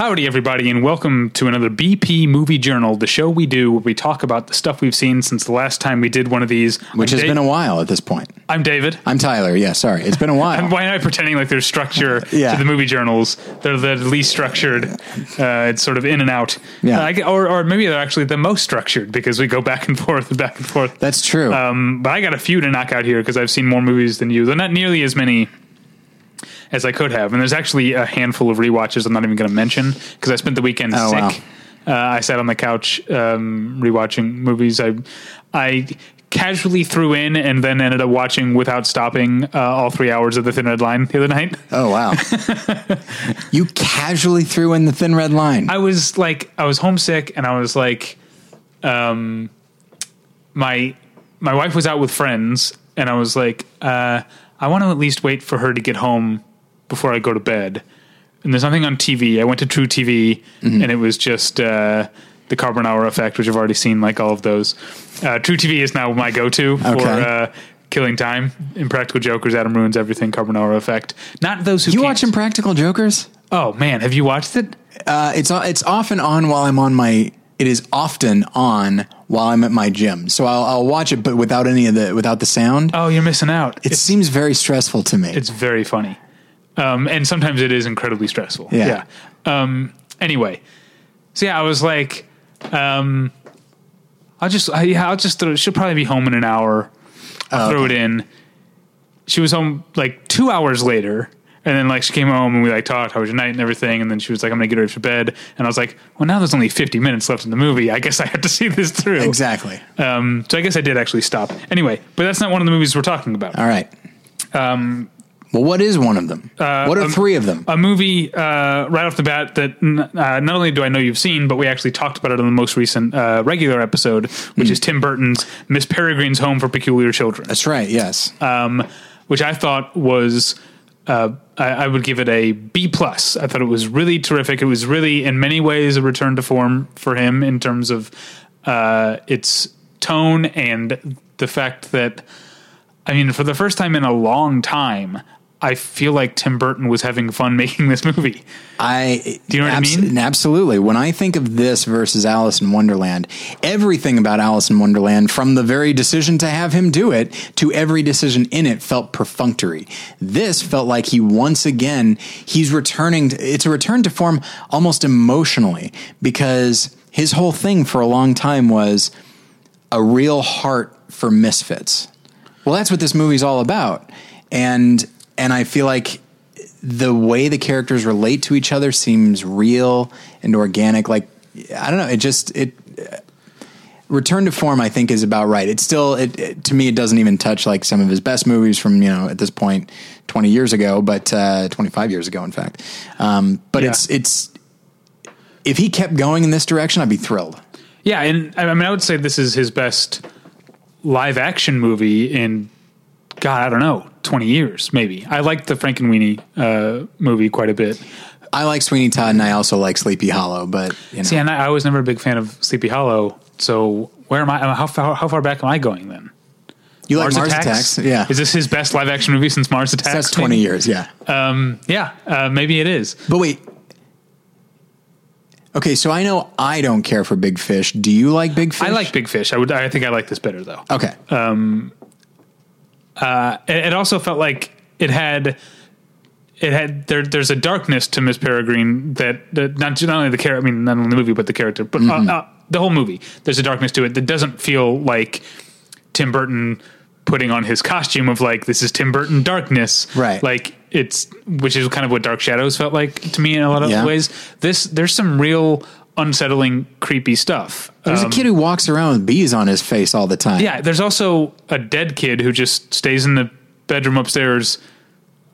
Howdy, everybody, and welcome to another BP Movie Journal, the show we do where we talk about the stuff we've seen since the last time we did one of these. Which I'm has Da- been a while at this point. I'm David. I'm Tyler. Yeah, sorry. It's been a while. Why am I pretending like there's structure Yeah. to the movie journals? They're the least structured. Uh, it's sort of in and out. Yeah. Uh, or, or maybe they're actually the most structured because we go back and forth and back and forth. That's true. Um, but I got a few to knock out here because I've seen more movies than you. They're not nearly as many as I could have. And there's actually a handful of rewatches I'm not even going to mention because I spent the weekend Oh, sick. Uh, I sat on the couch um, rewatching movies. I I casually threw in and then ended up watching without stopping uh, all three hours of the Thin Red Line the other night. oh, wow. you casually threw in the thin red line. I was like, I was homesick, and I was like, um, my my wife was out with friends, and I was like, uh, I want to at least wait for her to get home before I go to bed. And there's nothing on TV. I went to truTV, Mm-hmm. and it was just uh, the Carbonaro Effect, which I've already seen, like all of those. Uh, truTV is now my go-to for. Okay. Uh, Killing time, Impractical Jokers, Adam ruins everything. Carbonaro effect. Not those who you can't. watching Practical Jokers? Oh man, have you watched it? Uh, it's it's often on while I'm on my. It is often on while I'm at my gym, so I'll, I'll watch it, but without any of the without the sound. Oh, you're missing out. it seems very stressful to me. It's very funny. Um, and sometimes it is incredibly stressful. Yeah. Um, anyway, so yeah, I was like, um, I'll just, I, yeah, I'll just, throw, she'll probably be home in an hour. I'll Oh, throw okay. it in. She was home like two hours later. And then like she came home and we like talked, how was your night and everything. And then she was like, I'm gonna get ready for bed. And I was like, well, now there's only 50 minutes left in the movie. I guess I have to see this through. exactly. Um, so I guess I did actually stop. Anyway, but that's not one of the movies we're talking about. All right. Um, well, what is one of them? what are um, three of them? a movie uh, right off the bat that n- uh, not only do I know you've seen, but we actually talked about it on the most recent uh, regular episode, which Hmm. is Tim Burton's Miss Peregrine's Home for Peculiar Children, That's right. Yes. um, which I thought was. Uh, I, I would give it a B plus. I thought it was really terrific. It was really, in many ways, a return to form for him in terms of uh, its tone and the fact that I mean, for the first time in a long time, I feel like Tim Burton was having fun making this movie. I Do you know what I mean? Absolutely. When I think of this versus Alice in Wonderland, everything about Alice in Wonderland, from the very decision to have him do it to every decision in it, felt perfunctory. This felt like he once again he's returning. To, it's a return to form almost emotionally because his whole thing for a long time was a real heart for misfits. Well, that's what this movie's all about, and and I feel like the way the characters relate to each other seems real and organic. Like I don't know, it just it. Return to form, I think, is about right. It's still, it, it- to me, it doesn't even touch like some of his best movies from you know at this point, twenty years ago, but uh, twenty five years ago, in fact. Um, but Yeah. it's it's if he kept going in this direction, I'd be thrilled. Yeah, and I mean, I would say this is his best live action movie in God, I don't know, twenty years maybe. I liked the Frankenweenie uh, movie quite a bit. I like Sweeney Todd, and I also like Sleepy Hollow, but you know. See, and I, I was never a big fan of Sleepy Hollow. So where am I? How far? How far back am I going then? You like Mars Attacks? Yeah. Is this his best live action movie since Mars Attacks? That's 20 maybe? years, yeah. Um, yeah, uh, maybe it is. But wait. Okay, so I know I don't care for Big Fish. Do you like Big Fish? I like Big Fish. I would. I think I like this better though. Okay. It, it also felt like it had it had there there's a darkness to Miss Peregrine that, that not not only the character I mean not only the movie but the character but uh, uh, the whole movie there's a darkness to it that doesn't feel like Tim Burton putting on his costume of like this is Tim Burton darkness Right. like it's which is kind of what Dark Shadows felt like to me in a lot of Yeah. ways this there's some real unsettling creepy stuff There's a um, kid who walks around with bees on his face all the time. yeah, there's also a dead kid who just stays in the bedroom upstairs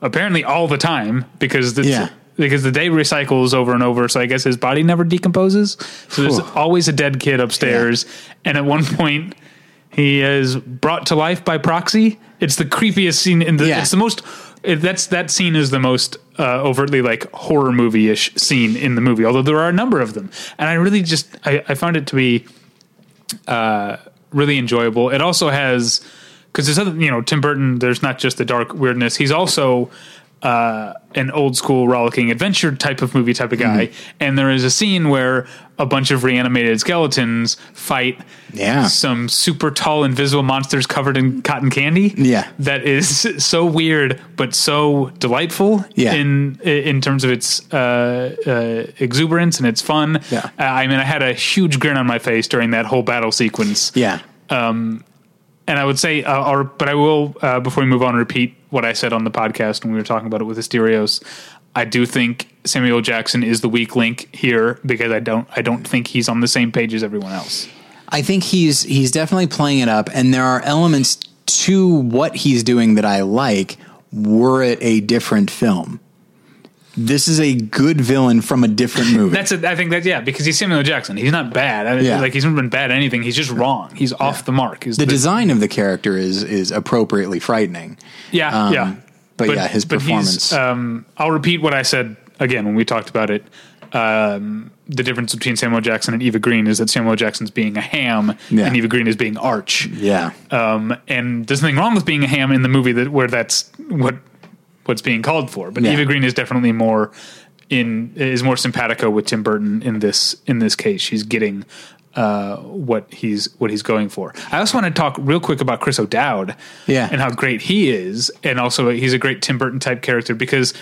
apparently all the time because the Yeah. because the day recycles over and over, so I guess his body never decomposes. So there's Whew. always a dead kid upstairs, and at one point he is brought to life by proxy. It's the creepiest scene in the Yeah. it's the most it, that's that scene is the most uh, overtly like horror movie ish scene in the movie. Although there are a number of them, and I really just I, I found it to be uh, really enjoyable. It also has because there's other you know Tim Burton. There's not just the dark weirdness. He's also uh, an old school rollicking adventure type of movie type of guy, Mm-hmm. and there is a scene where a bunch of reanimated skeletons fight Yeah. some super tall invisible monsters covered in cotton candy. Yeah. that is so weird but so delightful. Yeah. in in terms of its uh, uh, exuberance and its fun. Yeah. Uh, I mean, I had a huge grin on my face during that whole battle sequence. Yeah. And I would say, uh, or, but I will, uh, before we move on, repeat what I said on the podcast when we were talking about it with Asterios. I do think Samuel Jackson is the weak link here because I don't, I don't think he's on the same page as everyone else. I think he's he's definitely playing it up, and there are elements to what he's doing that I like. Were it a different film, this is a good villain from a different movie. That's a, I think that yeah, because he's Samuel Jackson. He's not bad. I, Yeah. Like he's never been bad at anything. He's just wrong. He's off the mark. He's the design of the character is is appropriately frightening. Yeah, Um, yeah. but yeah, his he's, performance- um, I'll repeat what I said again when we talked about it. Um, the difference between Samuel Jackson and Eva Green is that Samuel Jackson's being a ham Yeah. and Eva Green is being arch. Yeah, Um, and there's nothing wrong with being a ham in the movie that where that's what what's being called for. But Yeah. Eva Green is definitely more in is more simpatico with Tim Burton in this in this case. She's getting uh, what he's what he's going for. I also want to talk real quick about Chris O'Dowd, Yeah. and how great he is, and also he's a great Tim Burton type character because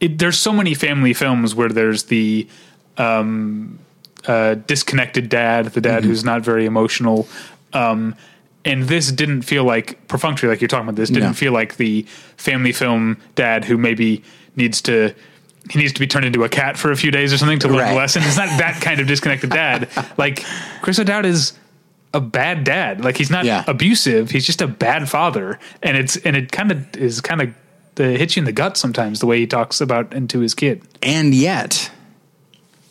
it, there's so many family films where there's the um, uh, disconnected dad, the dad who's not very emotional. Um, and this didn't feel like perfunctory, like you're talking about. This didn't No. feel like the family film dad who maybe needs to he needs to be turned into a cat for a few days or something to learn Right. a lesson. It's not that kind of disconnected dad. like Chris O'Dowd is a bad dad. Like he's not Yeah. abusive. He's just a bad father, and it's and it kind of is kind of the hits you in the gut sometimes the way he talks about and to his kid. and yet,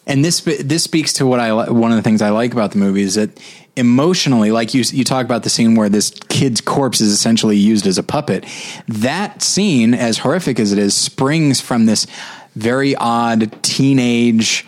and this this speaks to what I one of the things I like about the movie is that emotionally, like you you talk about the scene where this kid's corpse is essentially used as a puppet. That scene, as horrific as it is, springs from this very odd teenage,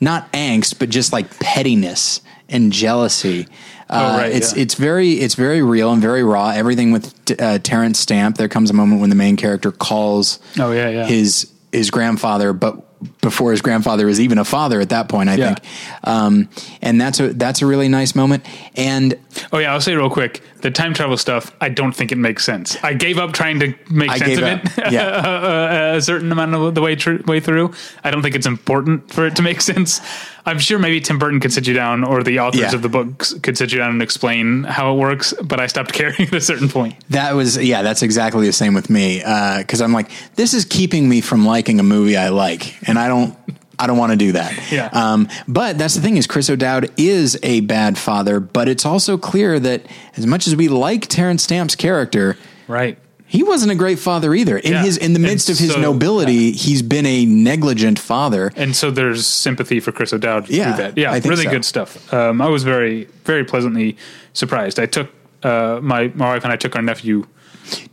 not angst, but just like pettiness and jealousy. Uh, right, it's yeah. it's very it's very real and very raw. Everything with uh, Terrence Stamp. There comes a moment when the main character calls Oh, yeah, yeah. his his grandfather, but before his grandfather is even a father at that point, I Yeah. think. Um, and that's a that's a really nice moment. And Oh yeah, I'll say real quick. The time travel stuff, I don't think it makes sense. I gave up trying to make I sense of up. it Yeah. a certain amount of the way tr- way through. I don't think it's important for it to make sense. I'm sure maybe Tim Burton could sit you down, or the authors Yeah. of the books could sit you down and explain how it works. But I stopped caring at a certain point. that was yeah, that's exactly the same with me because I'm like, this is keeping me from liking a movie I like, and I don't. I don't want to do that. Yeah. Um, but that's the thing is Chris O'Dowd is a bad father, but it's also clear that as much as we like Terrence Stamp's character, Right. He wasn't a great father either. In Yeah. his in the midst And of his so- nobility, he's been a negligent father. And so there's sympathy for Chris O'Dowd Yeah, through that. Yeah, really so. good stuff. Um, I was very, very pleasantly surprised. I took uh, my my wife and I took our nephew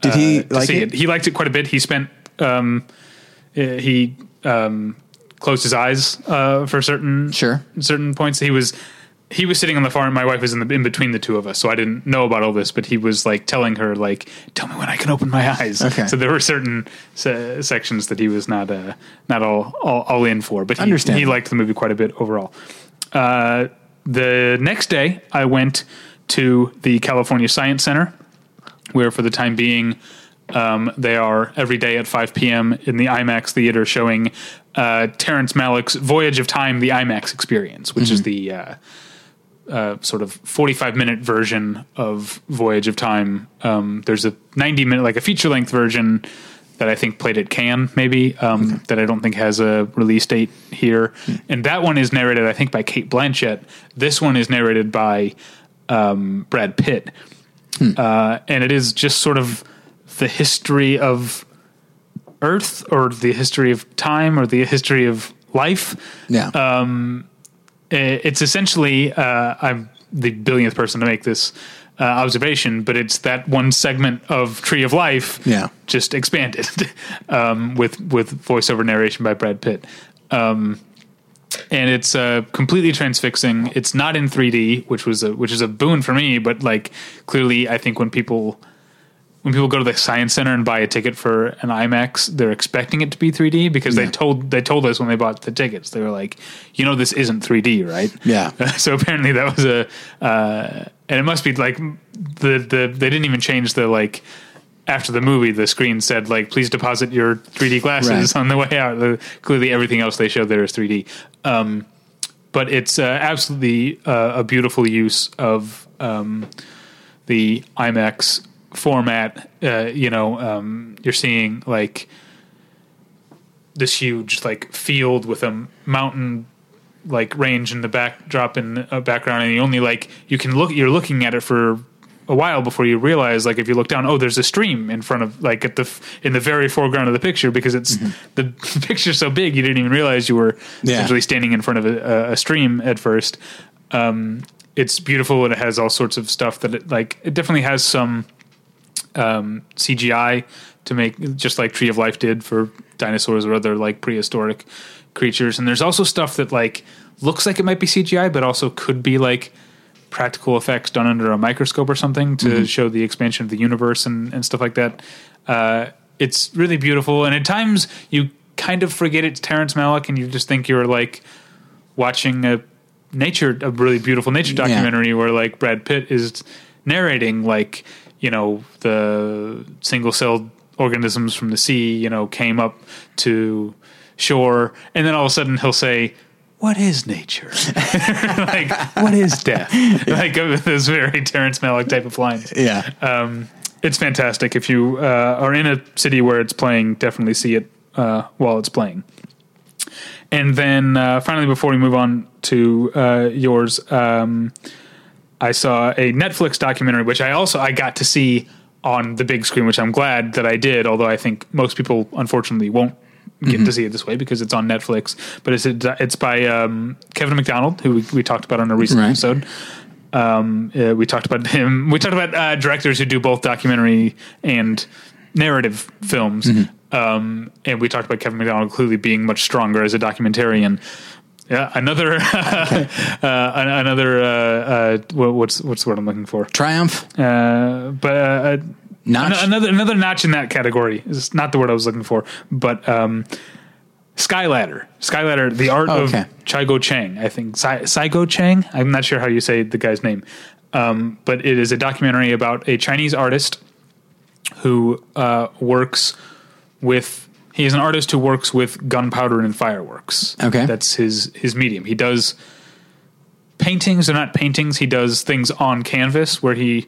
Did he uh, like see it? it. He liked it quite a bit. He spent um, uh, he um, closed his eyes uh, for certain Sure. certain points. He was he was sitting on the farm. My wife was in the in between the two of us, so I didn't know about all this. But he was like telling her like, "Tell me when I can open my eyes." Okay. So there were certain se- sections that he was not uh, not all, all all in for, but he, he liked the movie quite a bit overall. Uh, the next day, I went to the California Science Center, where for the time being, um, they are every day at 5 p.m. in the IMAX theater showing uh, Terrence Malick's Voyage of Time, the IMAX experience, which is the uh, sort of 45 minute version of Voyage of Time. Um, there's a 90 minute, like a feature length version that I think played at Cannes, maybe, um, that I don't think has a release date here. And that one is narrated, I think, by Cate Blanchett. This one is narrated by um, Brad Pitt. Uh, and it is just sort of the history of Earth or the history of time or the history of life Yeah. uh, it's essentially uh, I'm the billionth person to make this uh, observation, but it's that one segment of Tree of Life, Yeah. just expanded um, with with voiceover narration by Brad Pitt. Um, and it's uh, completely transfixing. It's not in 3D, which was a which is a boon for me. But like clearly, I think when people when people go to the science center and buy a ticket for an IMAX, they're expecting it to be 3D because they told they told us when they bought the tickets, they were like, you know, this isn't 3D, right? Yeah. so apparently that was a, uh, and it must be like the the they didn't even change the like. After the movie, the screen said like, "Please deposit your 3D glasses Right. on the way out." The, clearly, everything else they showed there is 3D. Um, but it's uh, absolutely uh, a beautiful use of um, the IMAX format. Uh, you know, um, you're seeing like this huge like field with a mountain like range in the backdrop in a background, and you only like you can look. You're looking at it for a while before you realize like if you look down oh there's a stream in front of like at the f- in the very foreground of the picture because it's the, the picture's so big you didn't even realize you were Yeah. essentially standing in front of a, a stream at first um it's beautiful and it has all sorts of stuff that it like it definitely has some um cgi to make just like tree of life did for dinosaurs or other like prehistoric creatures. And there's also stuff that like looks like it might be cgi but also could be like practical effects done under a microscope or something to show the expansion of the universe and, and stuff like that. Uh, it's really beautiful, and at times you kind of forget it's Terrence Malick, and you just think you're like watching a nature, a really beautiful nature documentary where like Brad Pitt is narrating like you know the single celled organisms from the sea, you know, came up to shore, and then all of a sudden he'll say. What is nature? like, what is death? Like uh, this very Terrence Malick type of lines. Yeah. Um, it's fantastic. If you uh, are in a city where it's playing, definitely see it uh, while it's playing. And then uh, finally, before we move on to uh, yours, um, I saw a Netflix documentary, which I also I got to see on the big screen, which I'm glad that I did. Although I think most people, unfortunately, won't get to see it this way because it's on Netflix. But it's it's by um, Kevin Macdonald, who we, we talked about on a recent Right. episode. Um, uh, we talked about him. We talked about uh, directors who do both documentary and narrative films. Um, and we talked about Kevin Macdonald clearly being much stronger as a documentarian. Yeah, another, uh, another. Uh, uh, what's what's the word I'm looking for? Triumph. Uh, but uh, Notch. an- another another notch in that category is not the word I was looking for. But um, Skyladder, Skyladder, the art Oh, okay. of Chigo Chang, I think Sai- Saigo Chang. I'm not sure how you say the guy's name, um, but it is a documentary about a Chinese artist who uh, works with. He is an artist who works with gunpowder and fireworks. Okay. that's his his medium. He does paintings. They're not paintings. He does things on canvas where he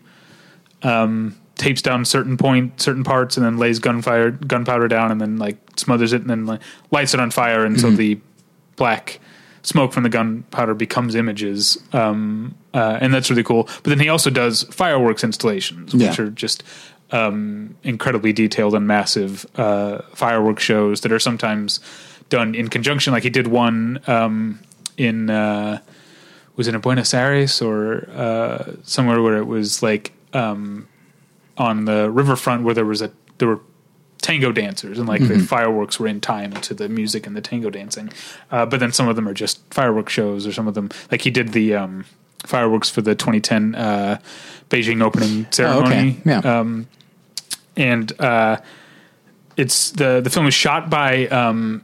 um, tapes down certain point, certain parts, and then lays gunfire, gunpowder down, and then like smothers it, and then like, lights it on fire, and so the black smoke from the gunpowder becomes images, um, uh, and that's really cool. But then he also does fireworks installations, which Yeah. are just um, incredibly detailed and massive uh, fireworks shows that are sometimes done in conjunction. Like he did one um, in. Uh, was it in Buenos Aires or uh, somewhere where it was like um, on the riverfront where there was a there were tango dancers and like the fireworks were in time to the music and the tango dancing. Uh, but then some of them are just fireworks shows or some of them like he did the um, fireworks for the 2010 uh, Beijing opening Oh, ceremony. okay. Yeah. Um, and uh, it's the the film is shot by um,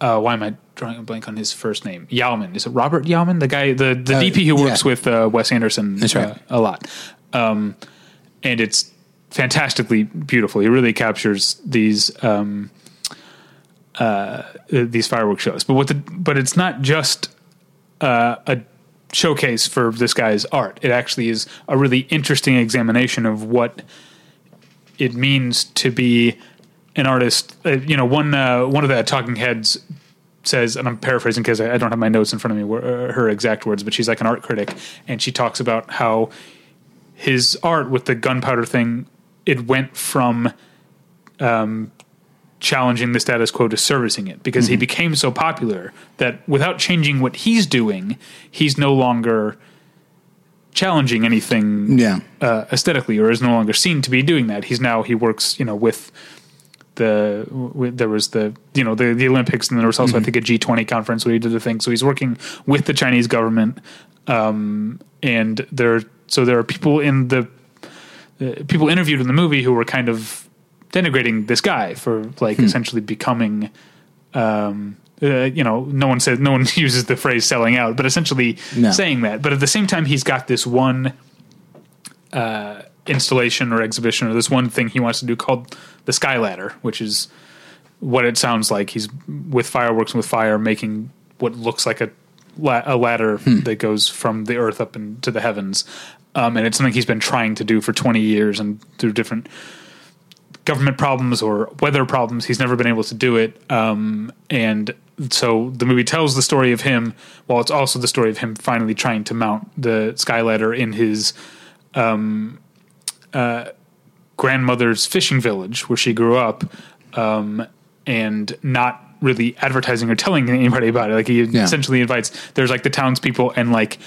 uh, why am I drawing a blank on his first name? Yeoman. Is it Robert Yeoman? The guy, the, the Uh, DP who works yeah. with uh, Wes Anderson right. uh, a lot. Um, and it's fantastically beautiful. He really captures these um, these fireworks shows. But what the but it's not just uh, a showcase for this guy's art. It actually is a really interesting examination of what it means to be an artist. Uh, you know, one uh, one of the talking heads says, and I'm paraphrasing because I, I don't have my notes in front of me, uh, her exact words, but she's like an art critic, and she talks about how his art with the gunpowder thing, it went from um, challenging the status quo to servicing it because he became so popular that without changing what he's doing, he's no longer challenging anything Yeah. uh, aesthetically or is no longer seen to be doing that. He's now he works, you know, with the with, there was the you know the the Olympics and there was also I think a G twenty conference where he did the thing. So he's working with the Chinese government, um, and there so there are people in the uh, people interviewed in the movie who were kind of denigrating this guy for like essentially becoming um uh, you know no one says no one uses the phrase selling out but essentially No. saying that. But at the same time he's got this one uh installation or exhibition or this one thing he wants to do called the sky ladder which is what it sounds like. He's with fireworks and with fire making what looks like a la- a ladder that goes from the earth up into the heavens. Um, and it's something he's been trying to do for 20 years and through different government problems or weather problems. He's never been able to do it. Um, and so the movie tells the story of him, while it's also the story of him finally trying to mount the sky ladder in his um, uh, grandmother's fishing village where she grew up, um, and not really advertising or telling anybody about it. Like he Yeah. essentially invites, there's like the townspeople and like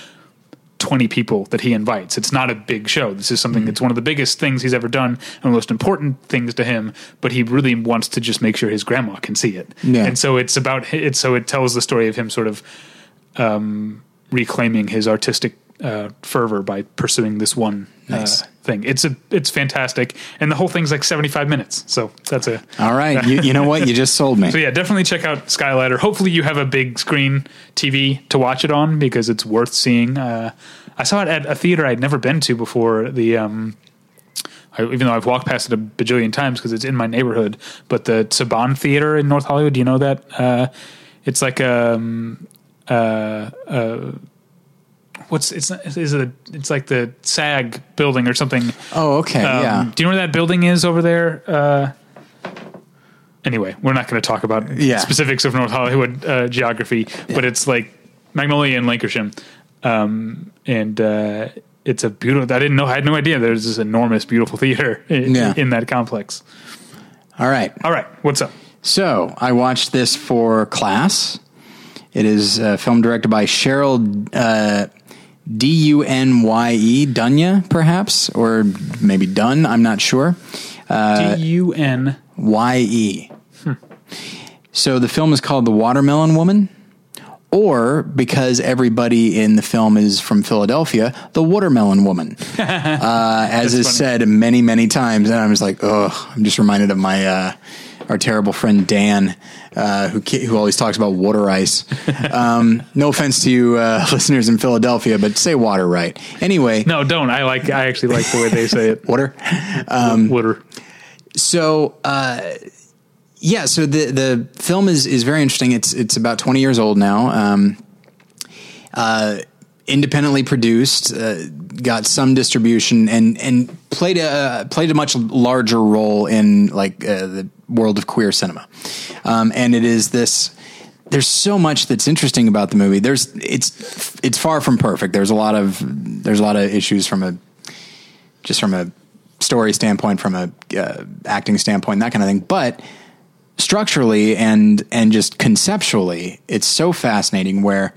20 people that he invites. It's not a big show. This is something that's one of the biggest things he's ever done and the most important things to him, but he really wants to just make sure his grandma can see it. Yeah. And so it's about it so it tells the story of him sort of um, reclaiming his artistic uh, fervor by pursuing this one Nice. uh, thing. It's a it's fantastic and the whole thing's like 75 minutes. So that's a All right, you, you know what? You just sold me. so yeah, definitely check out Skyladder. Hopefully, you have a big screen TV to watch it on because it's worth seeing. Uh, I saw it at a theater I'd never been to before. The um, I, even though I've walked past it a bajillion times because it's in my neighborhood, but the Saban Theater in North Hollywood. Do you know that? Uh, it's like um, uh, uh, what's it's is it? It's like the SAG building or something. Oh, okay, Um, yeah. Do you know where that building is over there? Uh, anyway, we're not going to talk about Yeah. specifics of North Hollywood uh, geography, but it's like Magnolia and Lankershim, um, and uh, it's a beautiful. I didn't know. I had no idea there's this enormous, beautiful theater in, Yeah. in that complex. All right. All right, what's up? So I watched this for class. It is a film directed by Cheryl uh, D U N Y E Dunya, perhaps, or maybe Dun, I'm not sure. D U N. Y E. So the film is called The Watermelon Woman, or because everybody in the film is from Philadelphia, The Watermelon Woman, uh, as is funny. said many, many times. And I'm just like, oh, I'm just reminded of my uh, our terrible friend Dan, uh, who who always talks about water ice. Um, no offense to you uh, listeners in Philadelphia, but say water right. Anyway, No, don't. I like. I actually like the way they say it. water. Water. so uh, yeah, so the the film is is very interesting. It's it's about twenty years old now. Um, uh, independently produced, uh, got some distribution, and and played a played a much larger role in like uh, the world of queer cinema. Um, and it is this. There's so much that's interesting about the movie. There's it's it's far from perfect. There's a lot of there's a lot of issues from a just from a story standpoint, from a uh, acting standpoint, that kind of thing. But structurally and and just conceptually, it's so fascinating. Where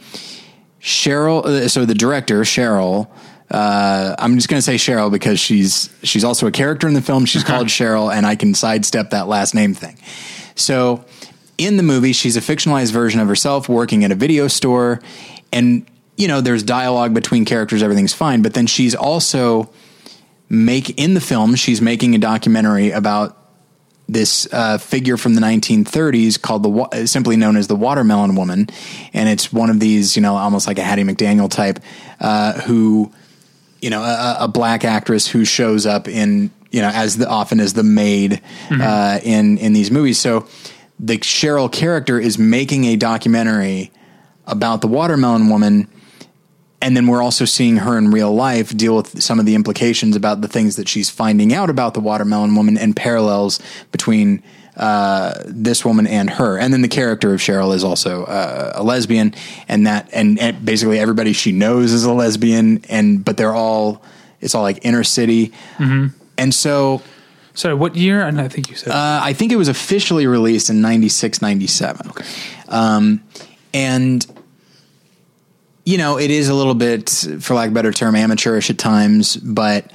Cheryl, uh, so the director Cheryl, uh, I'm just going to say Cheryl because she's she's also a character in the film. She's called Cheryl, and I can sidestep that last name thing. So in the movie, she's a fictionalized version of herself working at a video store, and you know there's dialogue between characters, everything's fine. But then she's also make in the film she's making a documentary about this uh, figure from the 1930s called the wa- simply known as the watermelon woman. And it's one of these you know almost like a hattie mcdaniel type uh, who you know a, a black actress who shows up in you know as the, often as the maid uh, in in these movies. So the cheryl character is making a documentary about the watermelon woman and then we're also seeing her in real life deal with some of the implications about the things that she's finding out about the watermelon woman and parallels between uh, this woman and her. And then the character of Cheryl is also uh, a lesbian, and that and, and basically everybody she knows is a lesbian, and but they're all it's all like inner city, and so Sorry, what year? And I think you said uh, I think it was officially released in 96, 97. Um, and, you know, it is a little bit, for lack of a better term, amateurish at times, but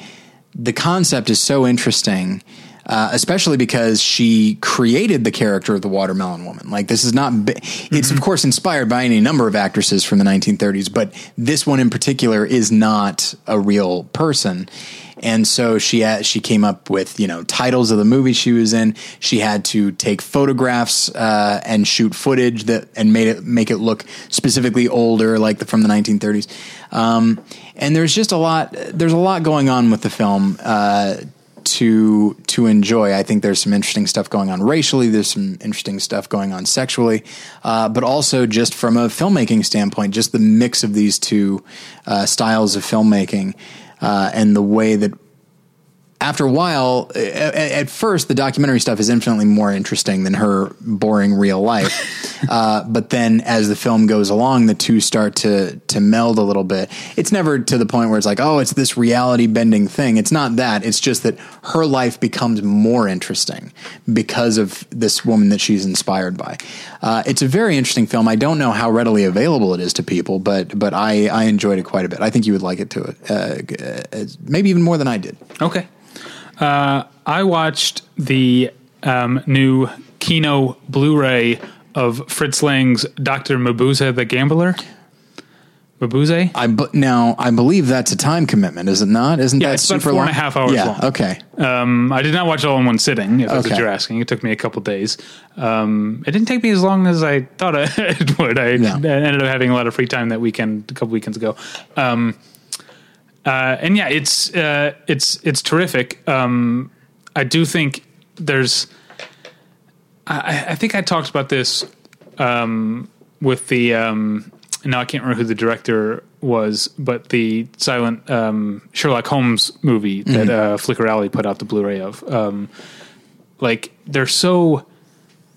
the concept is so interesting. Uh, especially because she created the character of the watermelon woman. Like this is not, it's of course inspired by any number of actresses from the 1930s, but this one in particular is not a real person. And so she had, she came up with you know titles of the movies she was in. She had to take photographs uh, and shoot footage that and made it make it look specifically older, like the, from the 1930s. Um, and there's just a lot. There's a lot going on with the film. Uh, to to enjoy. I think there's some interesting stuff going on racially. There's some interesting stuff going on sexually, uh, but also just from a filmmaking standpoint, just the mix of these two uh, styles of filmmaking uh, and the way that. After a while, at, at first, the documentary stuff is infinitely more interesting than her boring real life. uh, but then, as the film goes along, the two start to to meld a little bit. It's never to the point where it's like, oh, it's this reality bending thing. It's not that. It's just that her life becomes more interesting because of this woman that she's inspired by. Uh, it's a very interesting film. I don't know how readily available it is to people, but but I, I enjoyed it quite a bit. I think you would like it to it, uh, uh, maybe even more than I did. Okay. Uh, I watched the um, new Kino Blu-ray of Fritz Lang's Doctor Mabuse the Gambler. Mabuse. I bu- now I believe that's a time commitment, is it not? Isn't Yeah, that it's about super four long? and a half hours yeah. long. Okay. Um, I did not watch it all in one sitting. If that's what you're asking, it took me a couple days. Um, it didn't take me as long as I thought it would. I Yeah. ended up having a lot of free time that weekend, a couple weekends ago. Um, uh, and yeah, it's uh, it's it's terrific. Um, I do think there's. I, I think I talked about this um, with the. Um, now I can't remember who the director was, but the silent um, Sherlock Holmes movie that uh, Flicker Alley put out the Blu-ray of. Um, like they're so,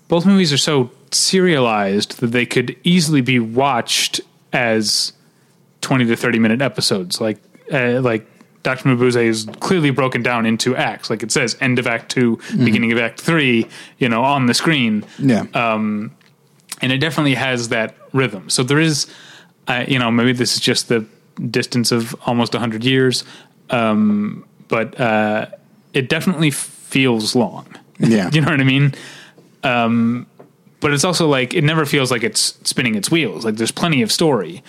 both movies are so serialized that they could easily be watched as twenty to thirty minute episodes. Like uh, like Doctor Mabuse is clearly broken down into acts. Like it says, end of Act 2 beginning of Act Three. You know, on the screen Yeah. and it definitely has that rhythm. So there is, uh, you know, maybe this is just the distance of almost hundred years, um, but uh, it definitely feels long. Yeah. you know what I mean. Um, but it's also like it never feels like it's spinning its wheels. Like there's plenty of story.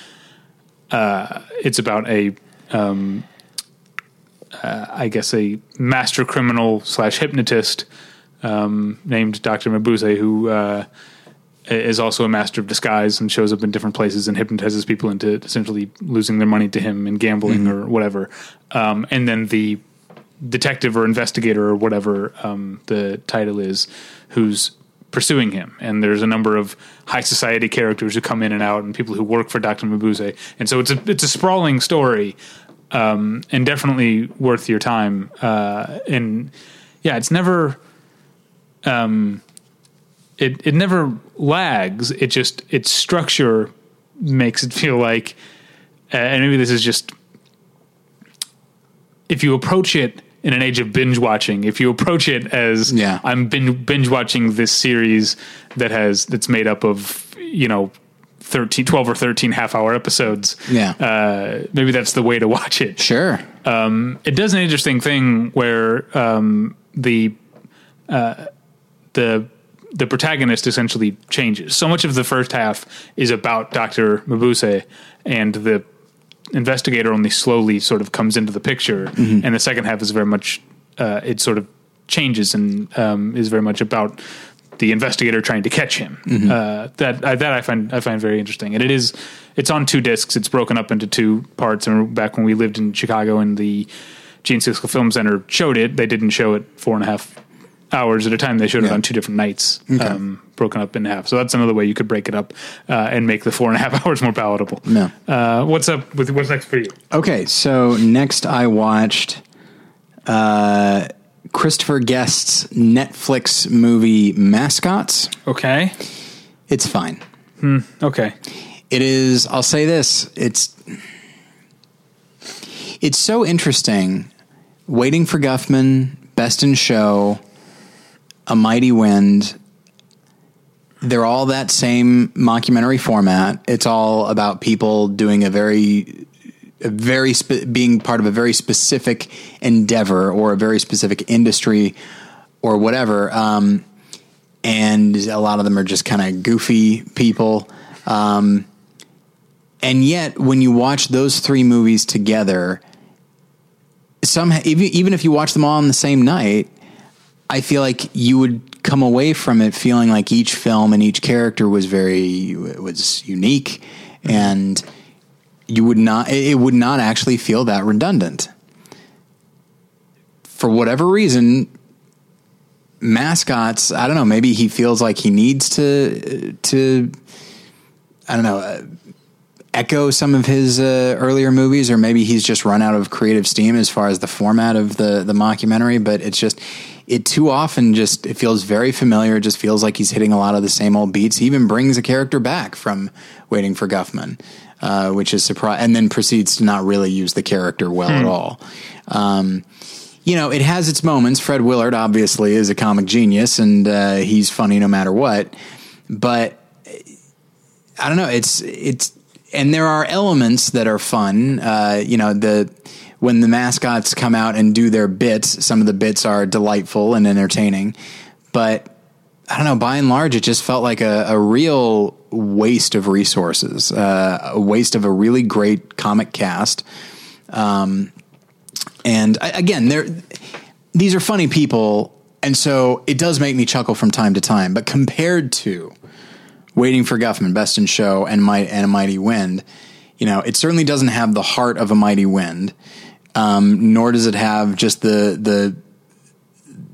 Uh, it's about a, um, uh, I guess, a master criminal slash hypnotist um, named Doctor Mabuse who. Uh, is also a master of disguise and shows up in different places and hypnotizes people into essentially losing their money to him and gambling or whatever. Um, and then the detective or investigator or whatever um, the title is, who's pursuing him. And there's a number of high society characters who come in and out and people who work for Dr. Mabuse. And so it's a it's a sprawling story um, and definitely worth your time. Uh, and yeah, it's never Um, it it never lags. It just its structure makes it feel like, uh, and maybe this is just if you approach it in an age of binge watching, if you approach it as Yeah. I'm binge, binge watching this series that has that's made up of you know 13, 12 or thirteen half hour episodes. Yeah. uh, maybe that's the way to watch it Sure. Um, it does an interesting thing where um, the uh, the the protagonist essentially changes. So much of the first half is about Doctor Mabuse, and the investigator only slowly sort of comes into the picture, and the second half is very much uh, it sort of changes and um, is very much about the investigator trying to catch him. Uh, that I, that I find I find very interesting, and it is it's on two discs. It's broken up into two parts. And back when we lived in Chicago, and the Gene Siskel Film Center showed it, they didn't show it four and a half hours at a time. They showed it on two different nights, um, broken up in half. So that's another way you could break it up uh, and make the four and a half hours more palatable. Yeah. Uh, what's up with what's next for you? Okay, so next I watched uh, Christopher Guest's Netflix movie Mascots. Okay. It's fine. Okay. It is. I'll say this. It's it's so interesting. Waiting for Guffman, Best in Show, A Mighty Wind. They're all that same mockumentary format. It's all about people doing a very, a very spe- being part of a very specific endeavor or a very specific industry or whatever. Um, and a lot of them are just kind of goofy people. Um, and yet, when you watch those three movies together, some even even if you watch them all on the same night, I feel like you would come away from it feeling like each film and each character was very was unique, mm-hmm. and you would not it would not actually feel that redundant. For whatever reason, mascots. I don't know. Maybe he feels like he needs to to. I don't know. Uh, echo some of his uh, earlier movies, or maybe he's just run out of creative steam as far as the format of the the mockumentary. But it's just it too often just it feels very familiar. It just feels like he's hitting a lot of the same old beats. He even brings a character back from Waiting for Guffman, uh, which is surprise, and then proceeds to not really use the character well hmm. at all. Um, you know, it has its moments. Fred Willard obviously is a comic genius, and uh, he's funny no matter what. But I don't know. It's it's and there are elements that are fun. Uh, you know, the when the mascots come out and do their bits, some of the bits are delightful and entertaining. But I don't know. By and large, it just felt like a, a real waste of resources, uh, a waste of a really great comic cast. Um, and I, again, there these are funny people, and so it does make me chuckle from time to time. But compared to Waiting for Guffman, Best in Show, and and a Mighty Wind, you know, it certainly doesn't have the heart of a Mighty Wind, um, nor does it have just the the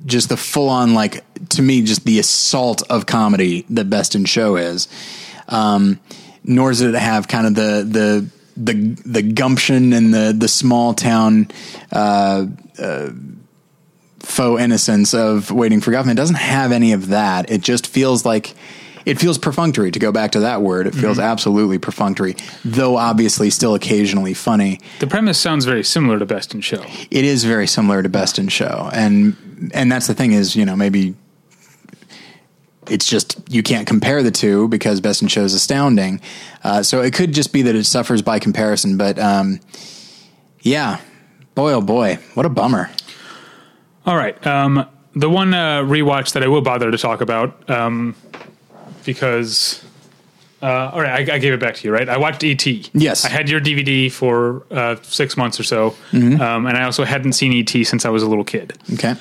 just the full on like to me just the assault of comedy that Best in Show is. Um, nor does it have kind of the the the the gumption and the the small town uh, uh, faux innocence of waiting for Guffman. It doesn't have any of that. It just feels like it feels perfunctory to go back to that word. It feels mm-hmm. absolutely perfunctory, though obviously still occasionally funny. The premise sounds very similar to Best in Show. It is very similar to Best in Show, and and that's the thing is you know maybe it's just you can't compare the two because Best in Show is astounding. Uh, so it could just be that it suffers by comparison. But um, yeah, boy oh boy, what a bummer. All right, um, the one uh, rewatch that I will bother to talk about um, because. Uh, all right, I, I, gave it back to you, right? I watched ET. Yes, I had your DVD for uh, six months or so, mm-hmm. Um, and I also hadn't seen ET since I was a little kid. Okay.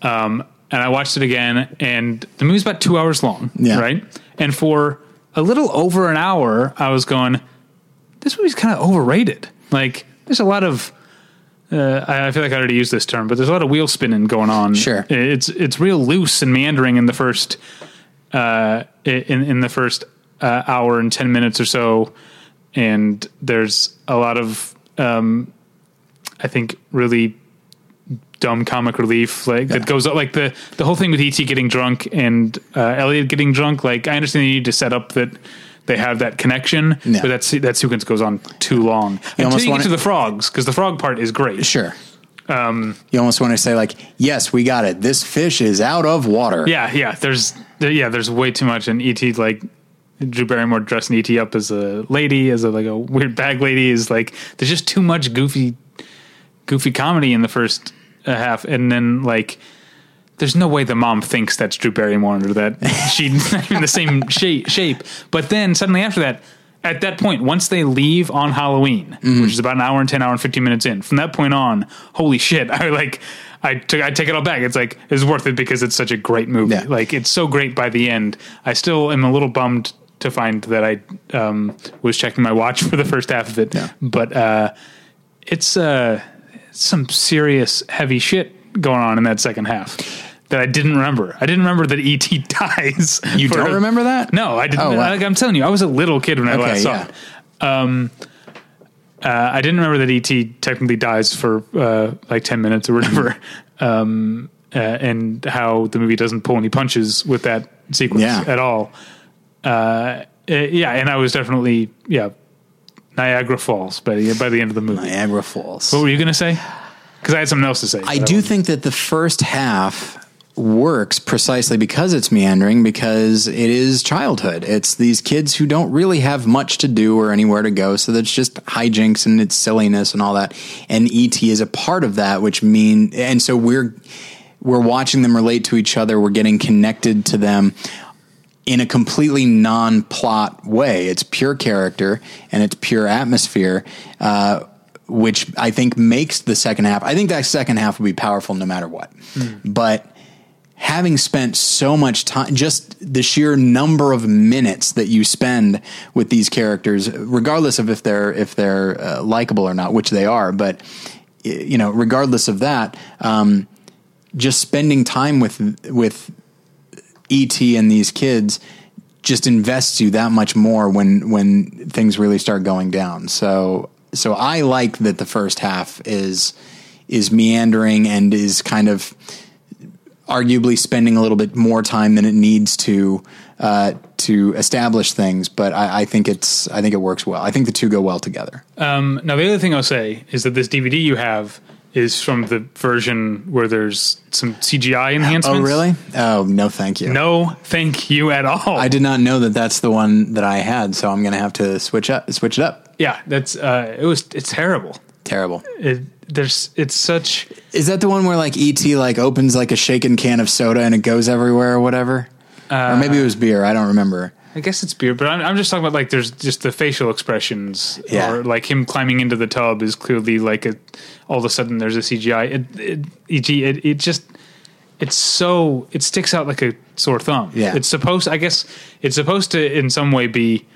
Um, and I watched it again, and the movie's about two hours long, yeah. right? And for a little over an hour, I was going, this movie's kind of overrated. Like, there's a lot of, uh, I feel like I already used this term, but there's a lot of wheel spinning going on. Sure, it's it's real loose and meandering in the first, uh, in in the first uh, hour and ten minutes or so, and there's a lot of, um, I think, really dumb comic relief. Like yeah. that goes up like the the whole thing with ET getting drunk and uh, Elliott getting drunk. Like I understand you need to set up that they have that connection yeah. but that that sequence goes on too long. You until you get to the frogs because the frog part is great. Sure um, you almost want to say like yes we got it this fish is out of water yeah yeah there's yeah there's way too much and ET like Drew Barrymore dressing ET up as a lady as a like a weird bag lady is like there's just too much goofy goofy comedy in the first a half, and then like there's no way the mom thinks that's Drew Barrymore or that she's in the same shape, shape. But then suddenly after that, at that point, once they leave on Halloween, mm. which is about an hour and ten hour and fifteen minutes in, from that point on, holy shit! I like. I took I take it all back. It's like it's worth it because it's such a great movie. Yeah. Like it's so great by the end. I still am a little bummed to find that I um, was checking my watch for the first half of it. Yeah. But uh, it's uh, some serious heavy shit going on in that second half that I didn't remember. I didn't remember that ET dies. You don't a, remember that? No, I didn't. Oh, wow. like, I'm telling you, I was a little kid when I okay, last saw yeah. it. Um, uh, I didn't remember that ET technically dies for uh, like ten minutes or whatever, um, uh, and how the movie doesn't pull any punches with that sequence yeah. at all. Uh, uh, yeah, and I was definitely yeah Niagara Falls by the by the end of the movie. Niagara Falls. What were you going to say? Because I had something else to say. I do think that the first half works precisely because it's meandering because it is childhood. It's these kids who don't really have much to do or anywhere to go, so that's just hijinks and it's silliness and all that. And ET is a part of that, which mean and so we're we're watching them relate to each other. We're getting connected to them in a completely non-plot way. It's pure character and it's pure atmosphere, uh, which I think makes the second half. I think that second half will be powerful no matter what. But having spent so much time, just the sheer number of minutes that you spend with these characters, regardless of if they're if they're uh, likable or not, which they are, but you know, regardless of that, um, just spending time with with ET and these kids just invests you that much more when when things really start going down. So so I like that the first half is is meandering and is kind of arguably spending a little bit more time than it needs to uh, to establish things. But I, I think it's I think it works well. I think the two go well together. Um, now, the other thing I'll say is that this DVD you have is from the version where there's some CGI enhancements. Oh really? Oh no, thank you. No, thank you at all. I did not know that that's the one that I had, so I'm going to have to switch up switch it up. yeah, that's uh, it was it's terrible. Terrible. It, there's it's such Is that the one where like ET like opens like a shaken can of soda and it goes everywhere or whatever? or maybe it was uh, beer. I don't remember. I guess it's beer, but I'm, I'm just talking about like there's just the facial expressions, Yeah. or like him climbing into the tub is clearly like a all of a sudden there's a CGI. It, it, EG, it, it just it's so it sticks out like a sore thumb. Yeah. it's supposed. I guess it's supposed to in some way be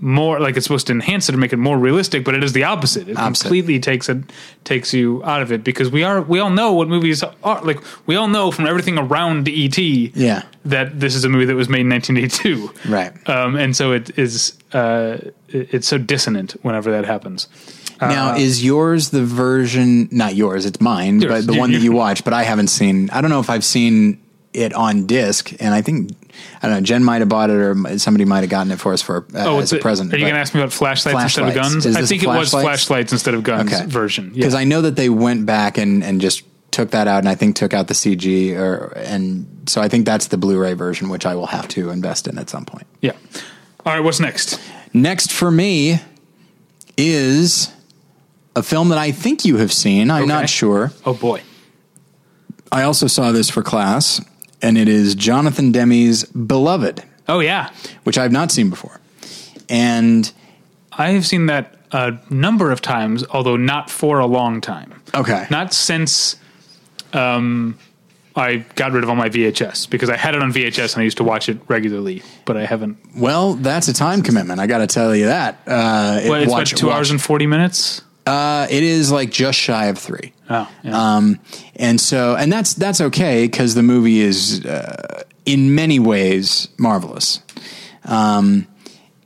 more like it's supposed to enhance it and make it more realistic, but it is the opposite. It Opposite. completely takes it takes you out of it because we are we all know what movies are like. We all know from everything around ET. Yeah. that this is a movie that was made in 1982. Right. Um, and so it is. Uh, it's so dissonant whenever that happens. now, is yours the version? Not yours. It's mine, Yours. but the You- one that you- watch. But I haven't seen. I don't know if I've seen it on disc, and I think I don't know. Jen might have bought it, or somebody might have gotten it for us for uh, Oh, as a present. Are you going to ask me about flashlights, instead of guns? I think it was flashlights instead of guns Okay. version. Yeah. because I know that they went back and and just took that out, and I think took out the CG, or and so I think that's the Blu-ray version, which I will have to invest in at some point. yeah. All right. What's next? Next for me is a film that I think you have seen. I'm Okay. not sure. Oh boy. I also saw this for class, and it is Jonathan Demme's Beloved, Oh yeah. which I've not seen before. And I have seen that a number of times, although not for a long time. okay, Not since um, I got rid of all my VHS because I had it on VHS and I used to watch it regularly, but I haven't. well, that's a time commitment. I got to tell you that. Uh, it- What, it's watch- about two watch- hours and forty minutes. Uh, it is like just shy of three. Oh, yeah. Um, and so, and that's that's okay because the movie is uh, in many ways marvelous. Um,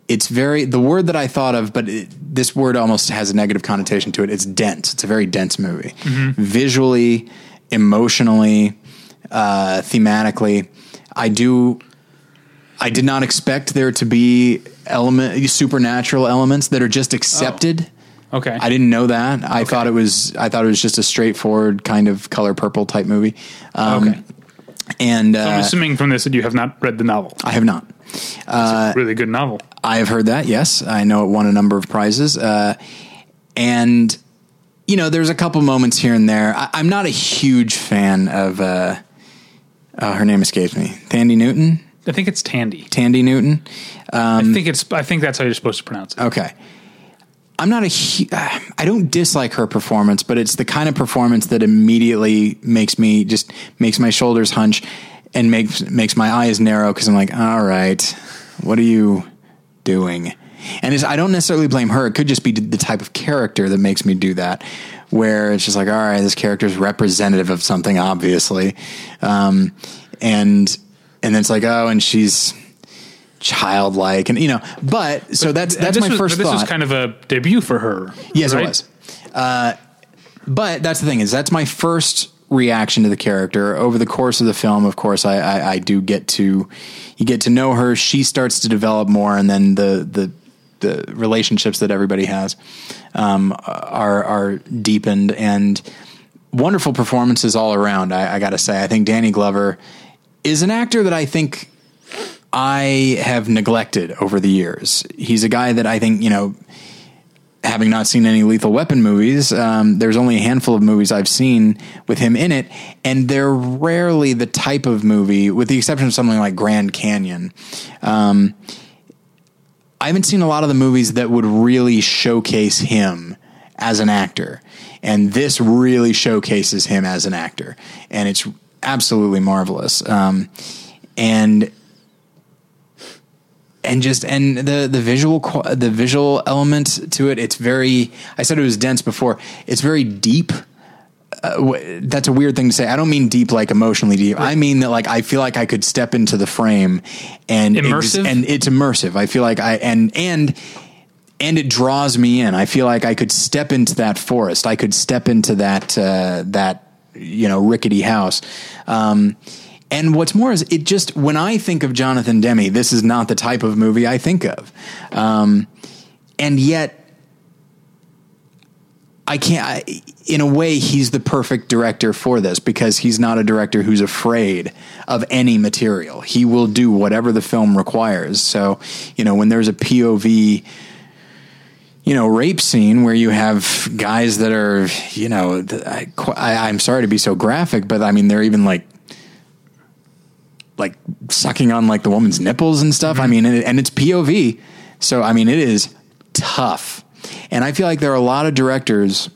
it's very the word that I thought of, but it, this word almost has a negative connotation to it. It's dense. It's a very dense movie, visually, emotionally, uh, thematically. I do. I did not expect there to be element supernatural elements that are just accepted. Okay. I didn't know that. I thought it was. I thought it was just a straightforward kind of color purple type movie. Um, Okay. And I'm uh, assuming from this that you have not read the novel. I have not. It's a really good novel. I have heard that. Yes, I know it won a number of prizes. Uh, and you know, there's a couple moments here and there. I, I'm not a huge fan of. Uh, uh, her name escapes me. Thandie Newton. I think it's Thandie. Thandie Newton. I think it's. I think that's how you're supposed to pronounce it. Okay. I'm not a. I don't dislike her performance, but it's the kind of performance that immediately makes me just makes my shoulders hunch and makes makes my eyes narrow because I'm like, all right, what are you doing? And I don't necessarily blame her. It could just be the type of character that makes me do that, where it's just like, all right, this character is representative of something, obviously, um, and and then it's like, oh, and she's childlike, and you know, but so that's that's my was, first but This thought. was kind of a debut for her. Yes, right? it was. Uh, but that's the thing is that's my first reaction to the character. Over the course of the film, of course, I, I, I do get to you get to know her. She starts to develop more, and then the the the relationships that everybody has um, are are deepened and wonderful performances all around. I, I got to say, I think Danny Glover is an actor that I think I have neglected over the years. He's a guy that I think you know having not seen any Lethal Weapon movies, um, there's only a handful of movies I've seen with him in it, and they're rarely the type of movie, with the exception of something like Grand Canyon. Um, I haven't seen a lot of the movies that would really showcase him as an actor, and this really showcases him as an actor, and it's absolutely marvelous. Um, and and just and the the visual the visual element to it it's very i said it was dense before it's very deep. Uh, that's a weird thing to say. I don't mean deep like emotionally deep. Right. i mean that like i feel like i could step into the frame and immersive? it's, and it's immersive. I feel like i and and and it draws me in. I feel like i could step into that forest. I could step into that uh, that you know rickety house. Um, and what's more is it just when I think of Jonathan Demme, this is not the type of movie I think of, um, and yet I can't. I, in a way, he's the perfect director for this because he's not a director who's afraid of any material. He will do whatever the film requires. So, you know, when there's a POV you know, rape scene where you have guys that are, you know, I, am sorry to be so graphic, but I mean, they're even like like sucking on like the woman's nipples and stuff. Mm-hmm. I mean, and, and it's POV. So, I mean, it is tough. And I feel like there are a lot of directors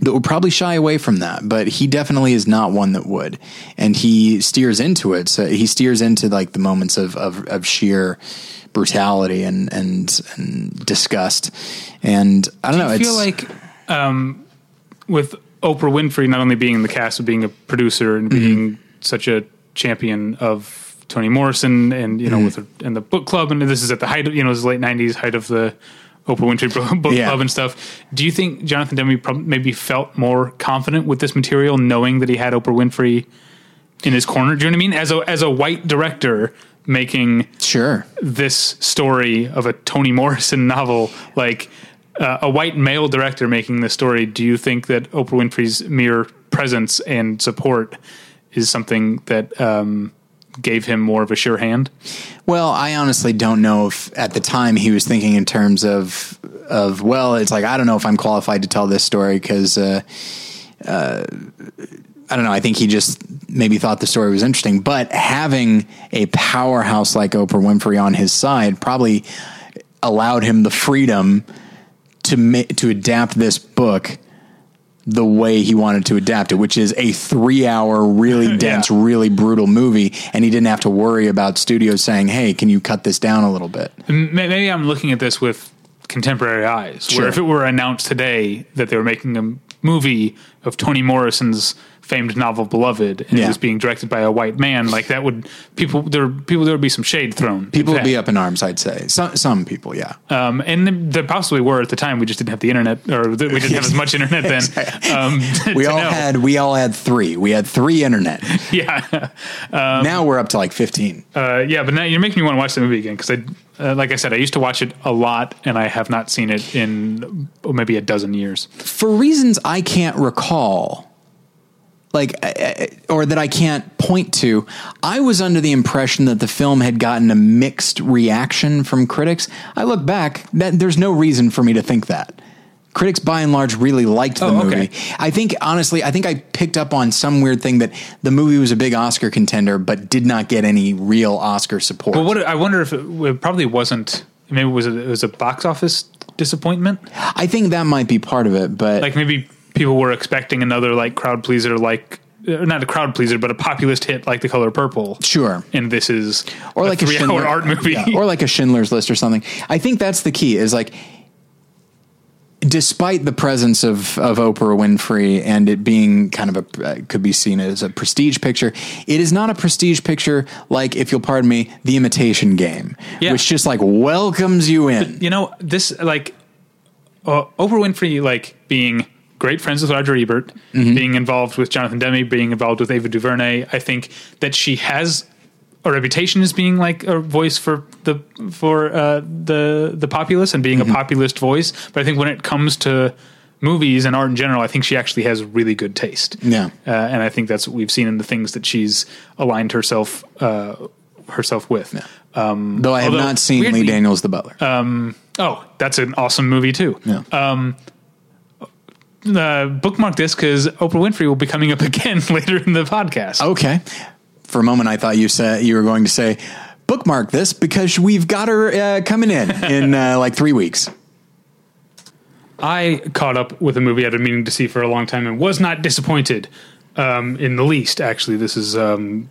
that would probably shy away from that, but he definitely is not one that would. And he steers into it. So he steers into like the moments of, of, of sheer brutality and, and, and disgust. And I don't Do know. I feel like, um, with Oprah Winfrey not only being in the cast, but being a producer and mm-hmm. being such a champion of Toni Morrison, and you know, mm. with the, and the book club, and this is at the height of you know, this late '90s height of the Oprah Winfrey book yeah. club and stuff. Do you think Jonathan Demme maybe felt more confident with this material, knowing that he had Oprah Winfrey in his corner? Do you know what I mean? As a as a white director making sure this story of a Toni Morrison novel, like uh, a white male director making this story, do you think that Oprah Winfrey's mere presence and support is something that um, gave him more of a sure hand? Well, I honestly don't know if at the time he was thinking in terms of of well, it's like I don't know if I'm qualified to tell this story because uh, uh, I don't know. I think he just maybe thought the story was interesting, but having a powerhouse like Oprah Winfrey on his side probably allowed him the freedom to ma- to adapt this book the way he wanted to adapt it, which is a three hour, really dense, yeah. really brutal movie. And he didn't have to worry about studios saying, hey, can you cut this down a little bit? Maybe I'm looking at this with contemporary eyes, sure. where if it were announced today that they were making a movie of Toni Morrison's famed novel Beloved and yeah. it was being directed by a white man, like that would people there people there would be some shade thrown. People would be up in arms, I'd say. Some some people, yeah. Um, and there possibly were at the time. We just didn't have the internet, or we didn't have as much internet then. Um, we all know. had we all had three. We had three internet. yeah. Um, now we're up to like fifteen. Uh, yeah, but now you're making me want to watch the movie again because I. Uh, like I said, I used to watch it a lot, and I have not seen it in maybe a dozen years. For reasons I can't recall, like or that I can't point to. I was under the impression that the film had gotten a mixed reaction from critics. I look back, that there's no reason for me to think that. Critics by and large really liked the oh, movie. Okay. I think honestly, I think I picked up on some weird thing that the movie was a big Oscar contender but did not get any real Oscar support. But what I wonder if it, it probably wasn't maybe it was a, it was a box office disappointment. I think that might be part of it, but like maybe people were expecting another like crowd pleaser, like uh, not a crowd pleaser, but a populist hit like The Color Purple. Sure. And this is or like a three-hour art movie, yeah, or like a Schindler's List or something. I think that's the key. Is like. Despite the presence of, of Oprah Winfrey and it being kind of a uh, could be seen as a prestige picture, it is not a prestige picture like, if you'll pardon me, The Imitation Game, yeah. which just like welcomes you in. But, you know, this like uh, Oprah Winfrey like being great friends with Roger Ebert, mm-hmm. being involved with Jonathan Demme, being involved with Ava DuVernay. I think that she has a reputation as being like a voice for the for uh, the the populace and being mm-hmm. a populist voice. But I think when it comes to movies and art in general, I think she actually has really good taste. Yeah, uh, and I think that's what we've seen in the things that she's aligned herself uh, herself with. Yeah. Um, Though I have not seen weirdly, Lee Daniels, the Butler. Um, Oh, that's an awesome movie too. Yeah. Uh, bookmark this because Oprah Winfrey will be coming up again later in the podcast. Okay. For a moment, I thought you said you were going to say, bookmark this because we've got her uh, coming in in uh, like three weeks. I caught up with a movie I'd been meaning to see for a long time and was not disappointed um, in the least. Actually, this is um,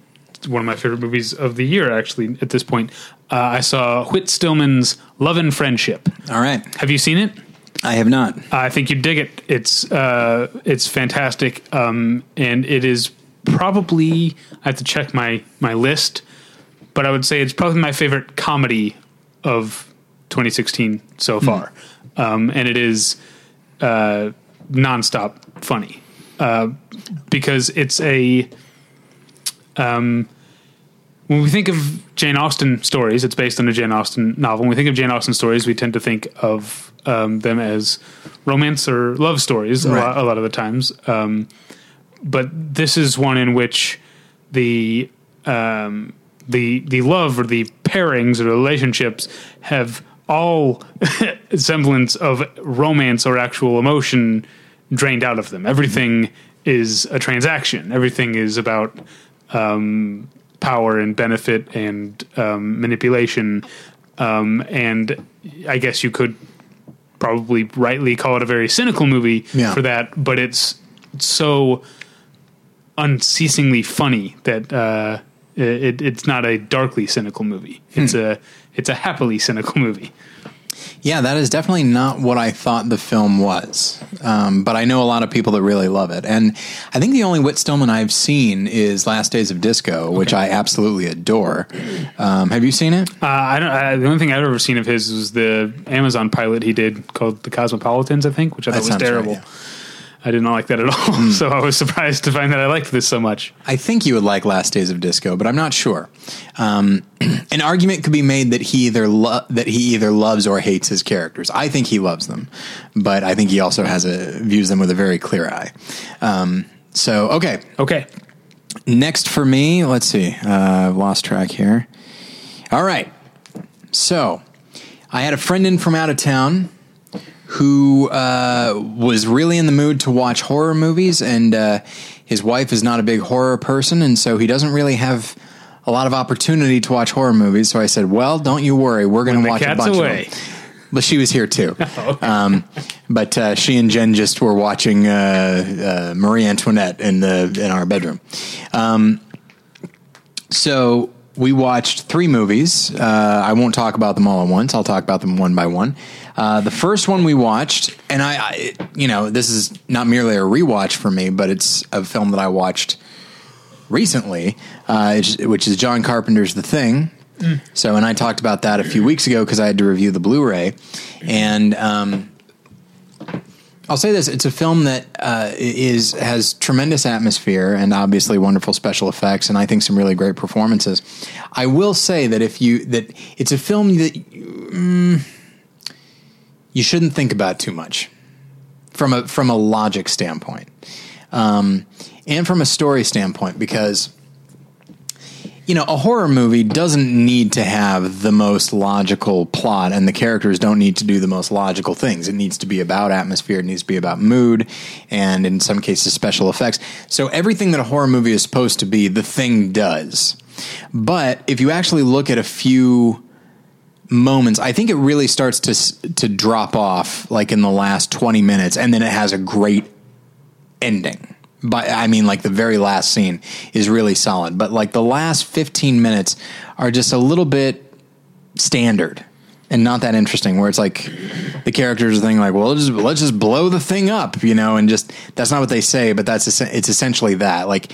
one of my favorite movies of the year. Actually, at this point, uh, I saw Whit Stillman's Love and Friendship. All right. Have you seen it? I have not. I think you dig it. It's uh, it's fantastic, um, and it is probably I have to check my my list, but I would say it's probably my favorite comedy of 2016 so far, um, and it is uh, nonstop funny uh, because it's a um, when we think of Jane Austen stories, it's based on a Jane Austen novel. When we think of Jane Austen stories, we tend to think of um, them as romance or love stories a, lot, a lot of the times. Um, but this is one in which the um, the the love or the pairings or relationships have all semblance of romance or actual emotion drained out of them. Everything is a transaction. Everything is about um, power and benefit and um, manipulation. Um, and I guess you could probably rightly call it a very cynical movie Yeah. for that, but it's so unceasingly funny that uh, it, it's not a darkly cynical movie. It's a it's a happily cynical movie. Yeah, that is definitely not what I thought the film was. Um, but I know a lot of people that really love it. And I think the only Whit Stillman I've seen is Last Days of Disco, which I absolutely adore. Um, have you seen it? Uh, I don't. I, the only thing I've ever seen of his was the Amazon pilot he did called The Cosmopolitans, I think, which I That thought was sounds right, terrible. yeah. I did not like that at all. so I was surprised to find that I liked this so much. I think you would like Last Days of Disco, but I'm not sure. Um, an argument could be made that he either lo- that he either loves or hates his characters. I think he loves them, but I think he also has a views them with a very clear eye. Um, so okay, Okay. next for me, let's see. Uh, I've lost track here. All right, so I had a friend in from out of town who uh, was really in the mood to watch horror movies, and uh, his wife is not a big horror person, and so he doesn't really have a lot of opportunity to watch horror movies. So I said, "Well, don't you worry, we're going to watch a bunch away. of them." But she was here too. um, but uh, she and Jen just were watching uh, uh, Marie Antoinette in the in our bedroom. Um, so we watched three movies. Uh, I won't talk about them all at once. I'll talk about them one by one. Uh, the first one we watched, and I, I, you know, this is not merely a rewatch for me, but it's a film that I watched recently, uh, which- is John Carpenter's The Thing. So, and I talked about that a few weeks ago because I had to review the Blu-ray, and um, I'll say this: it's a film that uh, is has tremendous atmosphere and obviously wonderful special effects, and I think some really great performances. I will say that if you that it's a film that mm, you shouldn't think about too much from a from a logic standpoint, um, and from a story standpoint, because you know, a horror movie doesn't need to have the most logical plot, and the characters don't need to do the most logical things. It needs to be about atmosphere, it needs to be about mood, and in some cases, special effects. So, everything that a horror movie is supposed to be, the thing does. But if you actually look at a few moments, I think it really starts to to drop off like in the last 20 minutes, and then it has a great ending. But I mean, like the very last scene is really solid, but like the last 15 minutes are just a little bit standard and not that interesting. Where it's like the characters are thinking like, well, just, let's just blow the thing up, you know, and just that's not what they say, but that's it's essentially that. Like,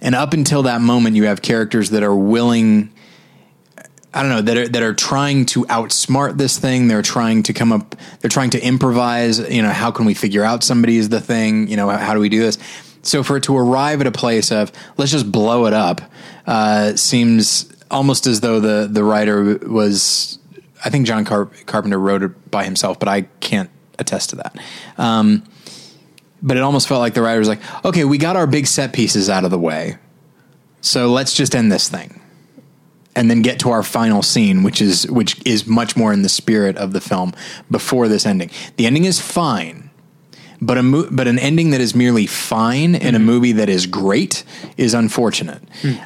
and up until that moment, you have characters that are willing. I don't know that are that are trying to outsmart this thing. They're trying to come up. They're trying to improvise. You know, how can we figure out somebody is the thing? You know, how, do we do this? So for it to arrive at a place of let's just blow it up uh, seems almost as though the the writer was. I think John Car- Carpenter wrote it by himself, but I can't attest to that. Um, but it almost felt like the writer was like, okay, we got our big set pieces out of the way, so let's just end this thing and then get to our final scene, which is which is much more in the spirit of the film before this ending. The ending is fine. But a mo- but an ending that is merely fine in a movie that is great is unfortunate.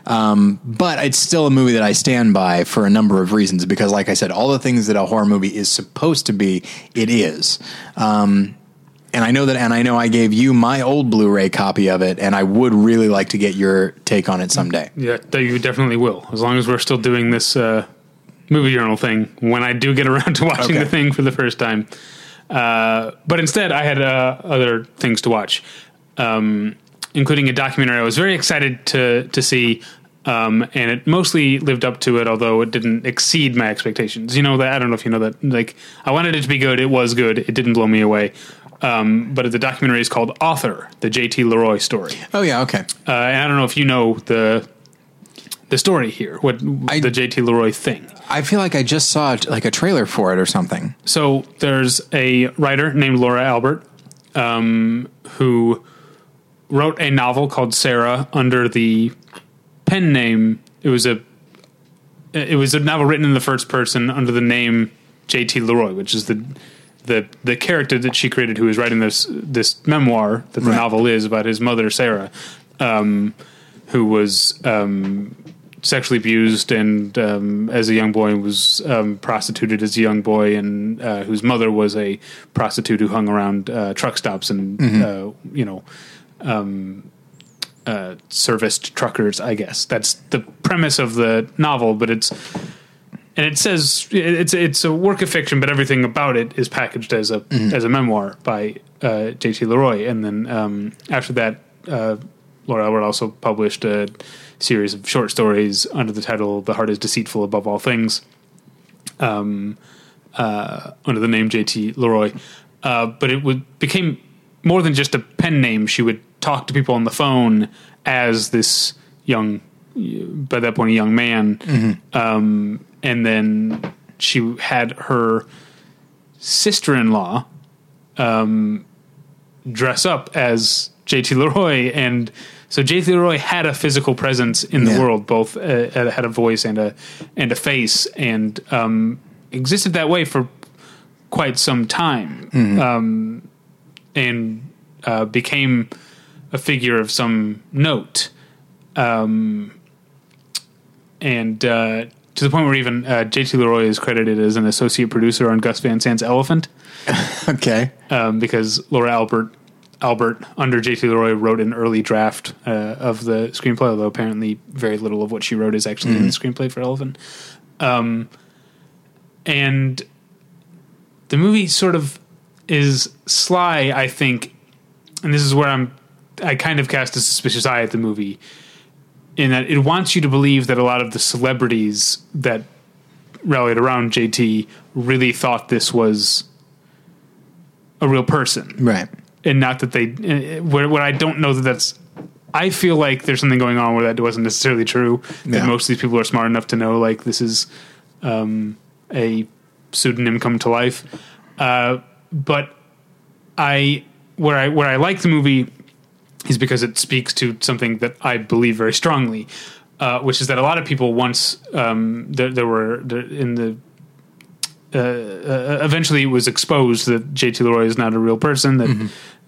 Um, but it's still a movie that I stand by for a number of reasons because, like I said, all the things that a horror movie is supposed to be, it is. Um, and I know that, and I know I gave you my old Blu-ray copy of it, and I would really like to get your take on it someday. Yeah, you definitely will, as long as we're still doing this uh, movie journal thing. When I do get around to watching Okay. the thing for the first time, uh, but instead I had uh, other things to watch, um, including a documentary I was very excited to to see. Um, and it mostly lived up to it, although it didn't exceed my expectations. You know that I don't know if you know that. Like I wanted it to be good, it was good. It didn't blow me away. Um, but the documentary is called Author: The J.T. Leroy Story. Oh yeah, okay. Uh, and I don't know if you know the the story here, what I- the JT Leroy thing. I feel like I just saw like a trailer for it or something. So there's a writer named Laura Albert um, who wrote a novel called Sarah under the pen name. It was a it was a novel written in the first person under the name JT Leroy, which is the the the character that she created who is writing this this memoir that the Right. novel is about his mother Sarah, um, who was um, sexually abused and um, as a young boy was um, prostituted as a young boy, and uh, whose mother was a prostitute who hung around uh, truck stops and uh, you know uh, serviced truckers. I guess that's the premise of the novel, but it's and it says it's it's a work of fiction, but everything about it is packaged as a as a memoir by uh, J.T. Leroy. And then um, after that, uh, Laura Albert also published a series of short stories under the title "The Heart Is Deceitful Above All Things." Um, uh, under the name J.T. Leroy, uh, but it would became more than just a pen name. She would talk to people on the phone as this young, by that point, a young man, um, and then she had her sister-in-law um, dress up as J.T. Leroy, and so J.T. Leroy had a physical presence in the Yeah. world, both uh, had a voice and a and a face, and um, existed that way for quite some time, um, and uh, became a figure of some note, um, and uh, to the point where even uh, J.T. Leroy is credited as an associate producer on Gus Van Sant's Elephant Okay. um, because Laura Albert Albert under J.T. Leroy wrote an early draft uh, of the screenplay, although apparently very little of what she wrote is actually in the screenplay for Elephant. Um, and the movie sort of is sly, I think, and this is where I'm. I kind of cast a suspicious eye at the movie, in that it wants you to believe that a lot of the celebrities that rallied around JT really thought this was a real person. Right. and not that they uh, where, where I don't know that that's I feel like there's something going on where that wasn't necessarily true. That most of these people are smart enough to know like this is um, a pseudonym come to life. Uh, but I where I where I like the movie is because it speaks to something that I believe very strongly uh, which is that a lot of people once um, there, there were there, in the uh, eventually it was exposed that JT Leroy is not a real person that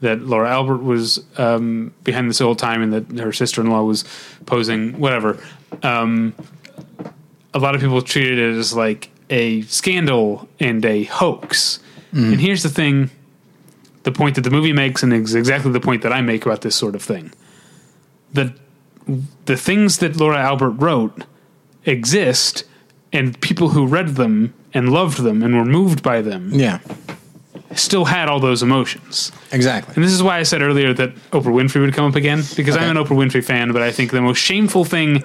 that Laura Albert was um, behind this whole time and that her sister in law was posing whatever. Um, a lot of people treated it as like a scandal and a hoax. And here's the thing: the point that the movie makes, and is exactly the point that I make about this sort of thing. The the things that Laura Albert wrote exist, and people who read them and loved them and were moved by them Yeah. still had all those emotions. Exactly. And this is why I said earlier that Oprah Winfrey would come up again because Okay. I'm an Oprah Winfrey fan, but I think the most shameful thing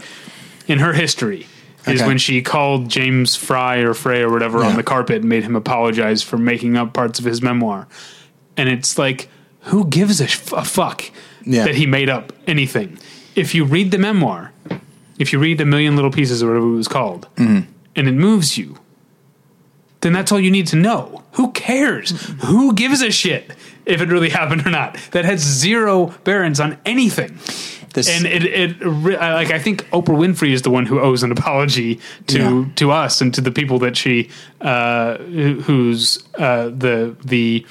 in her history is Okay. when she called James Fry or Frey or whatever Yeah. on the carpet and made him apologize for making up parts of his memoir. And it's like, who gives a, f- a fuck Yeah. that he made up anything? If you read the memoir, if you read A Million Little Pieces or whatever it was called, Mm-hmm. and it moves you, then that's all you need to know. Who cares? Who gives a shit if it really happened or not? That has zero bearings on anything. This and it, it like I think Oprah Winfrey is the one who owes an apology to Yeah. to us and to the people that she uh, who- whose uh, the the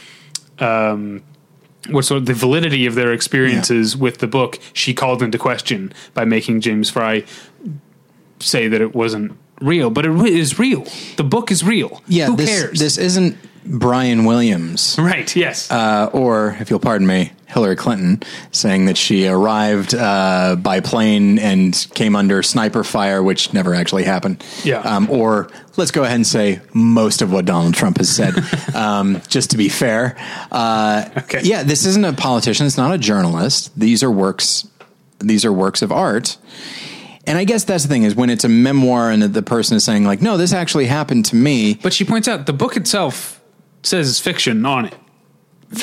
um, what's sort of the validity of their experiences with the book she called into question by making James Frey say that it wasn't real, but it is real. The book is real. yeah, who this, cares? This isn't Brian Williams. right? Yes. uh, or if you'll pardon me, Hillary Clinton saying that she arrived uh, by plane and came under sniper fire, which never actually happened. Yeah. Um, or let's go ahead and say most of what Donald Trump has said, um, just to be fair. Uh, Okay. Yeah, this isn't a politician. It's not a journalist. These are works. These are works of art. And I guess that's the thing is when it's a memoir and the person is saying like, no, this actually happened to me. but she points out the book itself says fiction on it.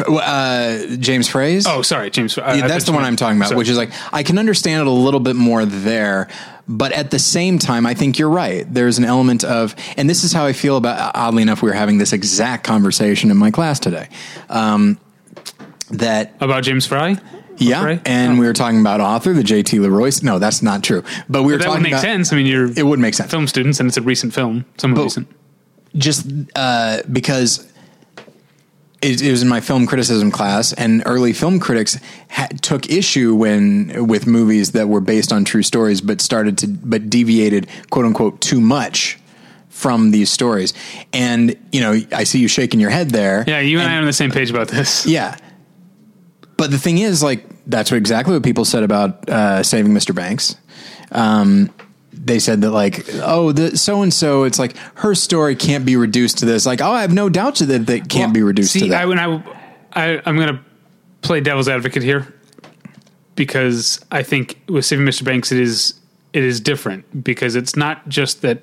Uh, James Phrase. Oh, sorry, James. I- Yeah, that's the one I'm talking about, which is like I can understand it a little bit more there, but at the same time, I think you're right. There's an element of, and this is how I feel about. Oddly enough, we were having this exact conversation in my class today. Um, that about James Frey. yeah, Fry? and Oh. we were talking about author the J.T. Leroy. No, that's not true. But we were that would talking make about sense. I mean, you're it would make sense. film students, and it's a recent film, somewhat But- recent. just uh, because it, it was in my film criticism class, and early film critics ha- took issue when with movies that were based on true stories, but started to but deviated quote unquote too much from these stories. And you know, I see you shaking your head there. Yeah, you and, I are on the same page about this. Yeah. But the thing is, like, that's what exactly what people said about uh, saving Mr. Banks. Um, they said that, like, oh, the so and so, it's like her story can't be reduced to this. Like, oh, I have no doubt that that can't be reduced See, to that. I, when I, I, I'm going to play devil's advocate here because I think with Saving Mr. Banks, it is it is different because it's not just that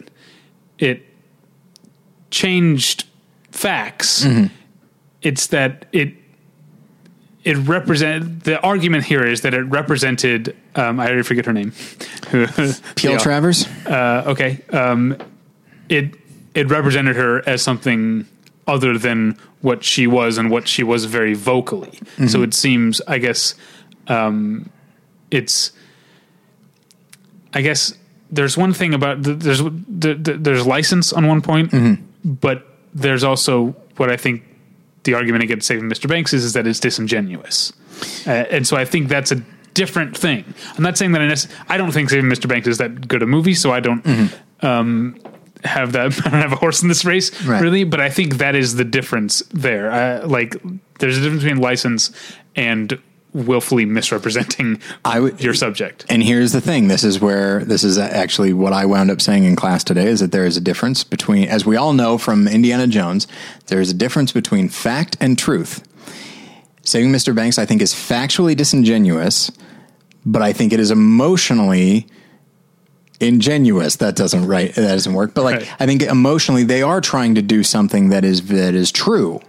it changed facts; Mm-hmm. it's that it it represent the argument here is that it represented. Um, I already forget her name. P.L. Travers. Uh, okay. Um, it it represented her as something other than what she was and what she was very vocally. So it seems, I guess, um, it's. I guess there's one thing about there's th- th- there's license on one point, but there's also what I think the argument against saving Mr. Banks is is that it's disingenuous, uh, and so I think that's a different thing. I'm not saying that I, nec- I don't think saving Mr. Banks is that good a movie, so I don't um, have that. I don't have a horse in this race Right. really, but I think that is the difference there. Uh, like there's a difference between license and willfully misrepresenting would- your subject. And here's the thing: this is where this is actually what I wound up saying in class today is that there is a difference between, as we all know from Indiana Jones, there is a difference between fact and truth. Saving Mr. Banks, I think, is factually disingenuous, but I think it is emotionally ingenuous. That doesn't right. That doesn't work. But like, Right. I think emotionally, they are trying to do something that is that is true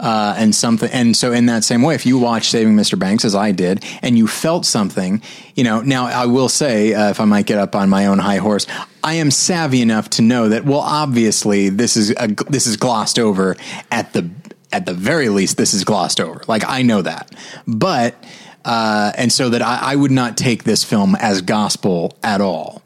uh, and something. And so, in that same way, if you watch Saving Mr. Banks as I did, and you felt something, you know. Now, I will say, uh, if I might get up on my own high horse, I am savvy enough to know that. Well, obviously, this is a, this is glossed over at the at the very least. This is glossed over. Like I know that, but. Uh, and so that I, I would not take this film as gospel at all.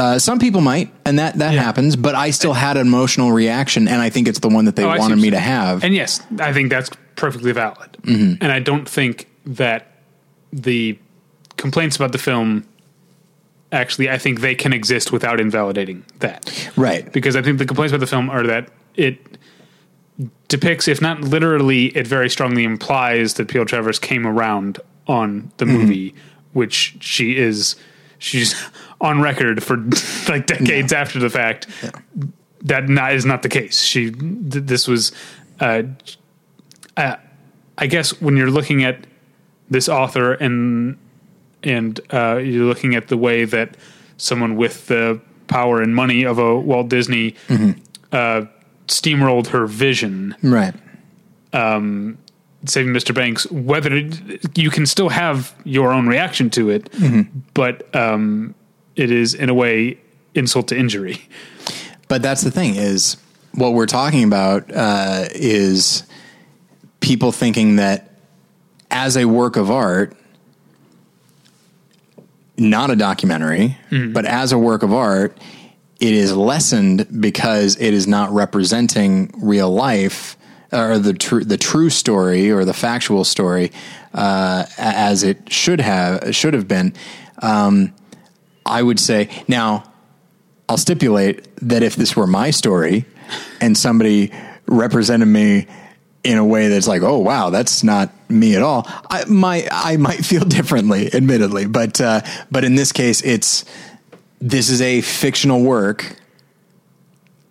Uh, some people might, and that that Yeah. happens. But I still had an emotional reaction, and I think it's the one that they Oh, wanted me to have. And yes, I think that's perfectly valid. Mm-hmm. And I don't think that the complaints about the film actually, I think they can exist without invalidating that. right. Because I think the complaints about the film are that it depicts, if not literally, it very strongly implies that P.L. Travers came around on the Mm-hmm. movie, which she is. She's on record for like decades after the fact. That not, is not the case. She th- this was, uh, uh, I guess, when you're looking at this author and and uh, you're looking at the way that someone with the power and money of a Walt Disney uh, steamrolled her vision, Right. saving Mr. Banks. Whether it, you can still have your own reaction to it, but um, it is in a way insult to injury. But that's the thing is what we're talking about uh, is people thinking that as a work of art, not a documentary, Mm-hmm. but as a work of art, it is lessened because it is not representing real life or the true the true story or the factual story uh, as it should have should have been. Um, I would say now. I'll stipulate that if this were my story and somebody represented me in a way that's like, oh wow, that's not me at all, I might I might feel differently, admittedly. But uh, but in this case, it's this is a fictional work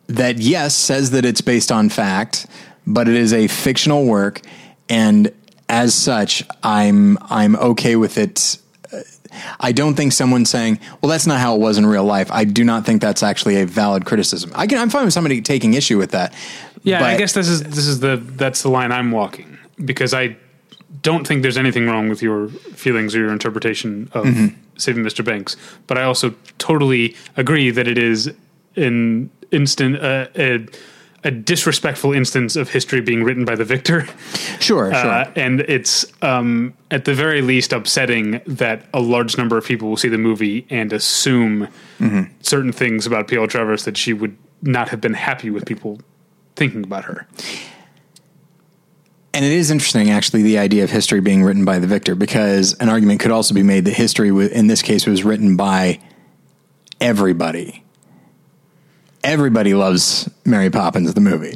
that yes says that it's based on fact, but it is a fictional work, and as such, I'm I'm okay with it. I don't think someone saying, "Well, that's not how it was in real life." I do not think that's actually a valid criticism. I can, I'm fine with somebody taking issue with that. Yeah, I guess this is this is the that's the line I'm walking because I don't think there's anything wrong with your feelings or your interpretation of Mm-hmm. Saving Mr. Banks, but I also totally agree that it is an instant uh, a, a disrespectful instance of history being written by the victor. Sure, sure. Uh, and it's um, at the very least upsetting that a large number of people will see the movie and assume Mm-hmm. certain things about P.L. Travers that she would not have been happy with people thinking about her. And it is interesting, actually, the idea of history being written by the victor, because an argument could also be made that history, in this case, was written by everybody. Everybody loves Mary Poppins, the movie.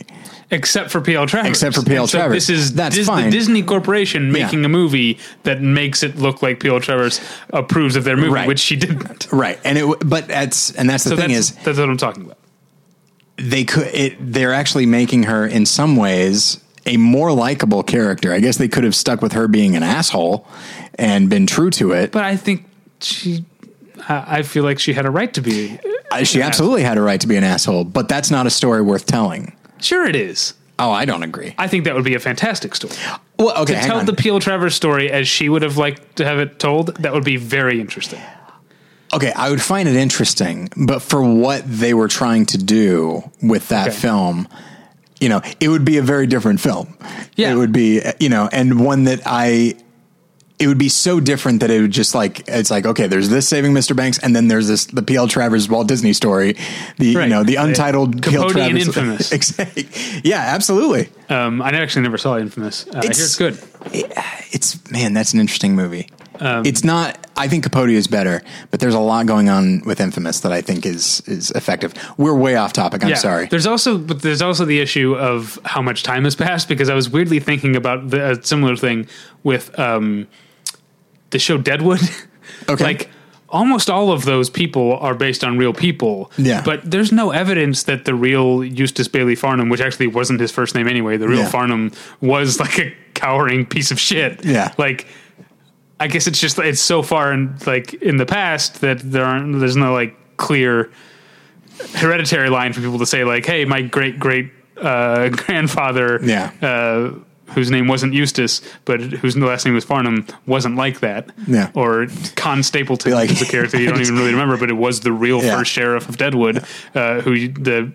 Except for P.L. Travers. Except for P.L. So Travers. This is That's Dis- fine. the Disney Corporation making Yeah. a movie that makes it look like P.L. Travers approves of their movie, Right. which she didn't. Right. And it, but that's, and that's the So thing that's, is, that's what I'm talking about. they could it, they're actually making her in some ways a more likable character. I guess they could have stuck with her being an asshole and been true to it. But I think she, I feel like she had a right to be. She absolutely had a right to be an asshole, but that's not a story worth telling. Sure, it is. Oh, I don't agree. I think that would be a fantastic story. Well, okay, to hang tell on. the P.L. Travers story as she would have liked to have it told, that would be very interesting. okay, I would find it interesting, but for what they were trying to do with that Okay. film, you know, it would be a very different film. Yeah. It would be, you know, and one that I it would be so different that it would just like it's like okay, there's this Saving Mr. Banks, and then there's this the P.L. Travers Walt Disney story, the Right. you know the untitled P.L. Capote and Travers Infamous. Exactly. yeah, absolutely. Um, I actually never saw Infamous. Uh, I hear It's- it's good. It's man, that's an interesting movie. Um, it's not. I think Capote is better, but there's a lot going on with Infamous that I think is is effective. We're way off topic. I'm Yeah. sorry. There's also, but there's also the issue of how much time has passed because I was weirdly thinking about the, a similar thing with um, the show Deadwood. Okay. like almost all of those people are based on real people. Yeah. But there's no evidence that the real Eustace Bailey Farnum, which actually wasn't his first name anyway, the real Yeah. Farnum was like a cowering piece of shit. Yeah. Like I guess it's just it's so far in like in the past that there aren't there's no like clear hereditary line for people to say like, hey, my great great uh, grandfather, Yeah. uh, whose name wasn't Eustace, but whose last name was Farnum, wasn't like that. Yeah. Or Con Stapleton Be like- is a character you don't even really remember, but it was the real Yeah. first sheriff of Deadwood, uh, who the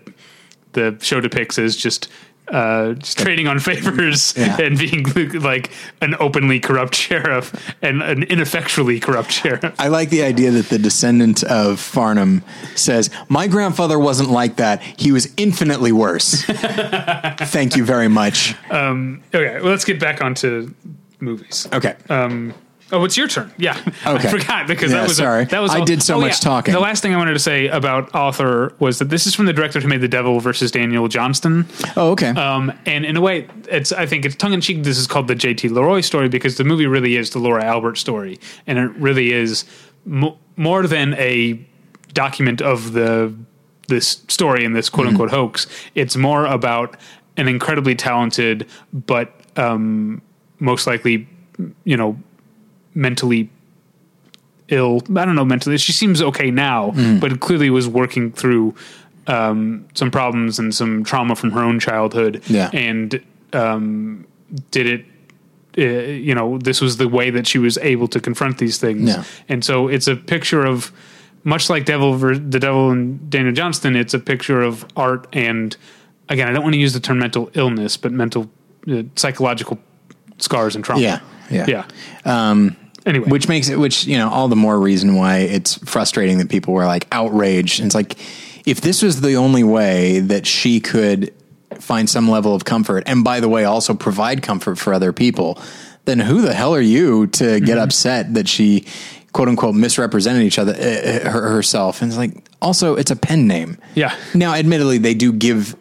the show depicts as just. Uh, just trading on favors Yeah. and being like an openly corrupt sheriff and an ineffectually corrupt sheriff. I like the idea that the descendant of Farnum says, "My grandfather wasn't like that. He was infinitely worse." Thank you very much. Um, Okay, well, let's get back onto movies. Okay. Oh, it's your turn. Yeah, Okay. I forgot because Yeah, that was sorry. A, that was I all- did so oh, much talking. The last thing I wanted to say about author was that this is from the director who made The Devil versus Daniel Johnston. oh, okay. Um, and in a way, it's I think it's tongue in cheek. This is called the J.T. Leroy story because the movie really is the Laura Albert story, and it really is mo- more than a document of the this story and this quote Mm-hmm. unquote hoax. It's more about an incredibly talented, but um, most likely, you know, mentally ill. I don't know mentally. She seems okay now, Mm. but clearly was working through um, some problems and some trauma from her own childhood. Yeah. and um, did it. Uh, you know, this was the way that she was able to confront these things. Yeah. And so it's a picture of, much like Devil, the Devil and Daniel Johnston. It's a picture of art and, again, I don't want to use the term mental illness, but mental uh, psychological scars and trauma. yeah. Yeah. Yeah. Anyway, which makes it which you know all the more reason why it's frustrating that people were like outraged. And it's like if this was the only way that she could find some level of comfort and by the way also provide comfort for other people then who the hell are you to get upset that she quote unquote misrepresented each other uh, her, herself? And it's like also it's a pen name. Yeah. now admittedly they do give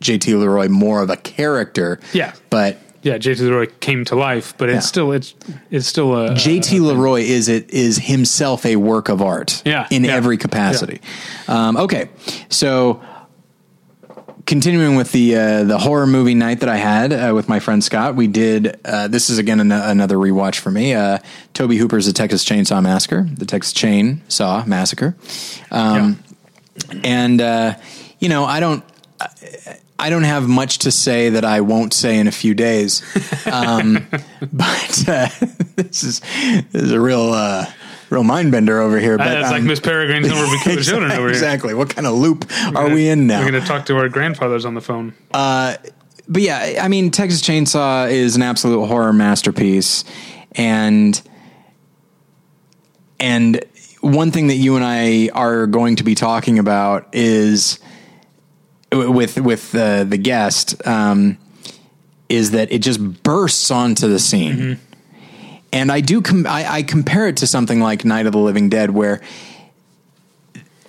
JT Leroy more of a character. Yeah. but yeah, JT Leroy came to life, but it's Yeah. still it's it's still a JT Leroy is it is himself a work of art Yeah, in yeah, every capacity. Um, okay, so continuing with the uh, the horror movie night that I had uh, with my friend Scott, we did. Uh, this is again an- another rewatch for me. Uh, Tobe Hooper's The Texas Chainsaw Massacre, the Texas Chainsaw Massacre, um, and uh, you know I don't. I don't have much to say that I won't say in a few days, um, but uh, this is this is a real uh, real mind bender over here. But That's like um, Miss Peregrine's Between the Children over here. exactly. What kind of loop are we in now? We're going to talk to our grandfathers on the phone. but yeah, I mean, Texas Chainsaw is an absolute horror masterpiece, and and one thing that you and I are going to be talking about is with with uh, the guest um, is that it just bursts onto the scene, and I do com- I, I compare it to something like Night of the Living Dead, where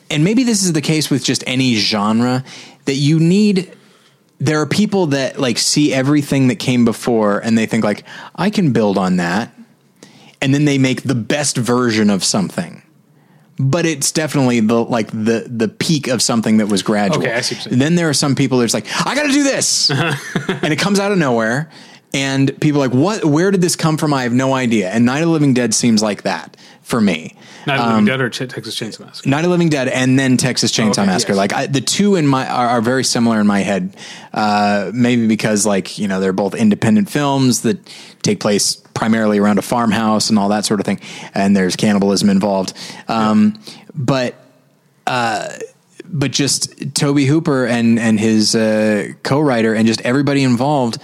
and maybe this is the case with just any genre that you need there are people that like see everything that came before and they think like I can build on that. And then they make the best version of something but it's definitely the like the the peak of something that was gradual Okay, I see what you're saying. and then there are some people that's like I got to do this and it comes out of nowhere and people are like what where did this come from I have no idea and Night of the Living Dead seems like that for me Night of the Living Dead or Ch- Texas Chainsaw Massacre? Night of the Living Dead and then Texas Chainsaw Okay, Massacre. yes. Like I, the two in my are, are very similar in my head. Uh, maybe because like you know they're both independent films that take place primarily around a farmhouse and all that sort of thing, and there's cannibalism involved. Um, But uh, but just Tobe Hooper and and his uh, co-writer and just everybody involved.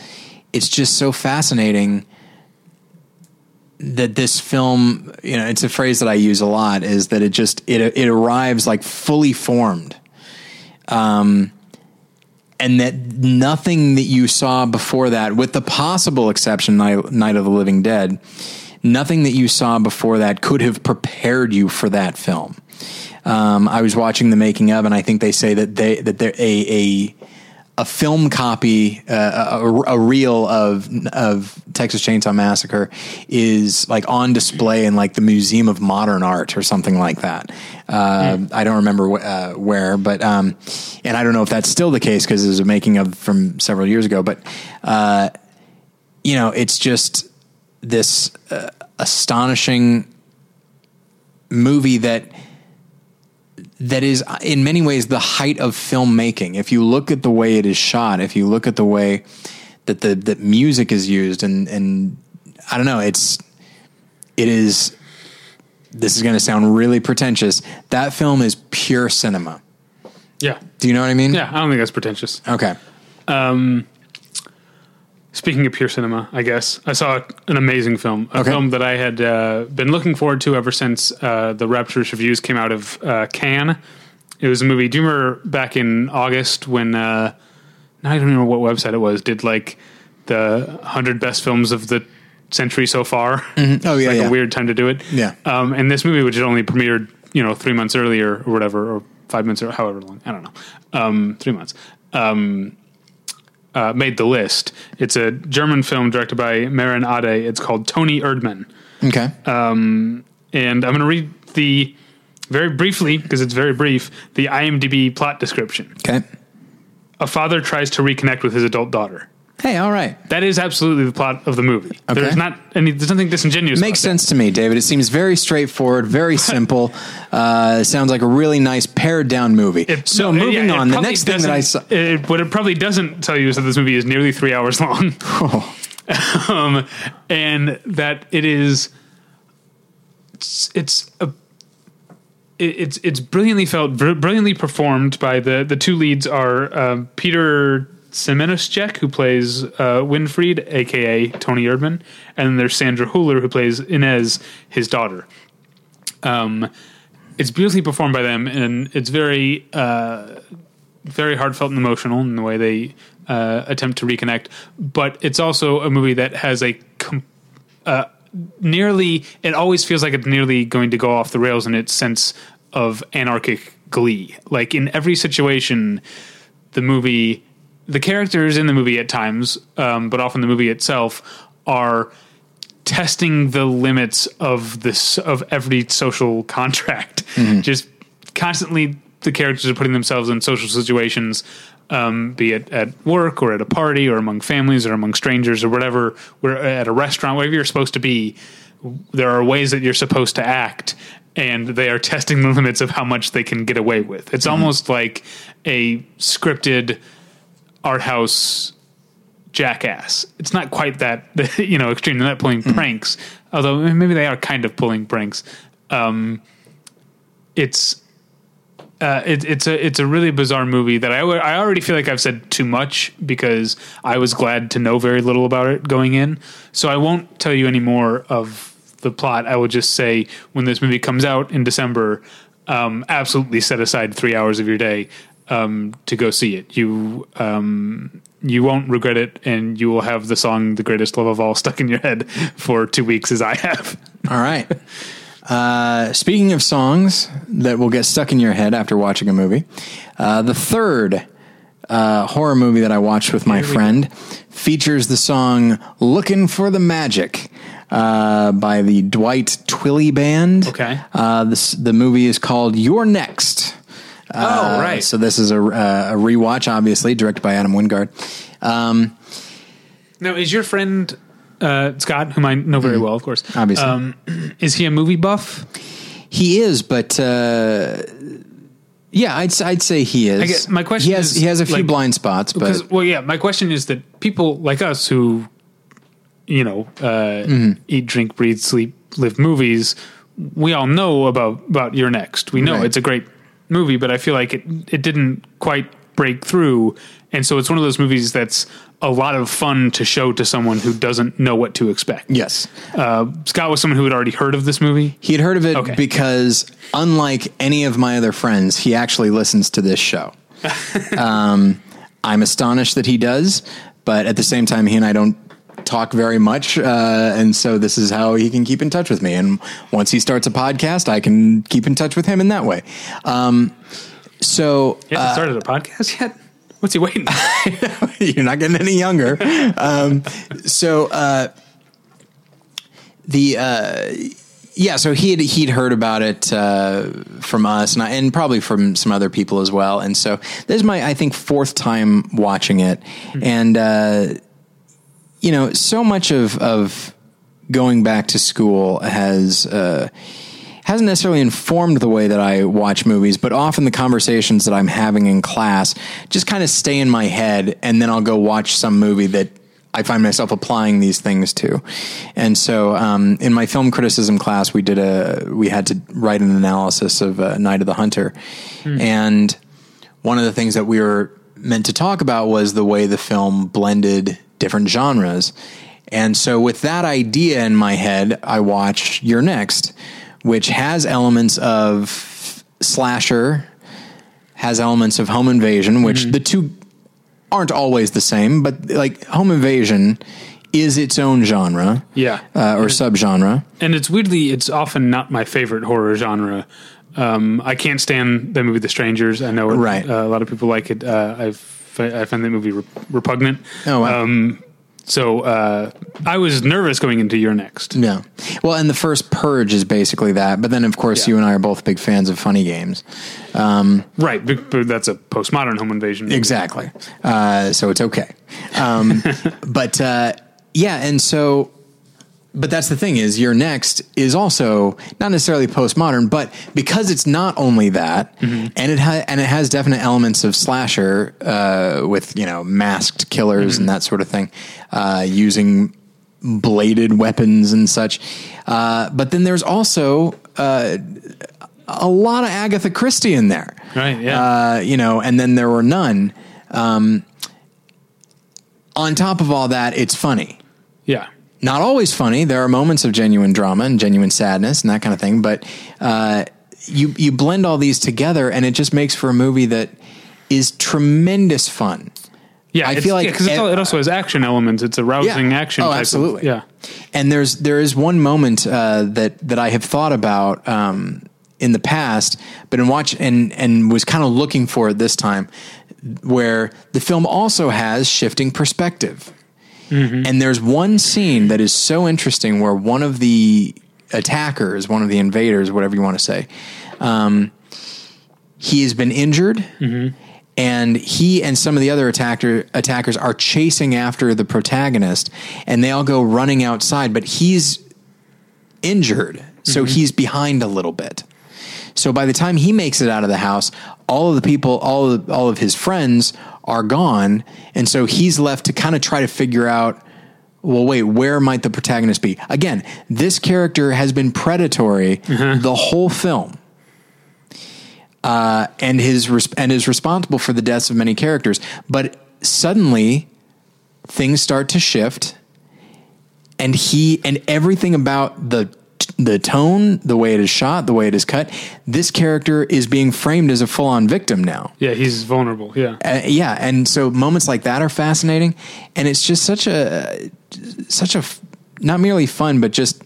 It's just so fascinating that this film, you know, it's a phrase that I use a lot is that it just it it arrives like fully formed. Um and that nothing that you saw before that with the possible exception Night, of the Living Dead, nothing that you saw before that could have prepared you for that film. Um, I was watching the making of, and I think they say that they that they're a a a film copy, uh, a, a reel of of Texas Chainsaw Massacre is like on display in like the Museum of Modern Art or something like that. Uh, I don't remember wh- uh, where, but um, and I don't know if that's still the case because it was a making of from several years ago. But uh, you know, it's just this uh, astonishing movie that that is in many ways the height of filmmaking. If you look at the way it is shot, if you look at the way that the that music is used, and and I don't know, it's it is. This is going to sound really pretentious. That film is pure cinema. Yeah. Do you know what I mean? Yeah, I don't think that's pretentious. Okay. Um, Speaking of pure cinema, I guess I saw an amazing film, a Okay. film that I had uh, been looking forward to ever since uh, the rapturous reviews came out of uh, Cannes. It was a movie. Do you remember back in August when uh, I don't even remember what website it was did like the hundred best films of the century so far? Oh yeah, like yeah. a weird time to do it. Yeah. Um, and this movie, which had only premiered, you know, three months earlier or whatever, or five months or however long, I don't know, um, three months, um, uh, made the list. It's a German film directed by Maren Ade. It's called Toni Erdmann. Okay. And I'm going to read the, very briefly, because it's very brief, the IMDb plot description. okay. A father tries to reconnect with his adult daughter. Hey, all right. That is absolutely the plot of the movie. Okay. There's not any, there's nothing disingenuous. It. Makes sense to me, David. It seems very straightforward, very simple. Uh, sounds like a really nice pared down movie. It- so no, moving yeah, on, the next thing that I saw. It, what it probably doesn't tell you is that this movie is nearly three hours long, Oh, um, and that it is. It's it's a. it- It's it's brilliantly felt, br- brilliantly performed by the the two leads are um, Peter Simonischek, who plays uh, Winfried, aka Toni Erdmann, and there's Sandra Huller, who plays Ines, his daughter. Um, it's beautifully performed by them, and it's very, uh, very heartfelt and emotional in the way they uh, attempt to reconnect. But it's also a movie that has a com- uh, nearly. It always feels like it's nearly going to go off the rails in its sense of anarchic glee. Like in every situation, the movie, the characters in the movie at times, um, but often the movie itself, are testing the limits of this of every social contract. Just constantly, the characters are putting themselves in social situations, um, be it at work or at a party or among families or among strangers or whatever. Where at a restaurant, wherever you're supposed to be, there are ways that you're supposed to act. And they are testing the limits of how much they can get away with. It's almost like a scripted art house jackass. It's not quite that you know extreme. They're not pulling pranks, although maybe they are kind of pulling pranks. Um, it's uh, it, it's a it's a really bizarre movie that I I already feel like I've said too much because I was glad to know very little about it going in. So I won't tell you any more of the plot. I will just say when this movie comes out in December, um, absolutely set aside three hours of your day um, to go see it. You um, you won't regret it, and you will have the song "The Greatest Love of All" stuck in your head for two weeks, as I have. All right. Uh, speaking of songs that will get stuck in your head after watching a movie, uh, the third uh, horror movie that I watched with my friend features the song "Looking for the Magic." Uh, by the Dwight Twilley Band. Okay. Uh, this the movie is called You're Next. Uh, oh, right. So this is a, uh, a rewatch, obviously directed by Adam Wingard. Um, Now, is your friend uh, Scott, whom I know very well, of course, Obviously. um, is he a movie buff? He is, but uh, yeah, I'd I'd say he is. I guess my question he has is, he has a few like, blind spots, Because, but well, yeah, my question is that people like us who, you know, uh, Mm-hmm. eat, drink, breathe, sleep, live movies, we all know about about You're Next. We know Right. it's a great movie, but I feel like it it didn't quite break through, and so it's one of those movies that's a lot of fun to show to someone who doesn't know what to expect. yes, Uh, Scott was someone who had already heard of this movie. he had heard of it Okay. because unlike any of my other friends, he actually listens to this show. um, I'm astonished that he does, but at the same time, he and I don't talk very much, uh, and so this is how he can keep in touch with me. And once he starts a podcast, I can keep in touch with him in that way. Um, so He hasn't started a podcast yet. What's he waiting? you're not getting any younger. um, so uh, the uh, yeah, so he had he'd heard about it uh, from us and I, and probably from some other people as well. And so this is my I think fourth time watching it, and uh, you know, so much of of going back to school has. Uh, hasn't necessarily informed the way that I watch movies, but often the conversations that I'm having in class just kind of stay in my head, and then I'll go watch some movie that I find myself applying these things to. And so, um, in my film criticism class, we did a we had to write an analysis of uh, Night of the Hunter, and one of the things that we were meant to talk about was the way the film blended different genres. And so, with that idea in my head, I watch You're Next, which has elements of slasher, has elements of home invasion, which the two aren't always the same, but like home invasion is its own genre yeah, uh, or subgenre. and it's weirdly it's often not my favorite horror genre. Um, I can't stand the movie The Strangers. I know it, Right. uh, a lot of people like it. Uh, I've, I find that movie re- repugnant. Oh, wow. Um, so uh, I was nervous going into You're Next. Yeah. Well, and the first Purge is basically that. But then, of course, Yeah. you and I are both big fans of funny games. Right, but, but that's a postmodern home invasion. movie. Exactly. Uh, so it's okay. Um, but uh, yeah, and so, but that's the thing is, You're Next is also not necessarily postmodern, but because it's not only that, and it ha- and it has definite elements of slasher uh, with you know masked killers and that sort of thing, uh, using bladed weapons and such. Uh, but then there's also uh, a lot of Agatha Christie in there Right, yeah. uh, you know, and then there were none. Um, on top of all that, it's funny. Yeah. Not always funny. There are moments of genuine drama and genuine sadness and that kind of thing. But uh, you you blend all these together, and it just makes for a movie that is tremendous fun. Yeah, I feel like yeah, 'cause it's ev- it also has action elements. It's a rousing action. Oh, type of- absolutely. yeah. And there's there is one moment uh, that that I have thought about um, in the past, but in watch and and was kind of looking for it this time, where the film also has shifting perspective. Mm-hmm. And there's one scene that is so interesting where one of the attackers, one of the invaders, whatever you want to say, um, he has been injured. Mm-hmm. And he and some of the other attacker attackers are chasing after the protagonist, and they all go running outside. But he's injured, so mm-hmm. he's behind a little bit. So by the time he makes it out of the house, all of the people, all of, all of his friends are gone, and so he's left to kind of try to figure out. Well, wait, where might the protagonist be? Again, this character has been predatory the whole film, uh, and his res- and is responsible for the deaths of many characters. But suddenly, things start to shift, and he and everything about the the tone, the way it is shot, the way it is cut. This character is being framed as a full on victim now. Yeah, he's vulnerable. Yeah. Uh, yeah, and so moments like that are fascinating, and it's just such a such a, not merely fun, but just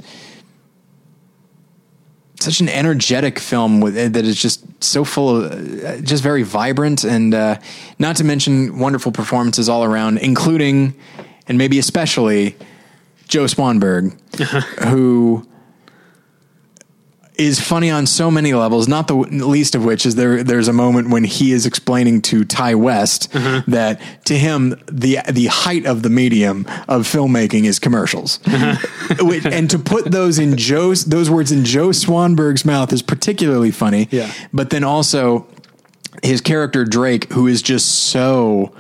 such an energetic film with that is just so full of uh, just very vibrant and uh, not to mention wonderful performances all around, including and maybe especially Joe Swanberg, who is funny on so many levels. Not the least of which is there. There's a moment when he is explaining to Ti West mm-hmm. that to him the the height of the medium of filmmaking is commercials, mm-hmm. Which- and to put those in Joe's those words in Joe Swanberg's mouth is particularly funny. Yeah. but then also his character Drake, who is just so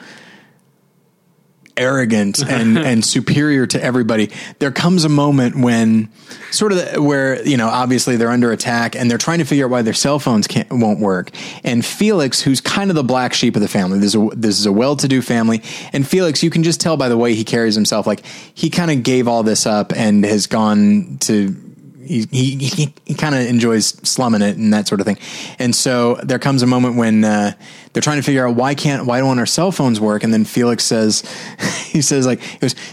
arrogant and and superior to everybody. There comes a moment when sort of the, where you know obviously they're under attack and they're trying to figure out why their cell phones can't won't work. And Felix, who's kind of the black sheep of the family, this is a, this is a well-to-do family, and Felix, you can just tell by the way he carries himself, like he kind of gave all this up and has gone to he he, he, he kind of enjoys slumming it and that sort of thing. And so there comes a moment when uh, they're trying to figure out why can't why don't our cell phones work? And then Felix says he says like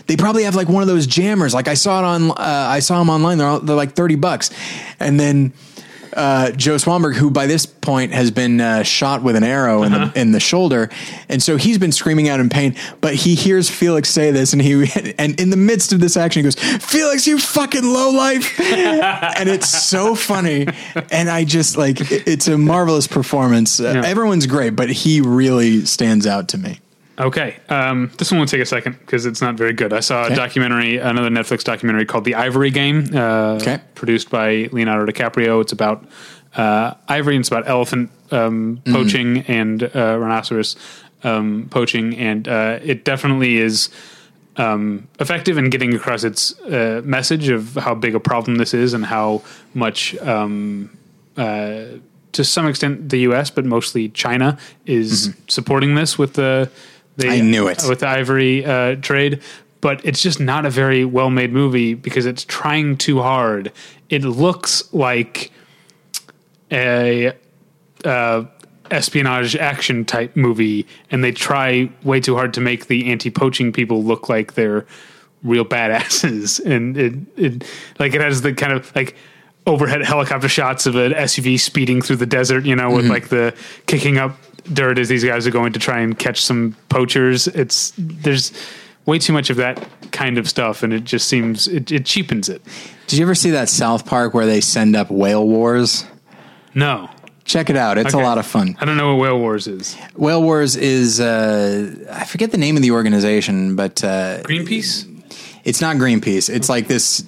they probably have like one of those jammers. Like I saw it on uh, I saw them online. They're all, they're like thirty bucks. And then uh, Joe Swanberg, who by this point has been uh, shot with an arrow in the in the shoulder, and so he's been screaming out in pain. But he hears Felix say this, and he and in the midst of this action, he goes, "Felix, you fucking low life," and it's so funny. And I just like it- it's a marvelous performance. Uh, Yeah. Everyone's great, but he really stands out to me. Okay. Um, this one will take a second because it's not very good. I saw Okay. a documentary, another Netflix documentary called The Ivory Game, uh, Okay. produced by Leonardo DiCaprio. It's about uh, ivory and it's about elephant um, poaching and uh, rhinoceros um, poaching. And uh, it definitely is um, effective in getting across its uh, message of how big a problem this is and how much. Um, uh, to some extent, the U.S., but mostly China, is supporting this with the. The I knew it. with the ivory uh, trade, but it's just not a very well made movie because it's trying too hard. It looks like a uh, espionage action type movie, and they try way too hard to make the anti poaching people look like they're real badasses. And it, it like it has the kind of like overhead helicopter shots of an SUV speeding through the desert, you know, with like the kicking up dirt as these guys are going to try and catch some poachers. It's there's way too much of that kind of stuff, and it just seems it, it cheapens it. Did you ever see that South Park where they send up whale wars? No, Check it out. It's Okay. a lot of fun. I don't know what Whale Wars is. Whale Wars is uh, I forget the name of the organization, but uh, Greenpeace. it's not Greenpeace. It's like this.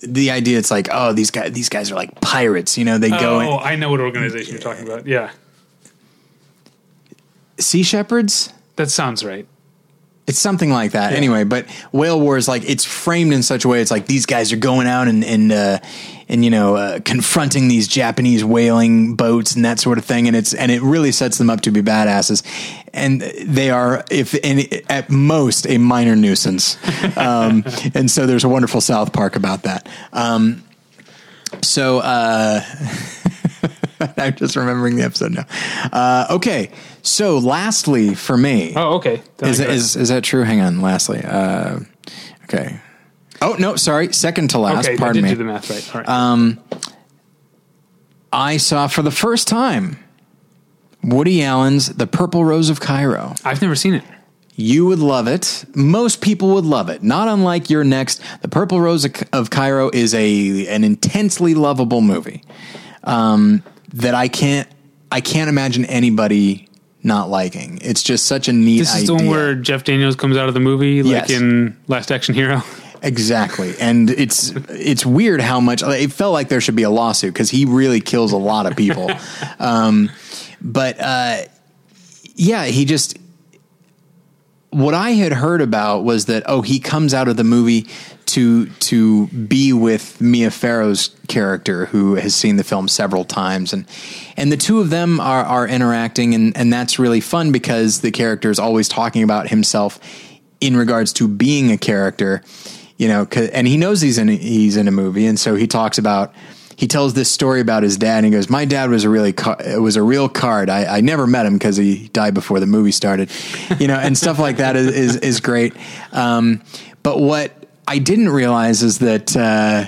The idea, it's like, oh, these guys, these guys are like pirates. You know, they go Oh, I know what organization you're talking about. Yeah, sea shepherds. that sounds right. It's something like that. Anyway, but Whale War is like it's framed in such a way. It's like these guys are going out and and uh, and you know uh, confronting these Japanese whaling boats and that sort of thing. And it's and it really sets them up to be badasses. And they are, if at most, a minor nuisance. Um, and so there's a wonderful South Park about that. Um, so uh, I'm just remembering the episode now. Uh, okay, so lastly for me, Oh, okay. Then is, is is that true? Hang on. Lastly, uh, okay. Oh no, sorry. Second to last. okay, I did me. do the math right. All right. I saw for the first time Woody Allen's The Purple Rose of Cairo. I've never seen it. You would love it. Most people would love it. Not unlike You're Next. The Purple Rose of- of Cairo is a an intensely lovable movie um, that I can't I can't imagine anybody not liking. It's just such a neat This is idea. the one where Jeff Daniels comes out of the movie, like Yes. in Last Action Hero. Exactly, and it's it's weird how much it felt like there should be a lawsuit because he really kills a lot of people. um, but uh, yeah, he just what I had heard about was that oh he comes out of the movie to to be with Mia Farrow's character who has seen the film several times. And and the two of them are are interacting and and that's really fun because the character is always talking about himself in regards to being a character you know and he knows he's in a, he's in a movie. And so he talks about he tells this story about his dad and he goes my dad was a really was a real card. I, I never met him because he died before the movie started you know and stuff like that is is, is great. Um, but what I didn't realize is that uh,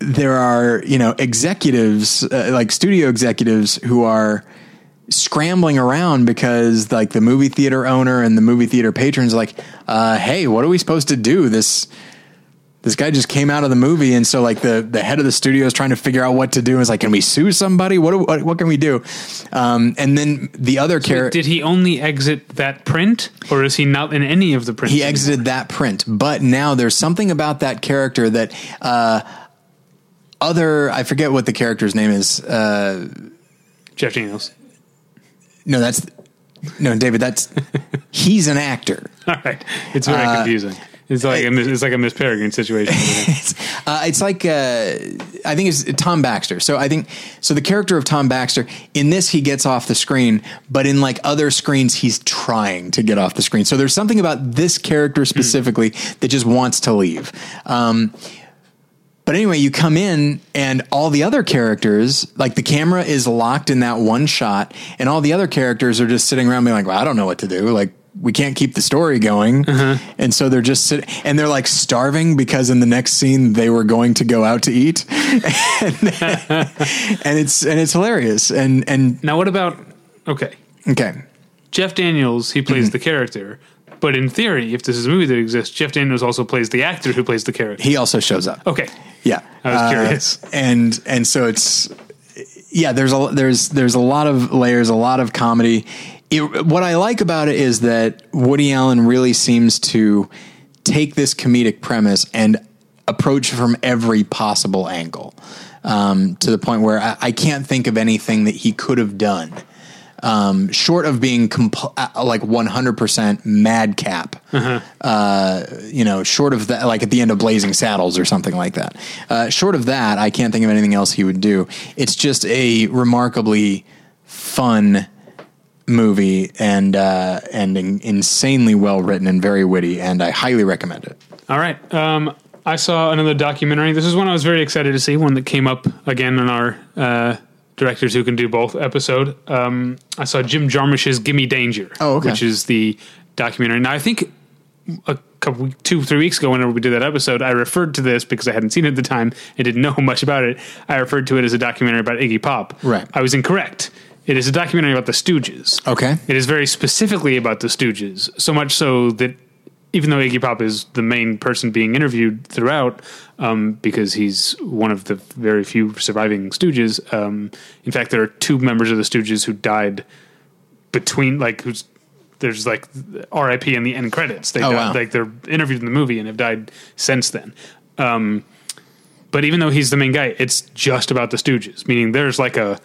there are you know executives uh, like studio executives who are scrambling around because like the movie theater owner and the movie theater patrons like uh, hey what are we supposed to do? This this guy just came out of the movie and so like the the head of the studio is trying to figure out what to do and is like can we sue somebody what do, what, what can we do um, and then the other character Did he only exit that print, or is he not in any of the prints? he anymore? exited that print but now there's something about that character that uh, other i forget what the character's name is uh, Jeff Daniels. no that's no david that's he's an actor All right, it's very Uh, confusing. It's like a, Miss- it's like a Miss Peregrine situation. it's, uh, it's like uh, I think it's Tom Baxter. So I think so. The character of Tom Baxter in this he gets off the screen, but in like other screens he's trying to get off the screen. So there's something about this character specifically that just wants to leave. Um, but anyway, you come in and all the other characters, like the camera is locked in that one shot, and all the other characters are just sitting around being like, well, I don't know what to do. Like, we can't keep the story going. And so they're just sitting, and they're like starving because in the next scene they were going to go out to eat. and, and it's, and it's hilarious. And, and now, what about okay? okay. Jeff Daniels, he plays Mm-hmm. the character, but in theory, if this is a movie that exists, Jeff Daniels also plays the actor who plays the character. He also shows up. Okay, Yeah, I was Uh, curious. and and so it's yeah. There's a there's there's a lot of layers, a lot of comedy. It, what I like about it is that Woody Allen really seems to take this comedic premise and approach from every possible angle, um, to the point where I, I can't think of anything that he could have done. Um, short of being compl- uh, like 100% madcap, uh, you know, short of that, like at the end of Blazing Saddles or something like that. Uh, short of that, I can't think of anything else he would do. It's just a remarkably fun movie and uh, and in, insanely well written and very witty, and I highly recommend it. all right. Um, I saw another documentary. This is one I was very excited to see. One that came up again in our uh, directors who can do both episode. Um, I saw Jim Jarmusch's "Gimme Danger," Oh, okay. which is the documentary. Now, I think a couple, two, three weeks ago, whenever we did that episode, I referred to this because I hadn't seen it at the time and didn't know much about it. I referred to it as a documentary about Iggy Pop. Right. I was incorrect. It is a documentary about the Stooges. Okay. It is very specifically about the Stooges, so much so that even though Iggy Pop is the main person being interviewed throughout, um, because he's one of the very few surviving Stooges. Um, in fact, there are two members of the Stooges who died between, like, who's there's like R.I.P. in the end credits. They Oh, died, wow. like they're interviewed in the movie and have died since then. Um, but even though he's the main guy, it's just about the Stooges. Meaning, there's like a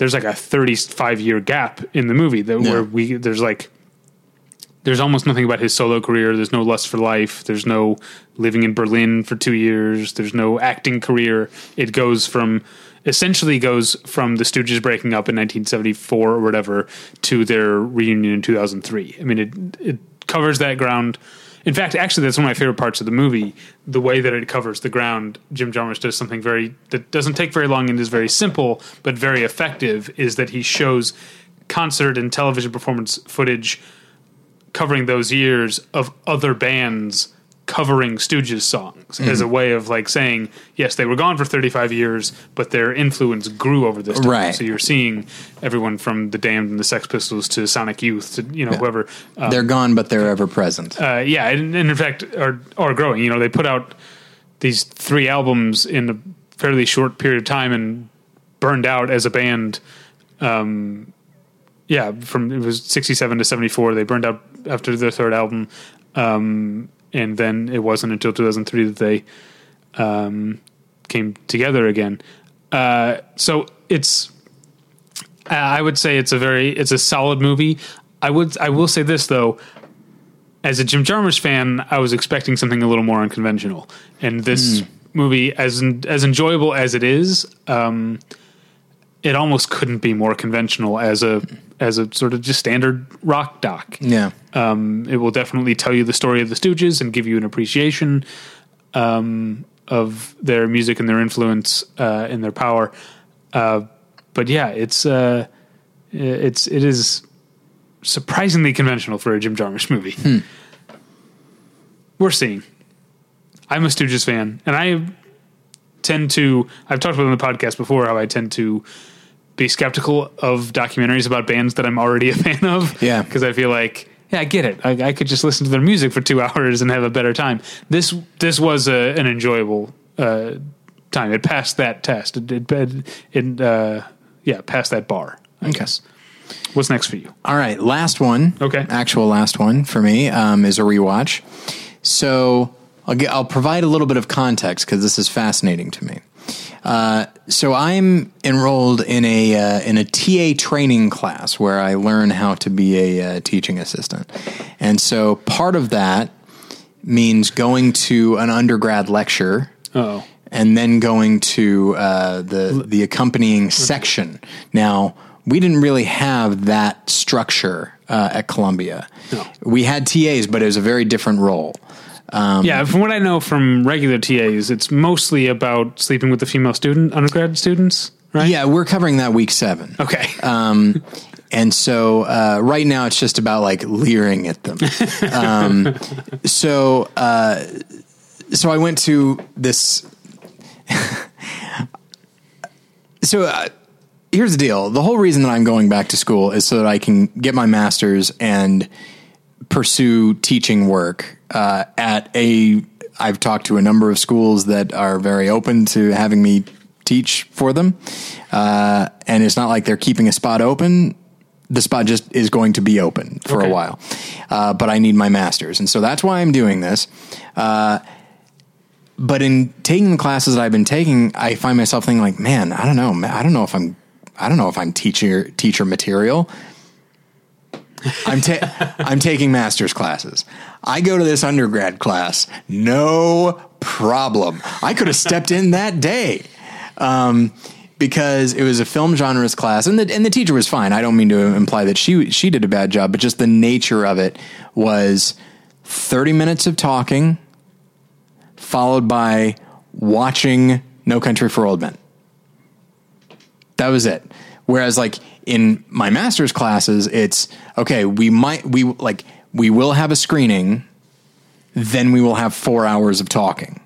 there's like a 35 year gap in the movie that Yeah. where we there's like there's almost nothing about his solo career. There's no lust for life. There's no living in Berlin for two years. There's no acting career. It goes from essentially goes from the Stooges breaking up in 1974 or whatever to their reunion in 2003. I mean, it it covers that ground. In fact, actually, that's one of my favorite parts of the movie. The way that it covers the ground, Jim Jarmusch does something very that doesn't take very long and is very simple but very effective. Is that he shows concert and television performance footage covering those years of other bands covering Stooges songs Mm-hmm. as a way of like saying, yes, they were gone for 35 years, but their influence grew over this time. Right. So you're seeing everyone from the Damned and the Sex Pistols to Sonic Youth to you know whoever. Uh, They're gone, but they're ever present. uh, yeah, and, and in fact are are growing. You know, they put out these three albums in a fairly short period of time and burned out as a band. Um, yeah, from it was sixty seven to seventy four. They burned out after their third album, um, and then it wasn't until two thousand three that they um, came together again. Uh, so it's I would say it's a very it's a solid movie. I would I will say this though, as a Jim Jarmusch fan, I was expecting something a little more unconventional, and this movie, as as enjoyable as it is, um, it almost couldn't be more conventional as a as a sort of just standard rock doc. Yeah. Um, it will definitely tell you the story of the Stooges and give you an appreciation um, of their music and their influence uh, and their power. Uh, but yeah, it's uh, it's it is surprisingly conventional for a Jim Jarmusch movie. We're seeing. I'm a Stooges fan, and I tend to. I've talked about on the podcast before how I tend to be skeptical of documentaries about bands that I'm already a fan of. Yeah. because I feel like. Yeah, I get it. I, I could just listen to their music for two hours and have a better time. This this was a, an enjoyable uh, time. It passed that test. It it, it uh, yeah passed that bar. I guess. What's next for you? All right, last one. Okay. actual last one for me um, is a rewatch. So I'll get, I'll provide a little bit of context because this is fascinating to me. Uh, so I'm enrolled in a uh, in a TA training class where I learn how to be a uh, teaching assistant, and so part of that means going to an undergrad lecture Oh, and then going to uh, the the accompanying section. Now we didn't really have that structure uh, at Columbia. No. We had TAs, but it was a very different role. Yeah. From what I know from regular TAs, it's mostly about sleeping with the female student, undergrad students, right? Yeah, we're covering that week seven. Okay. Um, and so uh, right now it's just about like leering at them. Um, so uh, so I went to this. so uh, here's the deal: the whole reason that I'm going back to school is so that I can get my master's and pursue teaching work uh, at a. I've talked to a number of schools that are very open to having me teach for them, uh, and it's not like they're keeping a spot open. The spot just is going to be open for Okay. a while, uh, but I need my master's, and so that's why I'm doing this. Uh, but in taking the classes that I've been taking, I find myself thinking like, man, I don't know, I don't know if I'm, I don't know if I'm teacher teacher material. I'm ta- I'm taking master's classes. I go to this undergrad class, no problem. I could have stepped in that day. Um, because it was a film genres class and the and the teacher was fine. I don't mean to imply that she she did a bad job, but just the nature of it was 30 minutes of talking followed by watching No Country for Old Men. That was it. Whereas like in my master's classes, it's okay, we might we like we will have a screening, then we will have four hours of talking.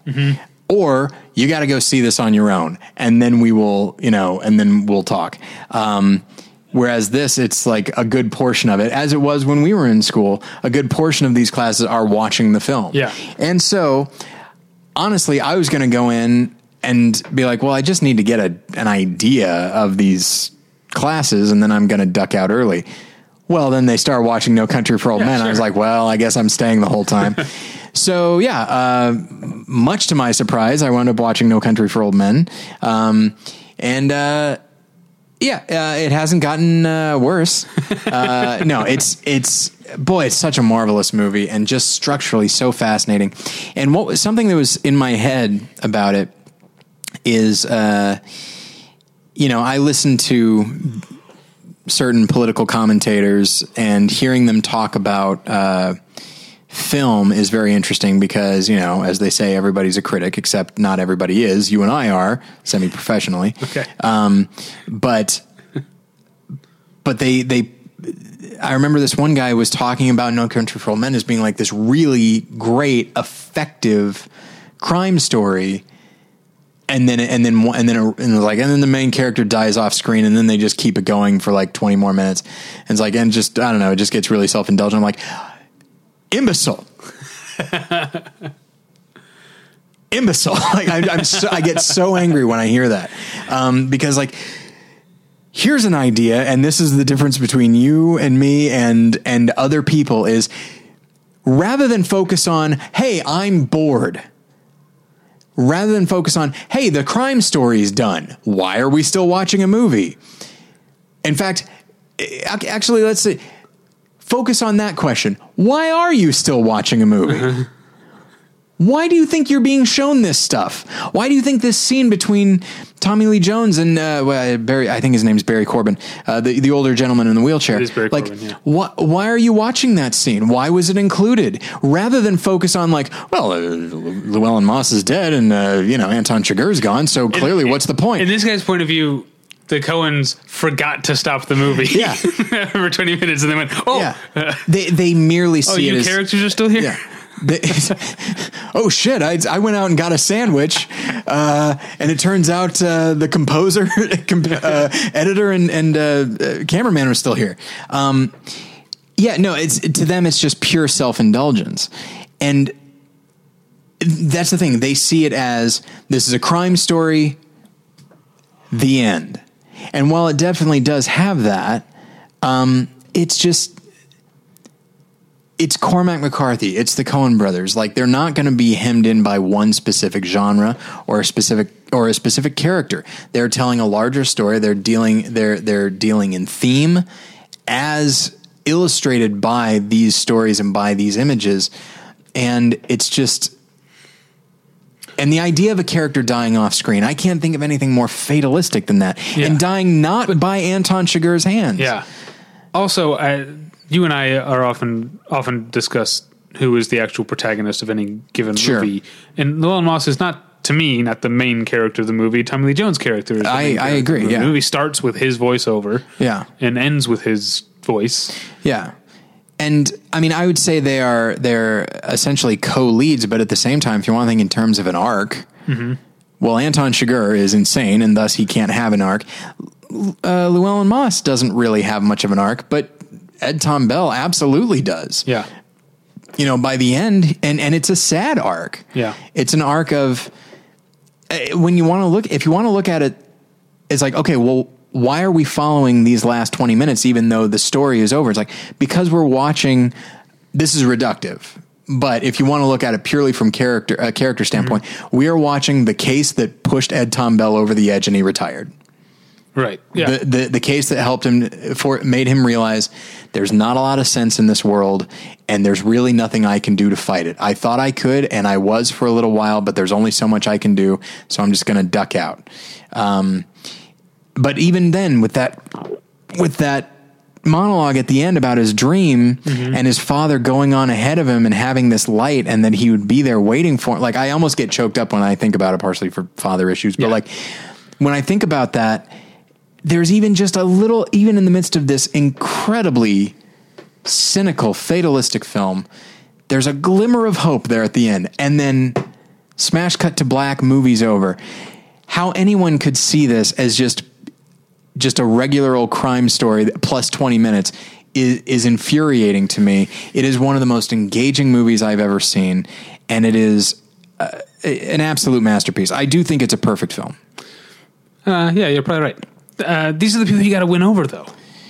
Or you got to go see this on your own, and then we will, you know, and then we'll talk. Um, whereas this, it's like a good portion of it, as it was when we were in school. A good portion of these classes are watching the film. Yeah. and so honestly, I was going to go in and be like, well, I just need to get a, an idea of these classes and then I'm going to duck out early. Well, then they start watching No Country for Old Men. I was like, well, I guess I'm staying the whole time. so, yeah, uh, much to my surprise, I wound up watching No Country for Old Men. Um, and, uh, Yeah, uh, it hasn't gotten uh, worse. Uh, no, it's it's boy, it's such a marvelous movie and just structurally so fascinating. And what was something that was in my head about it is, uh, you know, I listen to certain political commentators and hearing them talk about uh, film is very interesting because you know as they say everybody's a critic except not everybody is you and i are semi-professionally Okay. um, but but they they i remember this one guy was talking about no country for old men as being like this really great effective crime story and then and then and then and like and then the main character dies off screen and then they just keep it going for like 20 more minutes. And it's like and just i don't know it just gets really self-indulgent. I'm like imbecile. Imbecile. Like I, I'm so, I get so angry when I hear that. Um, because like here's an idea and this is the difference between you and me and and other people is rather than focus on hey I'm bored rather than focus on hey the crime story is done. Why are we still watching a movie? In fact actually let's say focus on that question. Why are you still watching a movie why do you think you're being shown this stuff? Why do you think this scene between Tommy Lee Jones and uh, Barry? I think his name's Barry Corbin, uh, the the older gentleman in the wheelchair. It like, Corbin, yeah. why, why are you watching that scene? Why was it included? Rather than focus on like, well, uh, Llewellyn Moss is dead and uh, you know Anton Chigurh's gone, so clearly, what's the point? In this guy's point of view, the Coens forgot to stop the movie. Yeah. for 20 minutes and they went, oh, yeah, they they merely oh, see it you as characters are still here? Yeah. Oh shit! I, I went out and got a sandwich, uh, and it turns out uh, the composer, com- uh, editor, and, and uh, uh, cameraman are still here. Um, yeah, no, it's to them it's just pure self indulgence, and that's the thing. They see it as this is a crime story. The end, and while it definitely does have that, um, it's just it's Cormac McCarthy. It's the Coen brothers. Like they're not going to be hemmed in by one specific genre or a specific or a specific character. They're telling a larger story. They're dealing they're they're dealing in theme as illustrated by these stories and by these images. And it's just and the idea of a character dying off screen, I can't think of anything more fatalistic than that. Yeah. And dying not by Anton Chigurh's hands. Yeah. Also, I, you and I are often often discuss who is the actual protagonist of any given Sure. movie, and Llewellyn Moss is not to me not the main character of the movie. Tommy Lee Jones' character. Is the I- I agree, The yeah. movie starts with his voiceover, Yeah. and ends with his voice. Yeah. And I mean, I would say they are they're essentially co-leads, but at the same time, if you want to think in terms of an arc, well, Anton Chigurh is insane, and thus he can't have an arc. Uh, Llewellyn Moss doesn't really have much of an arc, but Ed Tom Bell absolutely does. Yeah. You know, by the end, and and it's a sad arc. Yeah. it's an arc of uh, when you want to look if you want to look at it it's like okay well why are we following these last 20 minutes even though the story is over it's like because we're watching this is reductive but if you want to look at it purely from character a character standpoint we are watching the case that pushed Ed Tom Bell over the edge and he retired Right. Yeah. the, the the case that helped him for made him realize there's not a lot of sense in this world and there's really nothing I can do to fight it. I thought I could and I was for a little while, but there's only so much I can do, so I'm just going to duck out. Um, but even then with that with that monologue at the end about his dream and his father going on ahead of him and having this light and that he would be there waiting for like I almost get choked up when I think about it partially for father issues but Yeah. like when I think about that there's even just a little even in the midst of this incredibly cynical fatalistic film there's a glimmer of hope there at the end and then smash cut to black movies over how anyone could see this as just just a regular old crime story plus 20 minutes is, is infuriating to me. It is one of the most engaging movies I've ever seen, and it is uh, an absolute masterpiece. I do think it's a perfect film. Uh, yeah, you're probably right. Uh, these are the people you got to win over, though.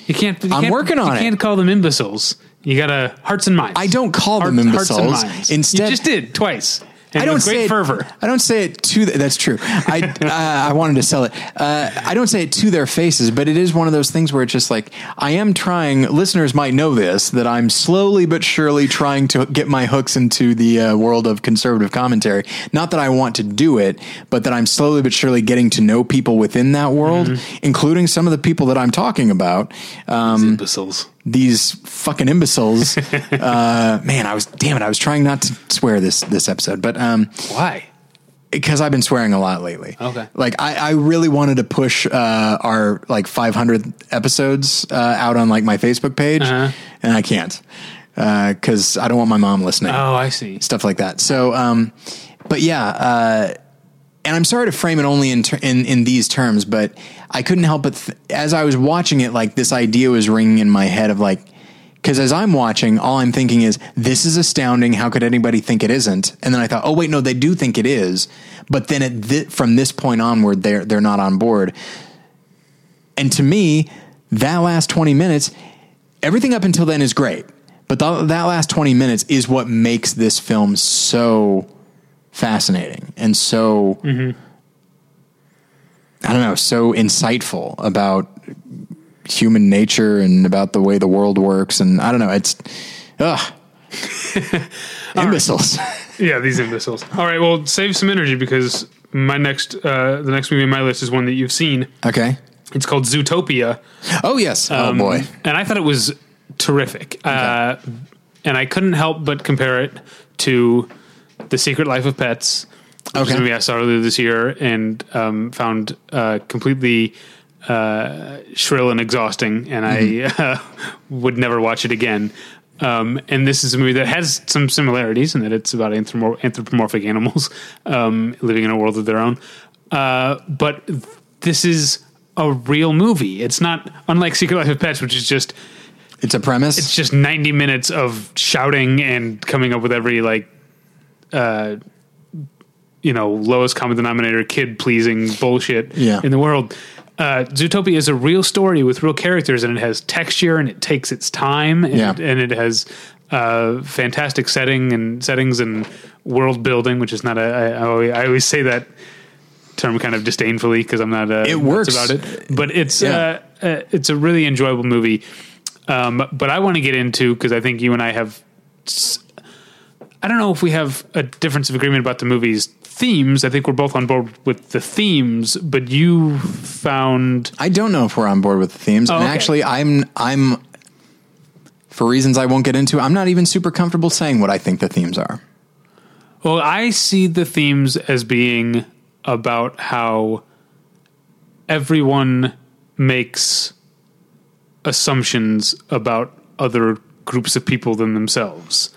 You can't. You I'm can't- working on you it. can't call them imbeciles. You got to hearts and minds. I don't call them Heart- hearts and imbeciles. minds. Instead- you just did twice, I don't with great say it, fervor. I don't say it to. The, that's true. I uh, I wanted to sell it. Uh, I don't say it to their faces, but it is one of those things where it's just like I am trying. Listeners might know this that I'm slowly but surely trying to get my hooks into the uh, world of conservative commentary. Not that I want to do it, but that I'm slowly but surely getting to know people within that world, Mm-hmm. including some of the people that I'm talking about. Um, Imbeciles. These fucking imbeciles. uh, man, I was damn it. I was trying not to swear this this episode, but um, Why? because I've been swearing a lot lately. Okay. Like I, I really wanted to push uh, our like 500 episodes uh, out on like my Facebook page, Uh-huh. and I can't because I don't want my mom listening Oh, I see. stuff like that. So, um, but yeah, uh, and I'm sorry to frame it only in, ter- in in these terms, but I couldn't help but th- as I was watching it, like this idea was ringing in my head of like. Because as I'm watching, all I'm thinking is, "This is astounding. How could anybody think it isn't?" And then I thought, "Oh wait, no, they do think it is." But then thi- from this point onward, they're they're not on board. And to me, that last 20 minutes, everything up until then is great. But th- that last 20 minutes is what makes this film so fascinating and so, I don't know, so insightful about human nature and about the way the world works. And I don't know, it's, ugh. Imbeciles. Yeah, these imbeciles. All right, well, save some energy because my next, uh, the next movie on my list is one that you've seen. Okay. It's called Zootopia. Oh, yes. oh, Um, boy. And I thought it was terrific. Uh, and I couldn't help but compare it to The Secret Life of Pets, which is Okay. a movie I saw earlier this year and um, found uh, completely uh, shrill and exhausting. And Mm-hmm. I uh, would never watch it again. Um, and this is a movie that has some similarities in that it's about anthropomorphic animals um, living in a world of their own. Uh, but this is a real movie. It's not unlike Secret Life of Pets, which is just It's a premise. it's just 90 minutes of shouting and coming up with every like uh you know lowest common denominator kid pleasing bullshit Yeah. in the world uh, Zootopia is a real story with real characters, and it has texture, and it takes its time, and, Yeah. and it has uh, fantastic setting and settings and world building, which is not a. I, I always, I always say that term kind of disdainfully because I'm not. Uh, It works. about it, but it's Yeah. uh, uh, it's a really enjoyable movie. Um, but I want to get into because I think you and I have. I don't know if we have a difference of agreement about the movie's themes. I think we're both on board with the themes, but you found I don't know if we're on board with the themes. Oh, and okay. actually, I'm I'm for reasons I won't get into. I'm not even super comfortable saying what I think the themes are. Well, I see the themes as being about how everyone makes assumptions about other groups of people than themselves.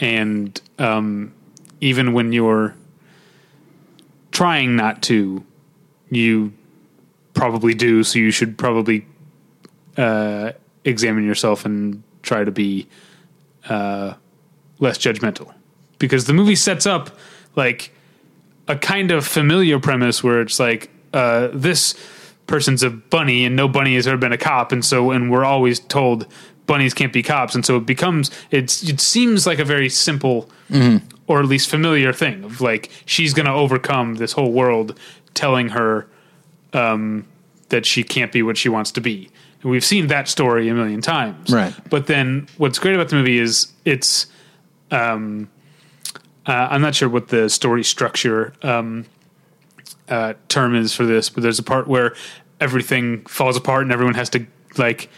And um, even when you're trying not to, you probably do. So you should probably uh, examine yourself and try to be uh, less judgmental because the movie sets up like a kind of familiar premise where it's like uh, this person's a bunny and no bunny has ever been a cop and so and we're always told bunnies can't be cops. And so it becomes it's it seems like a very simple or at least familiar thing of like she's going to overcome this whole world telling her um, that she can't be what she wants to be. And we've seen that story a million times. Right. but then what's great about the movie is it's um, uh, I'm not sure what the story structure um, uh, term is for this, but there's a part where everything falls apart and everyone has to like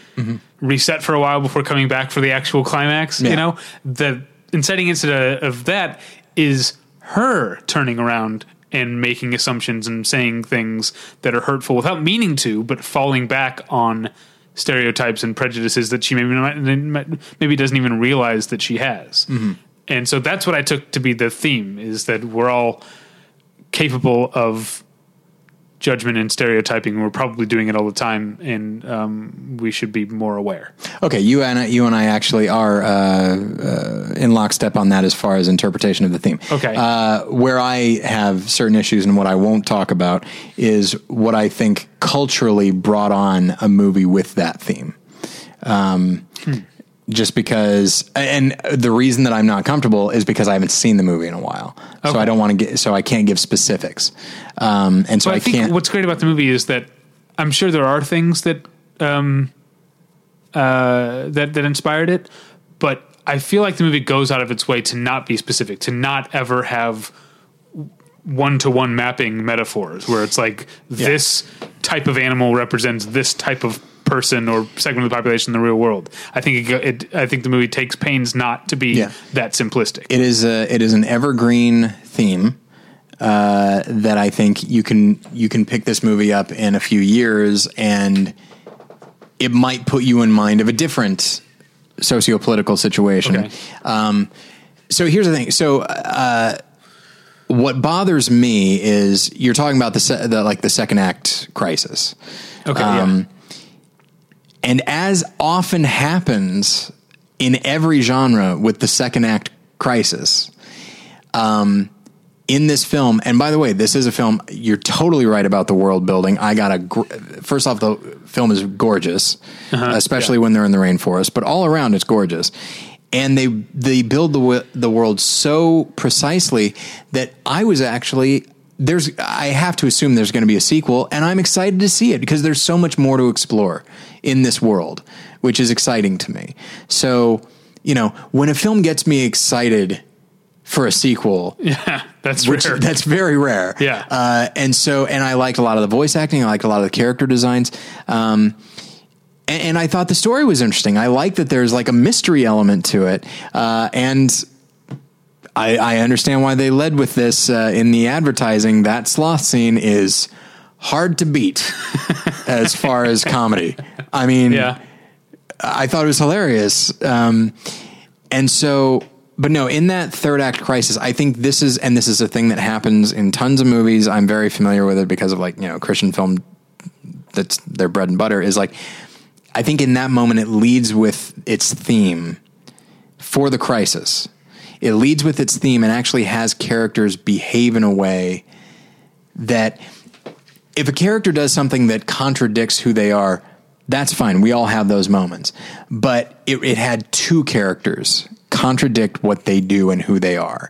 reset for a while before coming back for the actual climax. Yeah. You know, the inciting incident of that is her turning around and making assumptions and saying things that are hurtful without meaning to, but falling back on stereotypes and prejudices that she maybe maybe doesn't even realize that she has. Mm-hmm. And so that's what I took to be the theme is that we're all capable of judgment and stereotyping. We're probably doing it all the time, and um, we should be more aware. Okay, you and you and I actually are uh, uh, in lockstep on that as far as interpretation of the theme. Okay. uh, where I have certain issues and what I won't talk about is what I think culturally brought on a movie with that theme. Um, just because and the reason that I'm not comfortable is because I haven't seen the movie in a while. So I don't want to get so I can't give specifics. Um and so I, I, think can't what's great about the movie is that I'm sure there are things that um, uh, that that inspired it, but I feel like the movie goes out of its way to not be specific, to not ever have one to one mapping metaphors where it's like this type of animal represents this type of person or segment of the population in the real world. I think it, it I think the movie takes pains not to be Yeah. that simplistic. it is a it is an evergreen theme uh, that I think you can you can pick this movie up in a few years and it might put you in mind of a different socio-political situation. Okay. Um, so here's the thing. So uh, what bothers me is you're talking about the, se- the like the second act crisis. okay, um, yeah. And as often happens in every genre with the second act crisis, um, in this film, and by the way, this is a film, you're totally right about the world building. I got a, gr- first off, the film is gorgeous, especially when they're in the rainforest, but all around it's gorgeous. And they, they build the, the world so precisely that I was actually, there's, I have to assume there's going to be a sequel, and I'm excited to see it because there's so much more to explore in this world, which is exciting to me. So, you know, when a film gets me excited for a sequel, yeah, that's which rare. that's very rare. Yeah. Uh, and so, and I liked a lot of the voice acting. I liked a lot of the character designs. Um, and, and I thought the story was interesting. I like that there's like a mystery element to it. Uh, and I, I understand why they led with this uh, in the advertising. That sloth scene is hard to beat as far as comedy. I mean, yeah. I thought it was hilarious. Um, and so, but no, in that third act crisis, I think this is, and this is a thing that happens in tons of movies. I'm very familiar with it because of like, you know, Christian film that's their bread and butter is like, I think in that moment it leads with its theme for the crisis. It leads with its theme and actually has characters behave in a way that if a character does something that contradicts who they are, that's fine. We all have those moments. But it, it had two characters contradict what they do and who they are.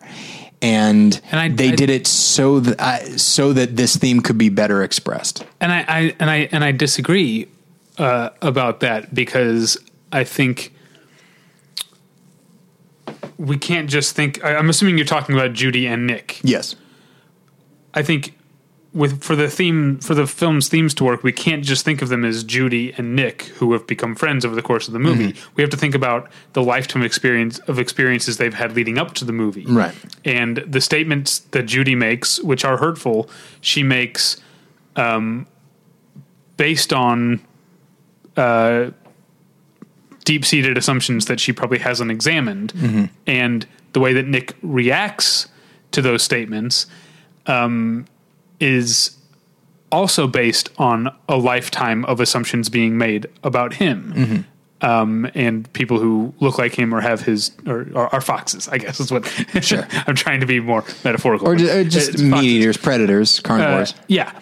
And, And I- they I- did it so that I, so that this theme could be better expressed. and I, I and I and I disagree uh, about that because I think we can't just think. I, I'm assuming you're talking about Judy and Nick. Yes. I think with for the theme for the film's themes to work, we can't just think of them as Judy and Nick who have become friends over the course of the movie. Mm-hmm. We have to think about the lifetime experience of experiences they've had leading up to the movie. Right. And the statements that Judy makes, which are hurtful, she makes um, based on uh, deep seated assumptions that she probably hasn't examined. And the way that Nick reacts to those statements um, is also based on a lifetime of assumptions being made about him. Um, and people who look like him or have his or, or are foxes, I guess is what. Sure. I'm trying to be more metaphorical. Or just, or just meat eaters, predators, Uh, carnivores. yeah.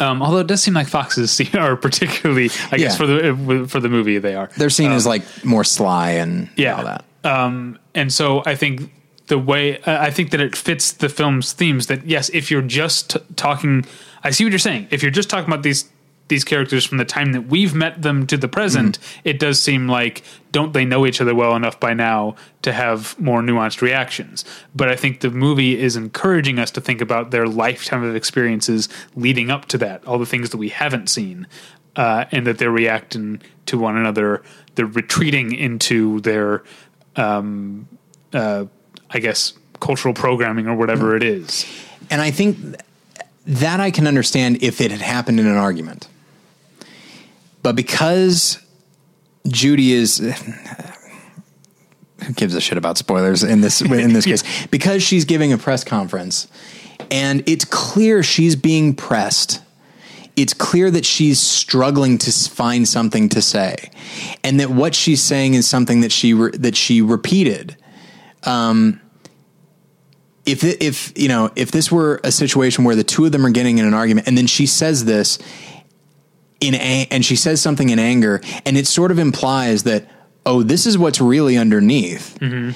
Um, although it does seem like foxes are particularly, I guess, for the for the movie they are. They're seen as like more sly and yeah. all that. Um, and so I think the way uh, I think that it fits the film's themes. That yes, if you're just t- talking, I see what you're saying. If you're just talking about these these characters from the time that we've met them to the present, it does seem like don't they know each other well enough by now to have more nuanced reactions. But I think the movie is encouraging us to think about their lifetime of experiences leading up to that, all the things that we haven't seen, uh, and that they're reacting to one another. They're retreating into their um, uh, I guess cultural programming or whatever it is. And I think that I can understand if it had happened in an argument. But because Judy is who gives a shit about spoilers in this in this case? Because she's giving a press conference and it's clear she's being pressed. It's clear that she's struggling to find something to say and that what she's saying is something that she re- that she repeated. Um, if it, if you know if this were a situation where the two of them are getting in an argument and then she says this in a- and she says something in anger and it sort of implies that oh, this is what's really underneath, mm-hmm.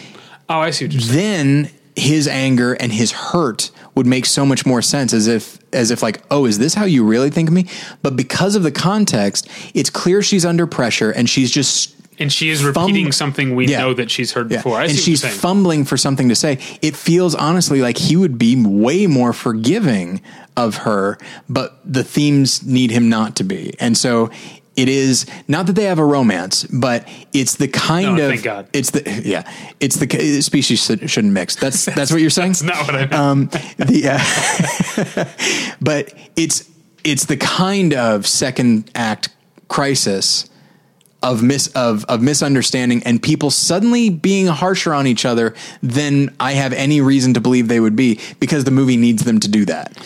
Oh, I see what you're then his anger and his hurt would make so much more sense as if as if like oh is this how you really think of me? But because of the context it's clear she's under pressure and she's just And she is repeating something we Yeah. know that she's heard yeah, before. I and she's fumbling for something to say. It feels honestly like he would be way more forgiving of her but the themes need him not to be and so it is not that they have a romance, but it's the kind Oh, of thank God. it's the yeah it's the species should- shouldn't mix. That's that's what you're saying. That's not what I meant. Um, the uh, but it's it's the kind of second act crisis of mis of of misunderstanding and people suddenly being harsher on each other than I have any reason to believe they would be because the movie needs them to do that.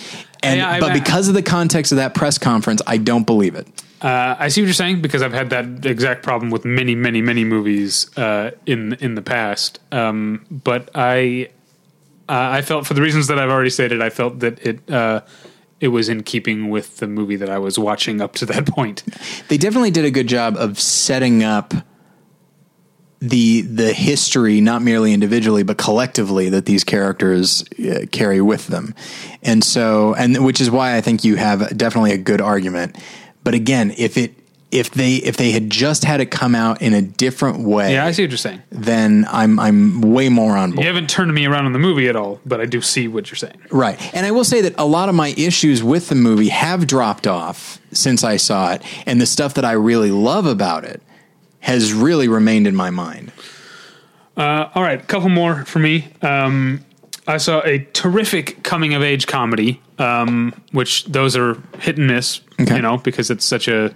And Yeah, but because of the context of that press conference, I don't believe it. Uh, I see what you're saying because I've had that exact problem with many, many, many movies uh, in in the past. Um, but I uh, I felt for the reasons that I've already stated, I felt that it uh, it was in keeping with the movie that I was watching up to that point. They definitely did a good job of setting up the the history, not merely individually but collectively, that these characters uh, carry with them, and so and which is why I think you have definitely a good argument. But again, if it if they if they had just had it come out in a different way, Yeah, I see what you're saying. then I'm I'm way more on board. You haven't turned me around on the movie at all, but I do see what you're saying. Right. And I will say that a lot of my issues with the movie have dropped off since I saw it. And the stuff that I really love about it has really remained in my mind. Uh, all right, a couple more for me. Um, I saw a terrific coming of age comedy, um, which those are hit and miss, Okay. you know, because it's such a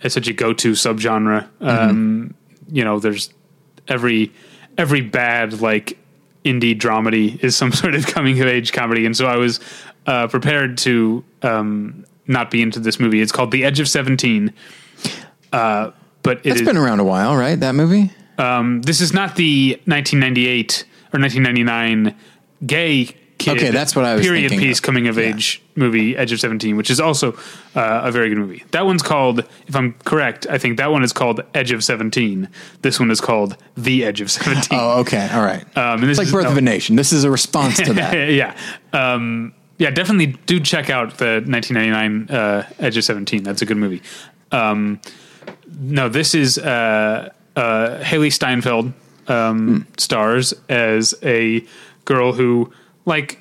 it's such a go to subgenre. Um, You know, there's every every bad like indie dramedy is some sort of coming of age comedy, and so I was uh, prepared to um, not be into this movie. It's called The Edge of Seventeen. Uh, but it It's is- been around a while, right? That movie? um, this is not the 1998 or 1999 gay kid. Okay, that's what I was period piece of. coming of Yeah. age movie, Edge of 17, which is also uh, a very good movie. That one's called, if I'm correct, I think that one is called Edge of 17. This one is called The Edge of 17. Oh, okay. All right. Um, and this it's like is- Birth no. of a Nation. This is a response to that. yeah. Um, yeah, definitely do check out the 1999 uh, Edge of 17. That's a good movie. Um, no, this is uh, uh, Hailee Steinfeld um, stars as a girl who, like,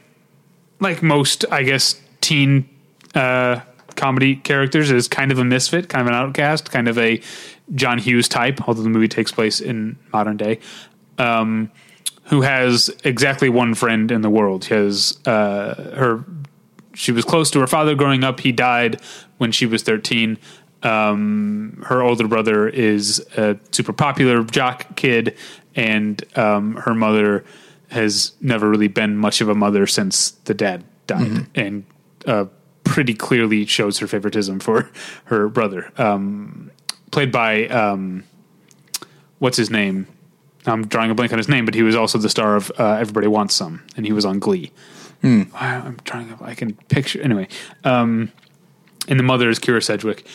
like most, I guess, teen uh, comedy characters, is kind of a misfit, kind of an outcast, kind of a John Hughes type. Although the movie takes place in modern day, um, who has exactly one friend in the world. She has uh, her. She was close to her father growing up. He died when she was thirteen. Um, her older brother is a super popular jock kid, and um, her mother has never really been much of a mother since the dad died, and uh, pretty clearly shows her favoritism for her brother, um, played by um, what's his name? I'm drawing a blank on his name, but he was also the star of uh, Everybody Wants Some, and he was on Glee. I, I'm trying. to- I can picture anyway. Um, and the mother is Kyra Sedgwick.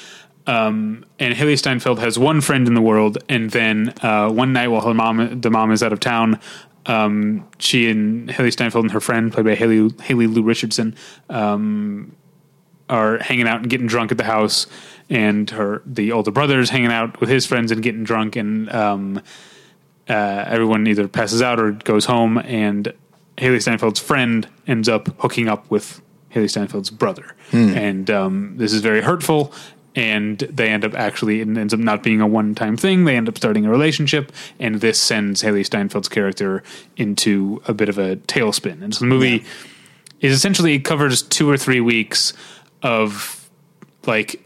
Um, and Hailee Steinfeld has one friend in the world, and then uh, one night while her mom, the mom is out of town, um, she and Hailee Steinfeld and her friend, played by Haley Haley Lu Richardson, um, are hanging out and getting drunk at the house, and her the older brother is hanging out with his friends and getting drunk, and um, uh, everyone either passes out or goes home, and Hailee Steinfeld's friend ends up hooking up with Hailee Steinfeld's brother, and um, this is very hurtful. And they end up actually, it ends up not being a one time thing. They end up starting a relationship, and this sends Hailee Steinfeld's character into a bit of a tailspin. And so the movie is essentially covers two or three weeks of like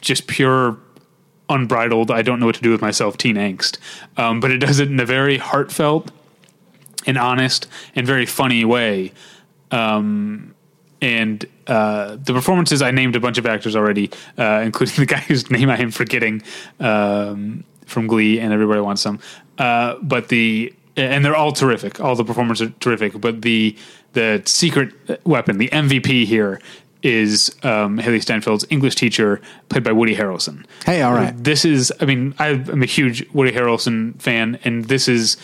just pure unbridled i don't know what to do with myself teen angst um, but it does it in a very heartfelt and honest and very funny way um, and uh, the performances i named a bunch of actors already uh, including the guy whose name i am forgetting um, from glee and everybody wants some uh, but the and they're all terrific all the performers are terrific but the the secret weapon the mvp here is um, Hailee Steinfeld's English teacher, played by Woody Harrelson. Hey, all right. This is, I mean, I'm a huge Woody Harrelson fan, and this is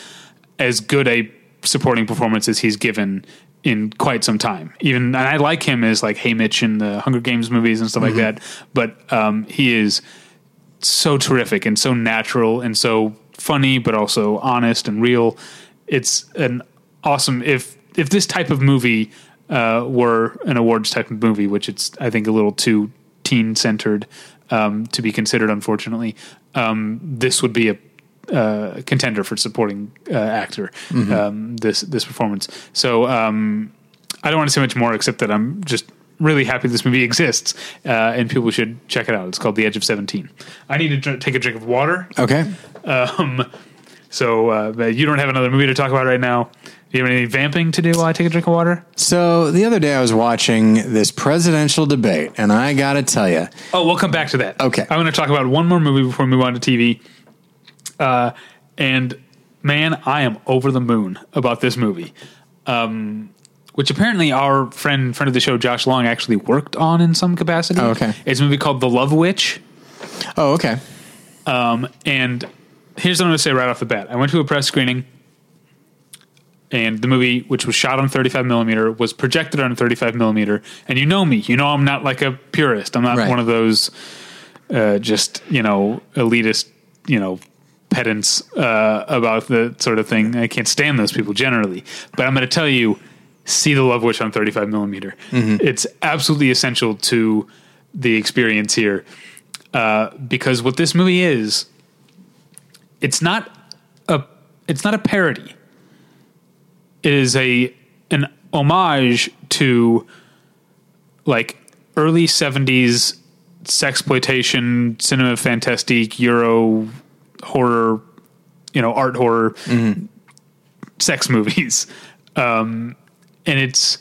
as good a supporting performance as he's given in quite some time. Even, and I like him as like Haymitch in the Hunger Games movies and stuff like that. But um, he is so terrific and so natural and so funny, but also honest and real. It's an awesome if if this type of movie uh, were an awards type of movie, which it's I think a little too teen centered um, to be considered, unfortunately. Um, this would be a uh, contender for supporting uh, actor. Um, this this performance. So um, I don't want to say much more, except that I'm just really happy this movie exists, uh, and people should check it out. It's called The Edge of Seventeen. I need to dr- take a drink of water. Okay. Um, so uh, you don't have another movie to talk about right now. Do you have any vamping to do while I take a drink of water? So the other day I was watching this presidential debate, and I got to tell you, Oh, we'll come back to that. Okay. I'm going to talk about one more movie before we move on to TV. Uh, and man, I am over the moon about this movie. Um, which apparently our friend, friend of the show, Josh Long, actually worked on in some capacity. Oh, okay. It's a movie called The Love Witch. oh, okay. Um, and here's what I'm going to say right off the bat. I went to a press screening, and the movie, which was shot on 35 millimeter, was projected on 35 millimeter. And you know me, you know I'm not like a purist. I'm not Right. one of those uh, just you know elitist, you know pedants uh, about the sort of thing. I can't stand those people generally. But I'm going to tell you, see the Love Witch on 35 millimeter. It's absolutely essential to the experience here uh, because what this movie is, it's not a it's not a parody. It is a an homage to like early 70s sexploitation, cinema fantastique, Euro horror, you know, art horror, sex movies. Um, and it's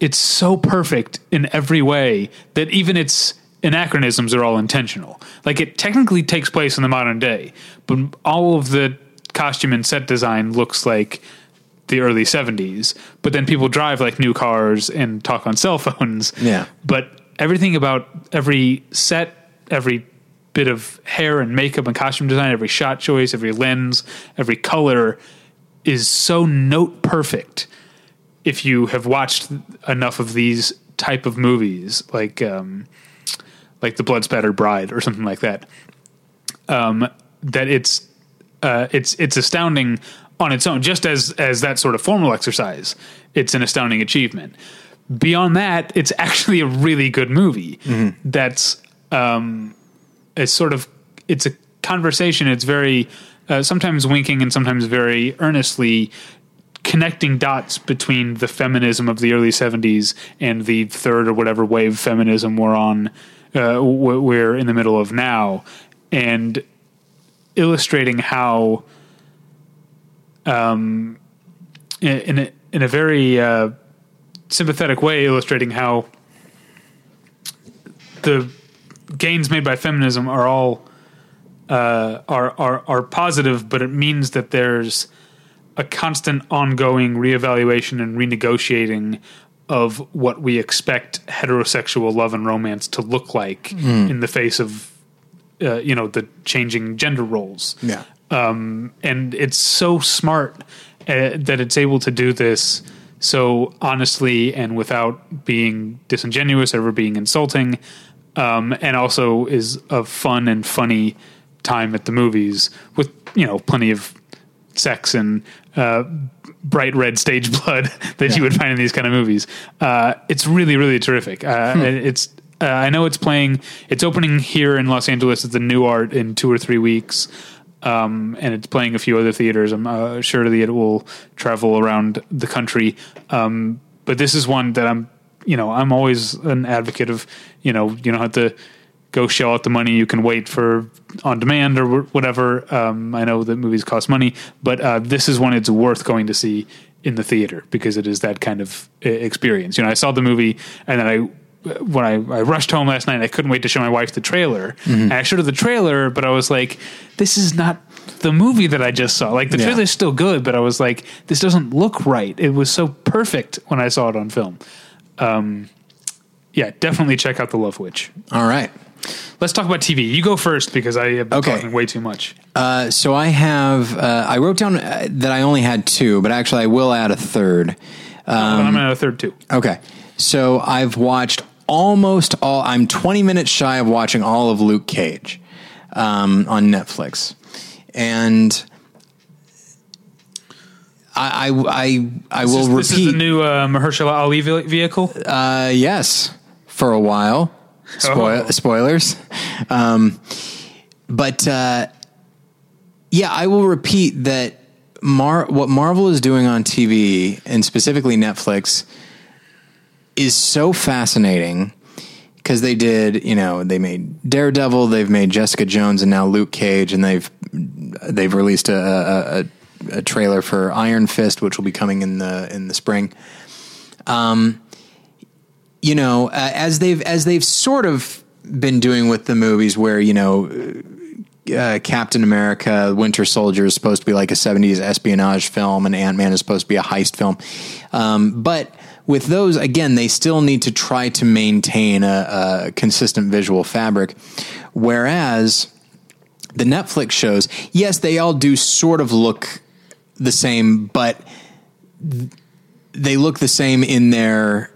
it's so perfect in every way that even its anachronisms are all intentional. Like it technically takes place in the modern day, but all of the costume and set design looks like the early 70s. But then people drive like new cars and talk on cell phones. Yeah. But everything about every set, every bit of hair and makeup and costume design, every shot choice, every lens, every color is so note perfect if you have watched enough of these type of movies like um like the blood spattered bride or something like that um that it's uh it's it's astounding on its own. Just as as that sort of formal exercise it's an astounding achievement. Beyond that it's actually a really good movie that's um it's sort of it's a conversation it's very uh, sometimes winking and sometimes very earnestly connecting dots between the feminism of the early 70s and the third or whatever wave feminism we're on uh, we're in the middle of now and illustrating how um in in a, in a very uh, sympathetic way illustrating how the gains made by feminism are all uh, are are are positive, but it means that there's a constant, ongoing reevaluation and renegotiating of what we expect heterosexual love and romance to look like in the face of uh, you know the changing gender roles Yeah. um, and it's so smart uh, that it's able to do this so honestly and without being disingenuous or ever being insulting, um, and also is a fun and funny time at the movies with you know plenty of sex and uh, bright red stage blood that you would find in these kind of movies. Uh, it's really really terrific. Uh, It's uh, I know it's playing. It's opening here in Los Angeles at the Nuart in two or three weeks, um, and it's playing a few other theaters. I'm uh, sure that it will travel around the country. Um, but this is one that I'm, you know, I'm always an advocate of. You know, you don't have to go shell out the money. You can wait for on demand or whatever. Um, I know that movies cost money, but uh, this is one it's worth going to see in the theater because it is that kind of uh, experience. You know, I saw the movie and then I when I, I rushed home last night, I couldn't wait to show my wife the trailer. And I showed her the trailer, but I was like, this is not the movie that I just saw. Like the Yeah. trailer's still good, but I was like, this doesn't look right. It was so perfect when I saw it on film. Um, yeah, definitely check out The Love Witch. All right. Let's talk about TV. You go first because I have been Okay. talking way too much. Uh, so I have, uh, I wrote down uh, that I only had two, but actually I will add a third. I'm Um, at a third too. Okay. So I've watched almost all, I'm 20 minutes shy of watching all of Luke Cage um, on Netflix. And I, I, I, I will This, this repeat. is the new uh, Mahershala Ali vehicle. Uh, yes, for a while. Spoil- Oh. Spoilers. Um, but uh, yeah, I will repeat that Mar- what Marvel is doing on TV and specifically Netflix is so fascinating because they did, you know, they made Daredevil, they've made Jessica Jones, and now Luke Cage, and they've they've released a, a, a, a trailer for Iron Fist, which will be coming in the in the spring Um, you know, uh, as they've as they've sort of been doing with the movies, where you know, uh, Captain America, Winter Soldier is supposed to be like a '70s espionage film, and Ant Man is supposed to be a heist film. Um, but with those, again, they still need to try to maintain a, a consistent visual fabric, whereas the Netflix shows, yes, they all do sort of look the same, but they look the same in their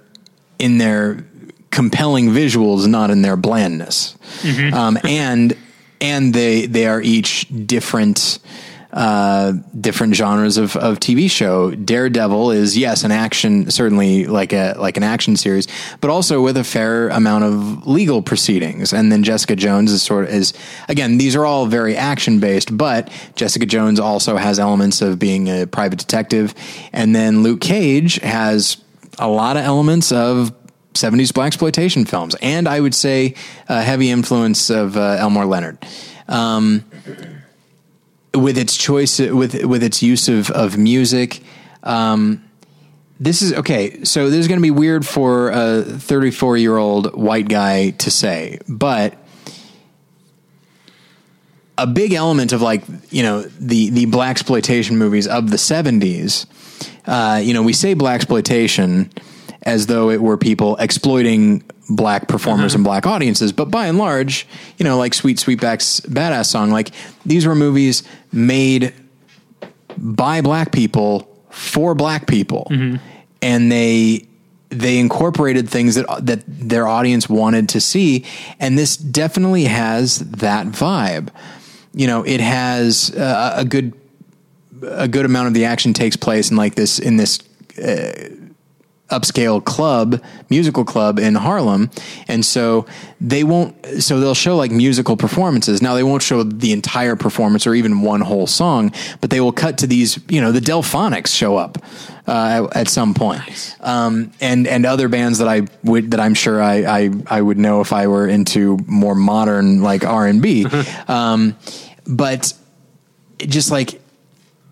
in their compelling visuals, not in their blandness. Um, and and they they are each different uh, different genres of, of TV show. Daredevil is yes an action, certainly like a like an action series, but also with a fair amount of legal proceedings. And then Jessica Jones is sort of is again these are all very action based, but Jessica Jones also has elements of being a private detective, and then Luke Cage has a lot of elements of 70s black exploitation films, and I would say a heavy influence of uh, Elmore Leonard. Um, with its choice, with with its use of of music, um, this is okay. So this is going to be weird for a 34 year old white guy to say, but a big element of like you know the the black exploitation movies of the 70s uh, you know we say black exploitation as though it were people exploiting black performers and black audiences. But by and large you know like sweet Sweetback's Baadasssss Song like these were movies made by black people for black people. And they they incorporated things that that their audience wanted to see. And this definitely has that vibe. You know it has uh, a good a good amount of the action takes place in like this in this uh, upscale club musical club in Harlem. And so they won't so they'll show like musical performances. Now they won't show the entire performance or even one whole song but they will cut to these you know the Delfonics show up uh, at, some point. Um, and and other bands that I would that I'm sure I, I I would know if I were into more modern like R&B um, but just like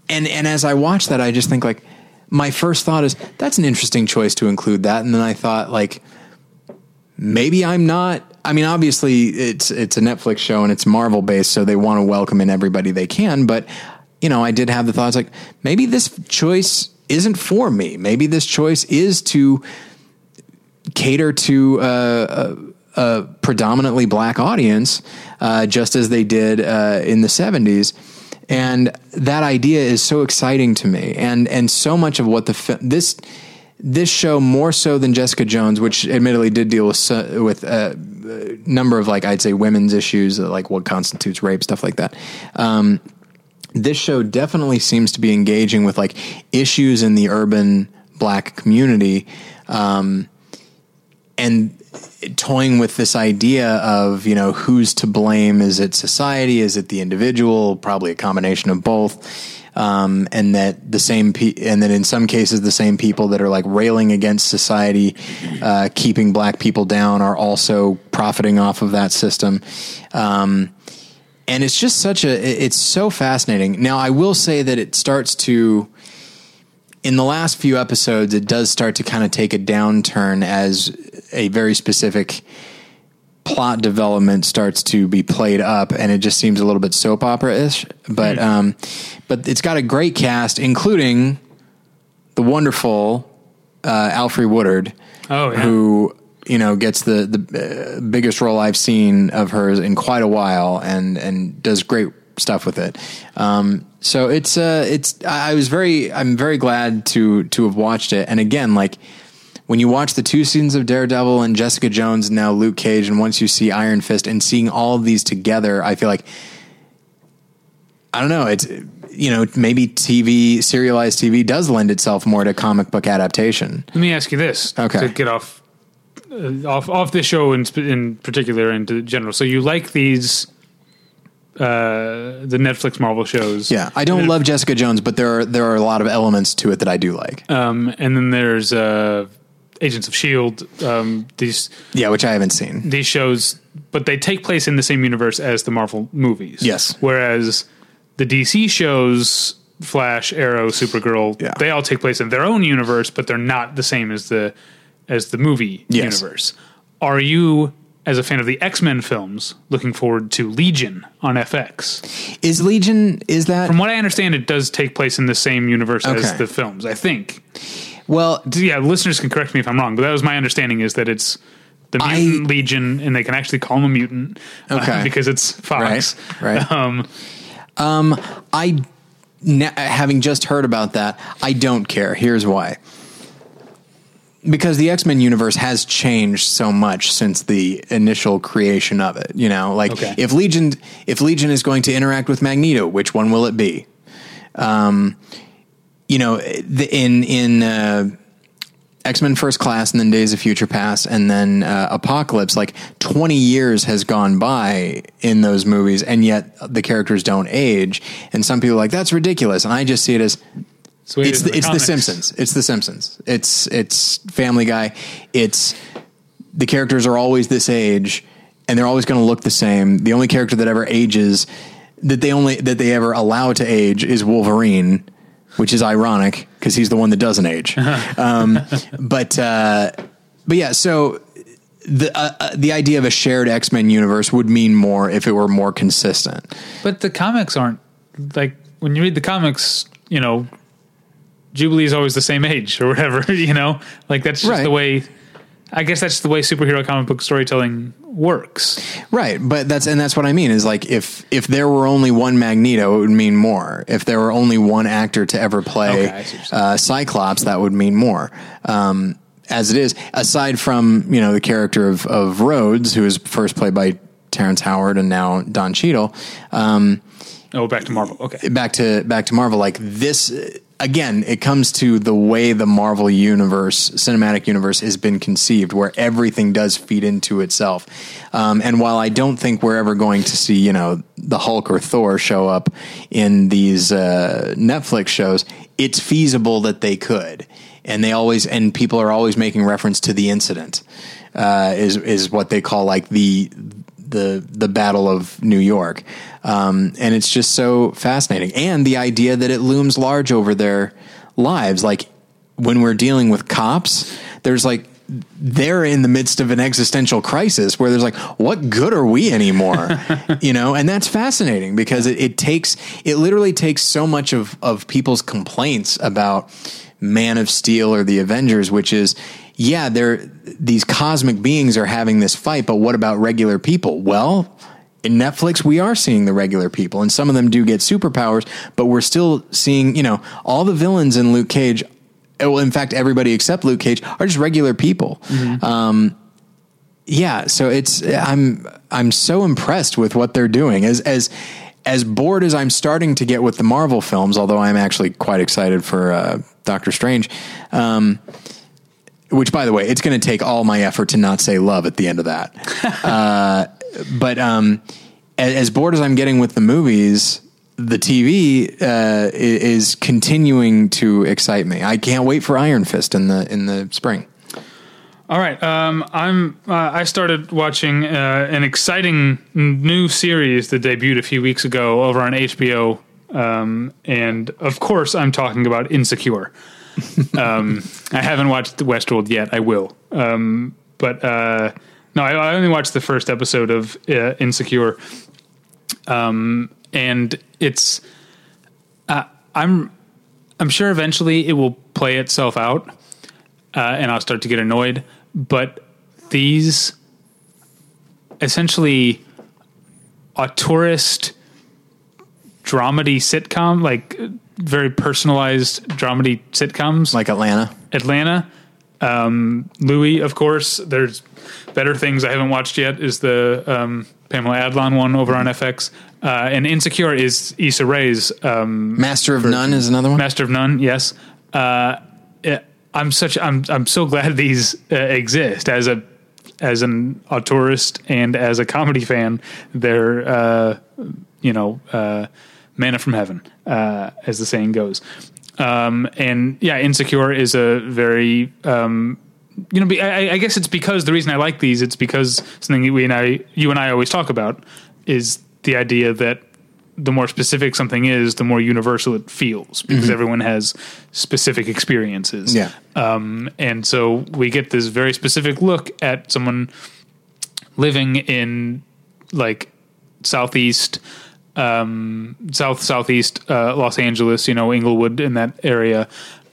and and as I watch that, I just think like my first thought is that's an interesting choice to include that, and then I thought like maybe I'm not. I mean, obviously it's it's a Netflix show and it's Marvel based, so they want to welcome in everybody they can. But you know, I did have the thoughts like maybe this choice isn't for me. Maybe this choice is to cater to uh, a, a predominantly black audience, uh, just as they did uh, in the '70s. And that idea is so exciting to me, and and so much of what the fi- this this show more so than Jessica Jones, which admittedly did deal with with a number of like I'd say women's issues, like what constitutes rape, stuff like that. Um, this show definitely seems to be engaging with like issues in the urban black community um, and toying with this idea of you know who's to blame? Is it society? Is it the individual? Probably a combination of both. Um, and that the same pe- and that in some cases the same people that are like railing against society uh, keeping black people down are also profiting off of that system. Um, and it's just such a it's so fascinating. Now i will say that it starts to in the last few episodes it does start to kind of take a downturn as a very specific plot development starts to be played up and it just seems a little bit soap opera-ish but um but it's got a great cast including the wonderful uh Alfre Woodard Oh, yeah. who you know, gets the the uh, biggest role I've seen of hers in quite a while, and and does great stuff with it. Um, so it's uh, it's I was very I'm very glad to to have watched it, and again, like when you watch the two seasons of Daredevil and Jessica Jones and now Luke Cage, and once you see Iron Fist and seeing all of these together, I feel like I don't know. It's you know maybe TV serialized TV does lend itself more to comic book adaptation. Let me ask you this. Okay. To get off uh, off off this show in in particular and to general. So you like these uh the Netflix Marvel shows. Yeah, I don't love Jessica Jones, but there are there are a lot of elements to it that I do like. Um and then there's uh Agents of Shield um these yeah, which I haven't seen. these shows but they take place in the same universe as the Marvel movies. Yes. Whereas the DC shows Flash, Arrow, Supergirl, Yeah. they all take place in their own universe, but they're not the same as the as the movie Yes. universe. Are you as a fan of the X-Men films looking forward to Legion on FX? Is Legion is that From what I understand it does take place in the same universe as the films, I think. Well? Yeah, listeners can correct me if I'm wrong, but that was my understanding is that it's the I- mutant legion and they can actually call him a mutant uh, because it's Fox. Right, right. Um, I na- having just heard about that, I don't care. Here's why. Because the X Men universe has changed so much since the initial creation of it. You know, like Okay. if Legion, if Legion is going to interact with Magneto, which one will it be? Um, you know, the, in in uh, X Men First Class, and then Days of Future Past, and then uh, Apocalypse. Like twenty years has gone by in those movies, and yet the characters don't age. And some people are like that's ridiculous, and I just see it as it's the it it's in the, it's the comics. Simpsons. It's the Simpsons. It's it's Family Guy. It's the characters are always this age, and they're always going to look the same. The only character that ever ages that they only that they ever allow to age is Wolverine, which is ironic because he's the one that doesn't age. um, but uh, but yeah, so. The uh, uh, the idea of a shared X Men universe would mean more if it were more consistent. But the comics aren't like when you read the comics, you know, Jubilee's always the same age or whatever, you know? Like that's just Right. the way I guess that's the way superhero comic book storytelling works. Right, but that's and that's what I mean is like if if there were only one Magneto, it would mean more. If there were only one actor to ever play Okay, I see what you're saying. uh, Cyclops, that would mean more. Um, as it is, aside from you know the character of of Rhodes, who was first played by Terrence Howard and now Don Cheadle, um, Oh, back to Marvel. Okay. back to back to Marvel. Like this again, it comes to the way the Marvel universe, cinematic universe, has been conceived, where everything does feed into itself. Um, and while I don't think we're ever going to see, you know, the Hulk or Thor show up in these uh, Netflix shows, it's feasible that they could. And they always and people are always making reference to the incident. Uh, is is what they call like the the the Battle of New York, um, and it's just so fascinating. And the idea that it looms large over their lives, like when we're dealing with cops, there's like they're in the midst of an existential crisis where there's like, what good are we anymore? you know, and that's fascinating because it, it takes it literally takes so much of of people's complaints about Man of Steel or the Avengers, which is yeah, they're these cosmic beings are having this fight, but what about regular people? Well, in Netflix, we are seeing the regular people, and some of them do get superpowers, but we're still seeing, you know, all the villains in Luke Cage. Well, in fact, everybody except Luke Cage are just regular people. Um, yeah, so it's I'm I'm so impressed with what they're doing. As as as bored as I'm starting to get with the Marvel films, although I'm actually quite excited for uh, Doctor Strange. Um, which, by the way, it's going to take all my effort to not say love at the end of that. uh, but um, as, as bored as I'm getting with the movies, the TV uh, is continuing to excite me. I can't wait for Iron Fist in the in the spring. All right. Um, I'm. Uh, I started watching uh, an exciting new series that debuted a few weeks ago over on HBO, um, and of course, I'm talking about Insecure. Um, I haven't watched Westworld yet. I will. Um, but uh, no, I, I only watched the first episode of uh, Insecure, um, and it's. Uh, I'm. I'm sure eventually it will play itself out, uh, and I'll start to get annoyed. But these essentially auteurist dramedy sitcom, like very personalized dramedy sitcoms, Like Atlanta. Atlanta. Um, Louie, of course. There's better things I haven't watched yet. Is the um, Pamela Adlon one over on FX, uh, and Insecure is Issa Rae's um, Master of None is another one. Master of None. Yes, uh, yeah, I'm such. I'm I'm so glad these uh, exist as a as an auteurist and as a comedy fan. They're uh, you know uh, manna from heaven, uh, as the saying goes. Um, and yeah, Insecure is a very um, you know. I, I guess it's because the reason I like these. It's because something that we and I, you and I, always talk about is the idea that the more specific something is, the more universal it feels because everyone has specific experiences. Yeah. Um, and so we get this very specific look at someone living in like southeast, um, south southeast uh, Los Angeles, you know, Inglewood in that area,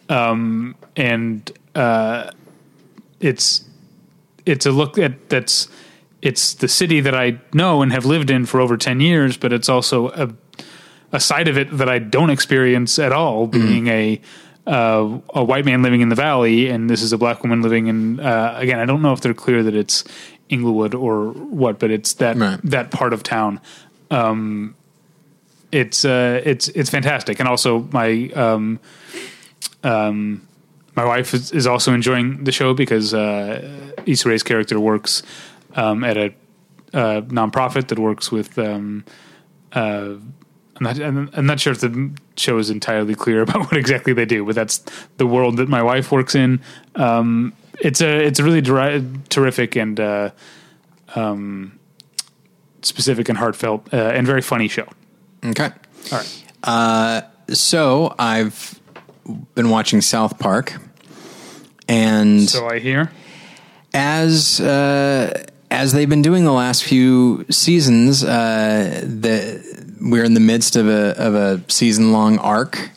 um, and uh, it's it's a look at that's it's the city that I know and have lived in for over ten years, but it's also a a side of it that I don't experience at all, being a uh, a white man living in the valley, and this is a black woman living in. Uh, again, I don't know if they're clear that it's Inglewood or what, but it's that Right. that part of town. Um, it's uh, it's it's fantastic, and also my um, um, my wife is, is also enjoying the show because uh, Issa Rae's character works um, at a uh, nonprofit that works with. Um, uh, I'm not. I'm not sure if the show is entirely clear about what exactly they do, but that's the world that my wife works in. Um, it's a it's really terrific and uh, um, specific and heartfelt uh, and very funny show. Okay. All right. So I've been watching South Park, and So I hear. as uh, as they've been doing the last few seasons, uh, the we're in the midst of a of a season long arc.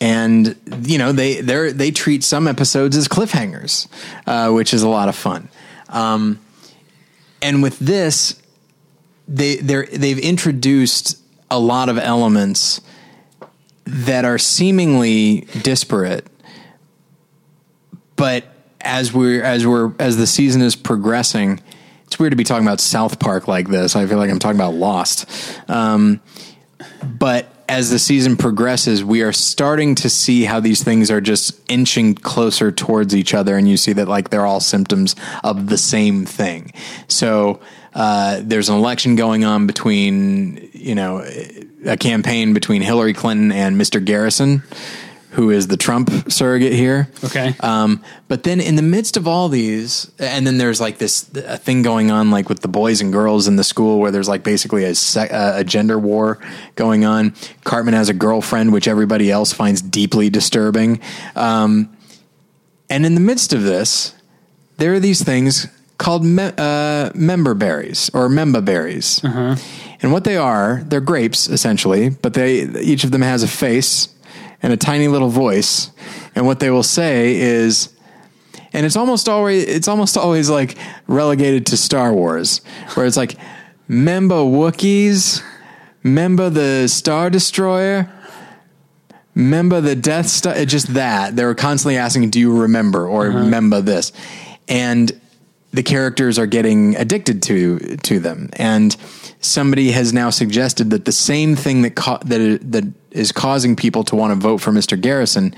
And you know they they they treat some episodes as cliffhangers, uh, which is a lot of fun. Um, and with this, they they they've introduced a lot of elements that are seemingly disparate but as we're as we're as the season is progressing it's weird to be talking about south park like this. I feel like i'm talking about lost. Um, but as the season progresses we are starting to see how these things are just inching closer towards each other and you see that like they're all symptoms of the same thing. So uh, there's an election going on between you know a campaign between hillary clinton and mr garrison who is the Trump surrogate here. Okay. Um, but then in the midst of all these, and then there's like this a thing going on, like with the boys and girls in the school, where there's like basically a, se- uh, a gender war going on. Cartman has a girlfriend, which everybody else finds deeply disturbing. Um, and in the midst of this, there are these things called me- uh, member berries or memba berries. And what they are, they're grapes essentially, but they each of them has a face and a tiny little voice. And what they will say is, and it's almost always it's almost always like relegated to Star Wars, where it's like, "Member Wookiees, member the Star Destroyer." Remember the Death Star? Just that they were constantly asking, "Do you remember?" or "Remember this?" And the characters are getting addicted to to them. And somebody has now suggested that the same thing that ca- that that is causing people to want to vote for Mr. Garrison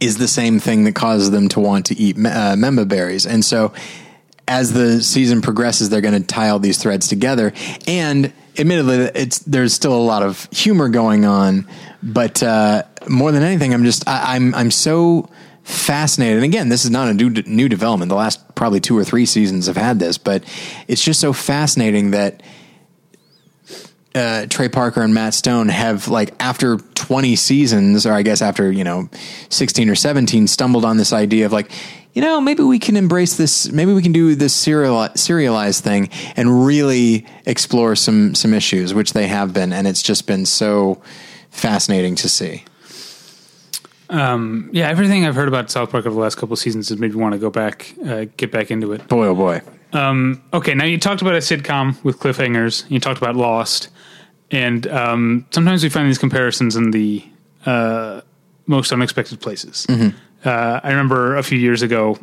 is the same thing that causes them to want to eat uh, memba berries. And so, as the season progresses, they're going to tie all these threads together. And admittedly, it's there's still a lot of humor going on, but uh, more than anything, I'm just I, I'm I'm so fascinated. And again, this is not a new new development. The last probably two or three seasons have had this, but it's just so fascinating that uh, Trey Parker and Matt Stone have like after 20 seasons, or I guess after you know 16 or 17, stumbled on this idea of like, you know, maybe we can embrace this. Maybe we can do this serial serialized thing and really explore some some issues, which they have been, and it's just been so fascinating to see. Um, yeah, everything I've heard about South Park over the last couple of seasons has made me want to go back, uh, get back into it. Boy, oh boy. Okay, now you talked about a sitcom with cliffhangers. You talked about Lost, and um, sometimes we find these comparisons in the uh, most unexpected places. Uh, I remember a few years ago.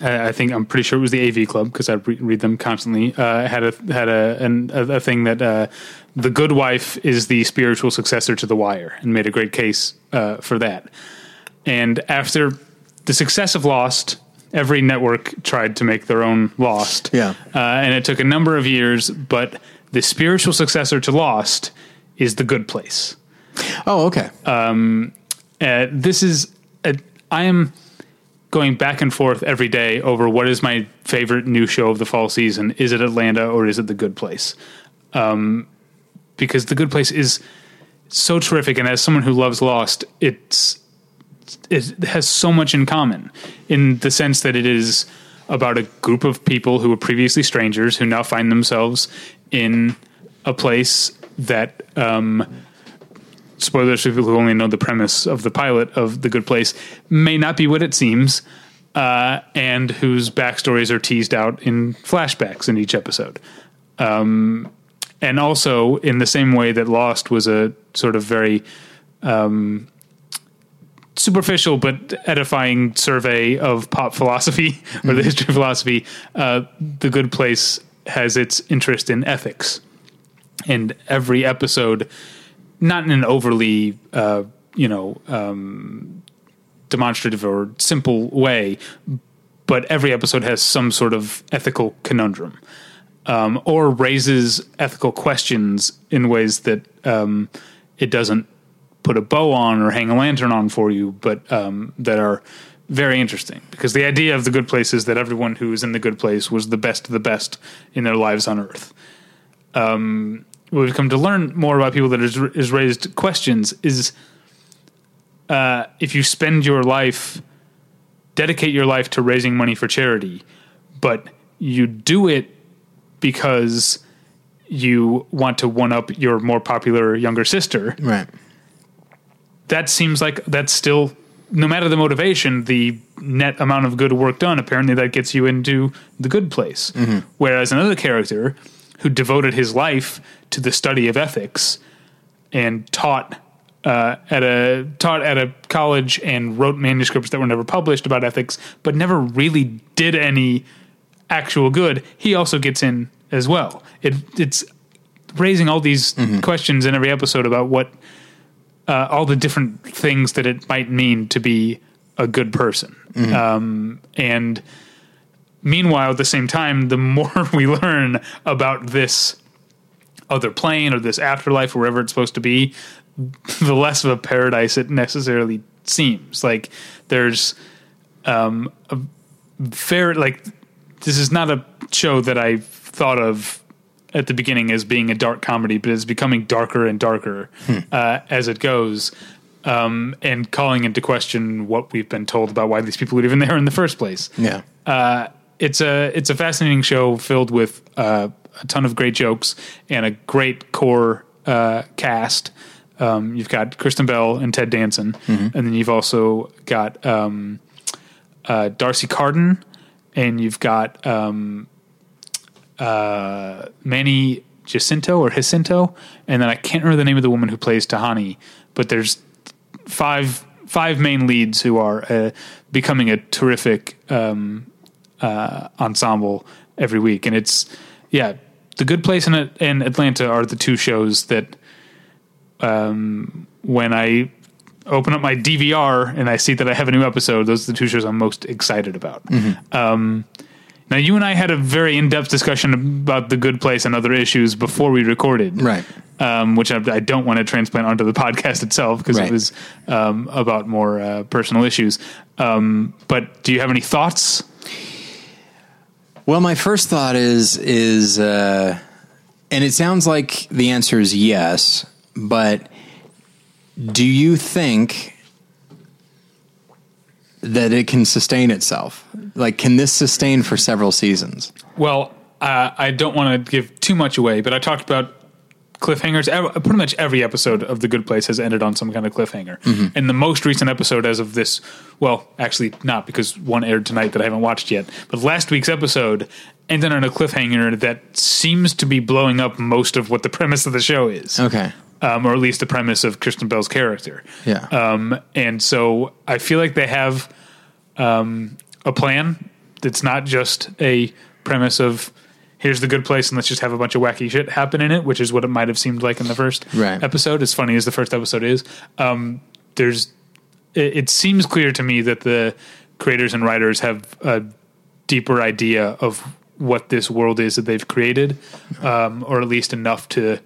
I think I'm pretty sure it was the AV Club because I re- read them constantly. Uh, had a had a an, a, a thing that uh, the Good Wife is the spiritual successor to The Wire, and made a great case uh, for that. And after the success of Lost, every network tried to make their own Lost. Yeah. Uh, and it took a number of years, but the spiritual successor to Lost is The Good Place. Oh, okay. Uh, this is, a, I am going back and forth every day over what is my favorite new show of the fall season. Is it Atlanta or is it The Good Place? Um, because The Good Place is so terrific, and as someone who loves Lost, it's it has so much in common in the sense that it is about a group of people who were previously strangers who now find themselves in a place that um, spoilers for people who only know the premise of the pilot of the good place may not be what it seems uh, and whose backstories are teased out in flashbacks in each episode. Um, and also in the same way that lost was a sort of very um, superficial but edifying survey of pop philosophy or the history of philosophy uh, the good place has its interest in ethics. And every episode not in an overly uh, you know um, demonstrative or simple way but every episode has some sort of ethical conundrum um, or raises ethical questions in ways that um, it doesn't put a bow on or hang a lantern on for you, but um, that are very interesting. Because the idea of the good place is that everyone who is in the good place was the best of the best in their lives on Earth. Um, we've come to learn more about people that is raised questions is uh, if you spend your life, dedicate your life to raising money for charity, but you do it because you want to one up your more popular younger sister. Right. that seems like that's still no matter the motivation the net amount of good work done apparently that gets you into the good place. Whereas another character who devoted his life to the study of ethics and taught uh, at a taught at a college and wrote manuscripts that were never published about ethics but never really did any actual good he also gets in as well it it's raising all these questions in every episode about what uh, all the different things that it might mean to be a good person. Um, and meanwhile, at the same time, the more we learn about this other plane or this afterlife, wherever it's supposed to be, the less of a paradise it necessarily seems. Like there's um, a fair like this is not a show that I thought of at the beginning as being a dark comedy, but it's becoming darker and darker uh, as it goes, um, and calling into question what we've been told about why these people are even there in the first place. Yeah. Uh, it's a it's a fascinating show filled with uh, a ton of great jokes and a great core uh, cast. Um, you've got Kristen Bell and Ted Danson, and then you've also got um, uh, D'Arcy Carden, and you've got um, uh, Manny Jacinto or Jacinto, and then I can't remember the name of the woman who plays Tahani, but there's five five main leads who are uh, becoming a terrific um, uh, ensemble every week, and it's yeah, the Good Place and, and Atlanta are the two shows that um, when I open up my DVR and I see that I have a new episode, those are the two shows I'm most excited about. Um, now, you and I had a very in depth discussion about the Good Place and other issues before we recorded, Right. Um, which I, I don't want to transplant onto the podcast itself because Right. it was um, about more uh, personal issues. Um, but do you have any thoughts? Well, my first thought is is uh, and it sounds like the answer is yes, but do you think that it can sustain itself? Like can this sustain for several seasons? Well, uh, I don't want to give too much away, but I talked about cliffhangers. Pretty much every episode of The Good Place has ended on some kind of cliffhanger. And the most recent episode, as of this, well, actually not because one aired tonight that I haven't watched yet, but last week's episode ended on a cliffhanger that seems to be blowing up most of what the premise of the show is. Okay. Um, or at least the premise of Kristen Bell's character. Yeah. Um, and so I feel like they have um, a plan that's not just a premise of here's the good place and let's just have a bunch of wacky shit happen in it, which is what it might have seemed like in the first Right. episode. As funny as the first episode is, um, there's it, it seems clear to me that the creators and writers have a deeper idea of what this world is that they've created, um, or at least enough to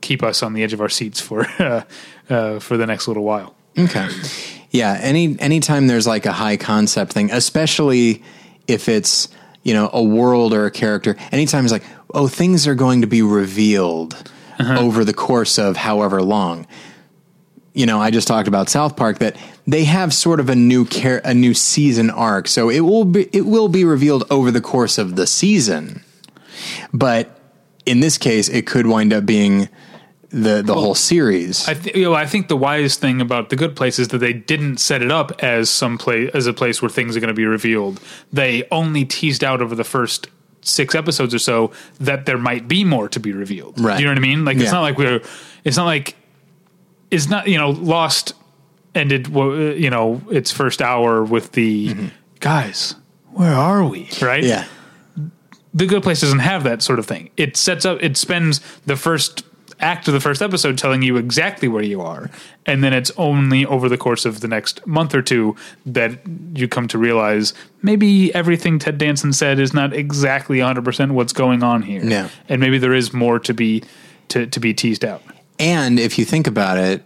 keep us on the edge of our seats for uh, uh, for the next little while. Okay. Yeah. Any anytime there's like a high concept thing, especially if it's you know a world or a character. Anytime it's like, oh, things are going to be revealed over the course of however long. You know, I just talked about South Park that they have sort of a new care, a new season arc, so it will be it will be revealed over the course of the season. But in this case, it could wind up being the the whole series. I th- you know, I think the wise thing about the good place is that they didn't set it up as some place as a place where things are going to be revealed. They only teased out over the first six episodes or so that there might be more to be revealed. Right. Do you know what I mean? Like Yeah. it's not like we're. It's not like. It's not you know Lost ended you know its first hour with the guys. Where are we? Right. Mm-hmm. yeah. The Good Place doesn't have that sort of thing. It sets up, it spends the first act of the first episode telling you exactly where you are, and then it's only over the course of the next month or two that you come to realize maybe everything Ted Danson said is not exactly 100% what's going on here. Yeah. And maybe there is more to be to, to be teased out. And if you think about it,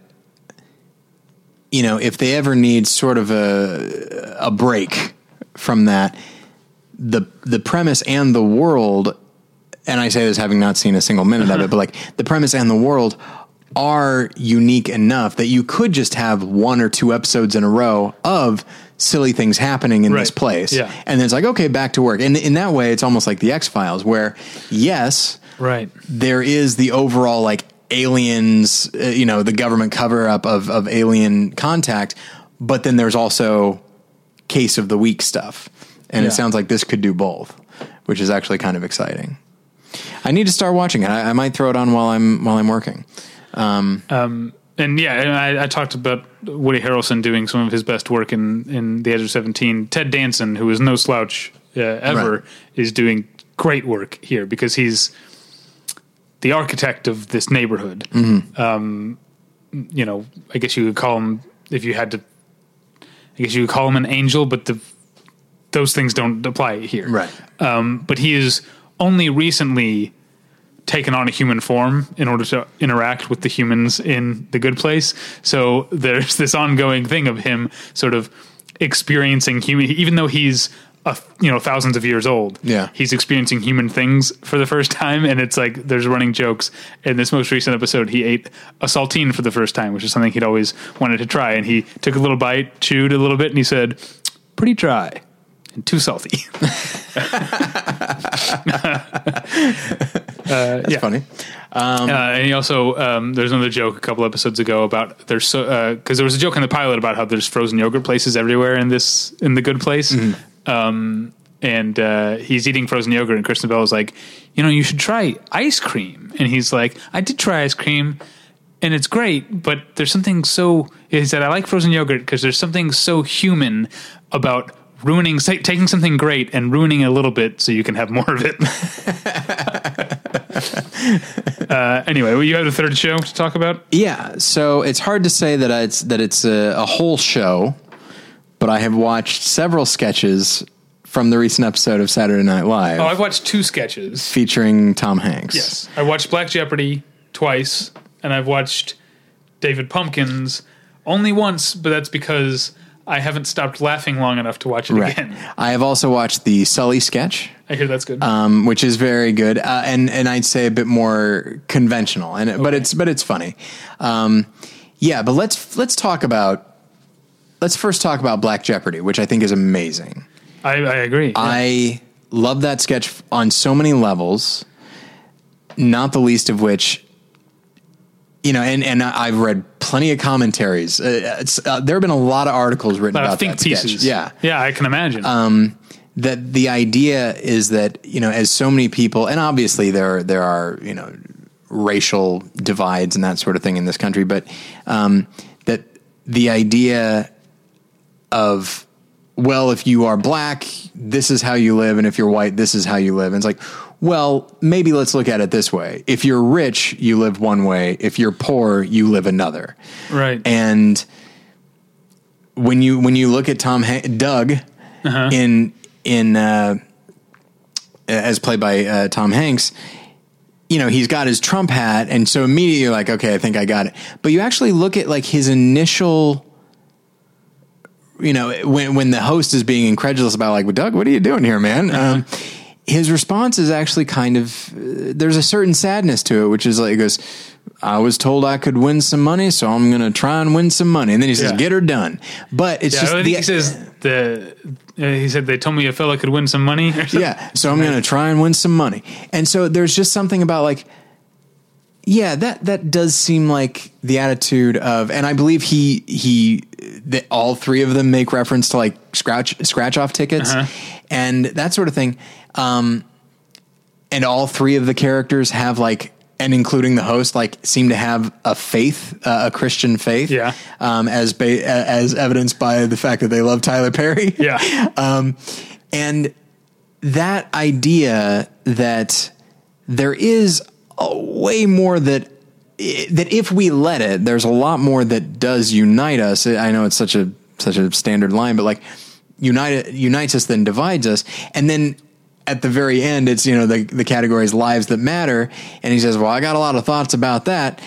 you know, if they ever need sort of a a break from that, the the premise and the world, and I say this having not seen a single minute of it, but like the premise and the world are unique enough that you could just have one or two episodes in a row of silly things happening in this place. Yeah. And then it's like, okay, back to work. And in that way, it's almost like the X Files, where yes, Right. there is the overall like aliens, uh, you know, the government cover up of, of alien contact, but then there's also case of the week stuff. And Yeah. it sounds like this could do both, which is actually kind of exciting. I need to start watching it. I, I might throw it on while I'm while I'm working. and yeah, and I, I talked about Woody Harrelson doing some of his best work in in The Edge of Seventeen. Ted Danson, who is no slouch uh, ever, Right. is doing great work here because he's the architect of this neighborhood. Mm-hmm. Um, you know, I guess you could call him if you had to. I guess you could call him an angel, but the those things don't apply here, Right. Um, but he is only recently taken on a human form in order to interact with the humans in the good place. So there's this ongoing thing of him sort of experiencing human, even though he's a, you know thousands of years old. Yeah. he's experiencing human things for the first time, and it's like there's running jokes. In this most recent episode, he ate a saltine for the first time, which is something he'd always wanted to try, and he took a little bite, chewed a little bit, and he said, "Pretty dry." And too salty. That's yeah. funny. Uh, and he also um, there's another joke a couple episodes ago about there's so because there was a joke in the pilot about how there's frozen yogurt places everywhere in this in the good place. Um, and uh, he's eating frozen yogurt, and Kristen Bell is like, you know, you should try ice cream. And he's like, I did try ice cream, and it's great, but there's something so. He said, I like frozen yogurt because there's something so human about ruining, ta- taking something great and ruining it a little bit so you can have more of it. uh, anyway, well, you have a third show to talk about. Yeah, so it's hard to say that it's that it's a, a whole show, but I have watched several sketches from the recent episode of Saturday Night Live Oh, I've watched two sketches. featuring Tom Hanks. Yes, I watched Black Jeopardy twice, and I've watched David Pumpkins only once, but that's because I haven't stopped laughing long enough to watch it Right. again. I have also watched the Sully sketch, I hear that's good. um, which is very good, uh, and and I'd say a bit more conventional, and it, but it's but it's funny. Um, yeah, but let's let's talk about let's first talk about Black Jeopardy, which I think is amazing. I, I agree. I love that sketch on so many levels, not the least of which you know, and and I've read plenty of commentaries. Uh, it's, uh, there have been a lot of articles written about think that sketch. pieces. Yeah, yeah, I can imagine. Um, that the idea is that you know, as so many people, and obviously there there are you know racial divides and that sort of thing in this country, but um, that the idea of well, if you are black, this is how you live, and if you're white, this is how you live. And it's like, well, maybe let's look at it this way: if you're rich, you live one way; if you're poor, you live another. right. And when you when you look at Tom Han- Doug Uh-huh. in in uh, as played by uh, Tom Hanks, you know he's got his Trump hat, and so immediately you're like, okay, I think I got it. But you actually look at like his initial. You know, when when the host is being incredulous about like, well, Doug, what are you doing here, man? Um, his response is actually kind of there's a certain sadness to it, which is like he goes, "I was told I could win some money, so I'm going to try and win some money." And then he says, Yeah. "Get her done." But it's yeah, just the, he says the. Uh, he said they told me a fella could win some money. Or yeah. So I'm going to try and win some money. And so there's just something about like, yeah, that that does seem like the attitude of, and I believe he he that all three of them make reference to like scratch scratch off tickets Uh-huh. and that sort of thing. Um, and all three of the characters have like. And including the host, like, seem to have a faith, uh, a Christian faith, Yeah. um, as ba- as evidenced by the fact that they love Tyler Perry, Yeah. um, and that idea that there is way more that that if we let it, there's a lot more that does unite us. I know it's such a such a standard line, but like unite unites us then divides us, and then. At the very end, it's you know the the category is lives that matter, and he says, "Well, I got a lot of thoughts about that,"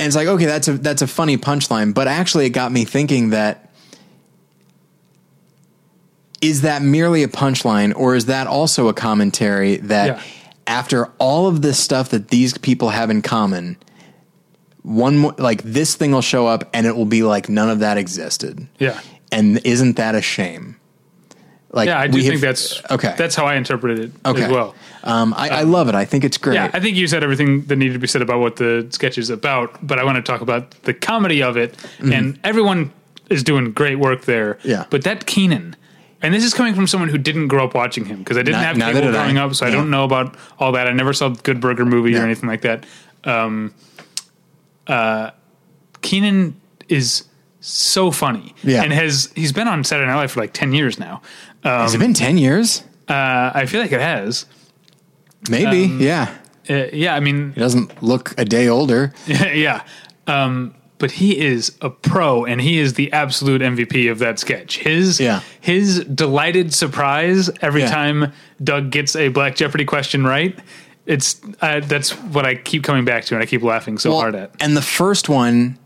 and it's like, okay, that's a that's a funny punchline, but actually, it got me thinking that is that merely a punchline or is that also a commentary that Yeah. After all of this stuff that these people have in common one more like this thing will show up and it will be like none of that existed Yeah. and isn't that a shame like Yeah, I do we think have- that's okay That's how I interpreted it okay as well. um, I, I love it i think it's great Yeah, I think you said everything that needed to be said about what the sketch is about, but I want to talk about the comedy of it. And everyone is doing great work there. Mm-hmm. Yeah. But that Kenan, and this is coming from someone who didn't grow up watching him because I didn't Ni- have neither cable did I. growing up, so I Yeah. don't know about all that. I never saw Good Burger movie or anything like that. Um, uh, Kenan is so funny. Yeah. And has he's been on Saturday Night Live for like ten years now. Um, has it been 10 years uh, I feel like it has. maybe Um, yeah Uh, yeah, I mean, he doesn't look a day older yeah. Um, but he is a pro and he is the absolute MVP of that sketch. His Yeah. his delighted surprise every Yeah. time Doug gets a Black Jeopardy question right. It's uh, that's what I keep coming back to and I keep laughing so Well, hard at. And the first one,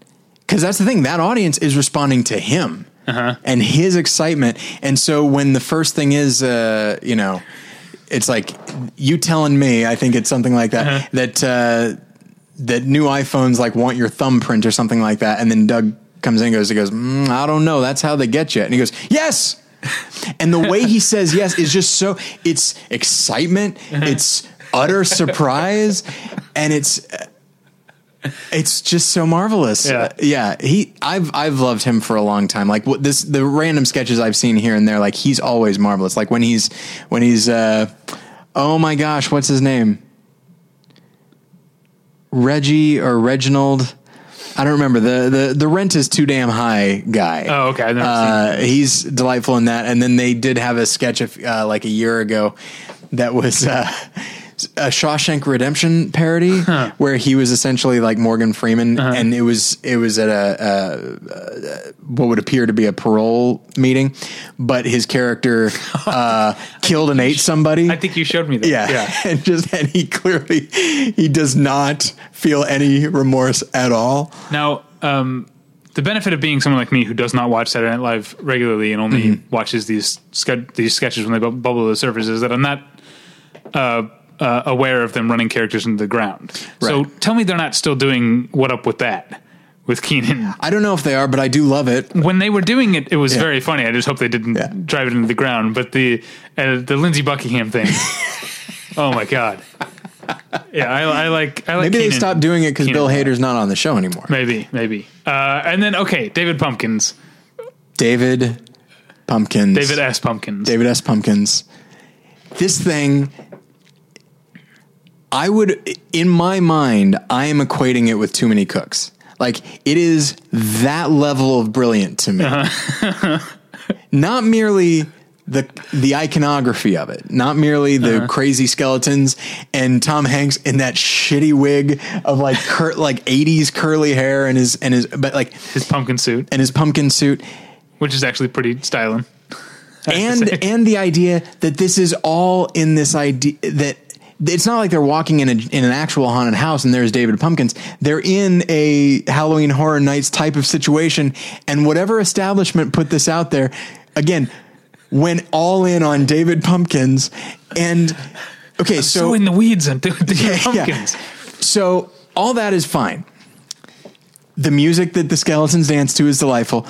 because that's the thing, that audience is responding to him Uh-huh. and his excitement. And so when the first thing is, uh, you know, it's like you telling me, I think it's something like that, Uh-huh. that, uh, that new iPhones like want your thumbprint or something like that. And then Doug comes in and goes, he goes, mm, I don't know. That's how they get you. And he goes, yes. And the way he says yes is just so it's excitement, Uh-huh. it's utter surprise, and it's it's just so marvelous. Yeah. Uh, yeah. He, I've, I've loved him for a long time. Like what this, the random sketches I've seen here and there, like he's always marvelous. Like when he's, when he's, uh, oh my gosh, what's his name? Reggie or Reginald. I don't remember the, the, the rent is too damn high guy. Oh, okay. Uh, he's delightful in that. And then they did have a sketch of uh, like a year ago that was uh, a Shawshank Redemption parody where he was essentially like Morgan Freeman, Uh-huh. and it was it was at a, a, a what would appear to be a parole meeting, but his character uh, killed and ate somebody. I think you showed me that. yeah, Yeah. and just and he clearly he does not feel any remorse at all. Now, um, the benefit of being someone like me who does not watch Saturday Night Live regularly and only Mm-hmm. watches these ske- these sketches when they bu- bubble to the surface is that I'm not uh, uh, aware of them running characters into the ground. So tell me they're not still doing what up with that with Kenan. I don't know if they are, but I do love it. When they were doing it, it was Yeah. very funny. I just hope they didn't Yeah. drive it into the ground. But the uh, the Lindsey Buckingham thing, oh my god, yeah, I, I like. I like. Maybe they stopped doing it because Bill Hader's not on the show anymore. Maybe, maybe. Uh, and then okay, David Pumpkins, David Pumpkins. David S. Pumpkins. David S. Pumpkins. This thing, I would, in my mind, I am equating it with Too Many Cooks. Like, it is that level of brilliant to me. Uh-huh. not merely the the iconography of it, not merely the uh-huh. crazy skeletons and Tom Hanks in that shitty wig of like cur- like 80s curly hair and his and his but like His pumpkin suit, and his pumpkin suit which is actually pretty styling. I have to and and the idea that this is all in this idea that it's not like they're walking in a, in an actual haunted house and there's David Pumpkins. They're in a Halloween Horror Nights type of situation, and whatever establishment put this out there, again, went all in on David Pumpkins. And okay, so, so in the weeds on David yeah. Pumpkins. so all that is fine. The music that the skeletons dance to is delightful.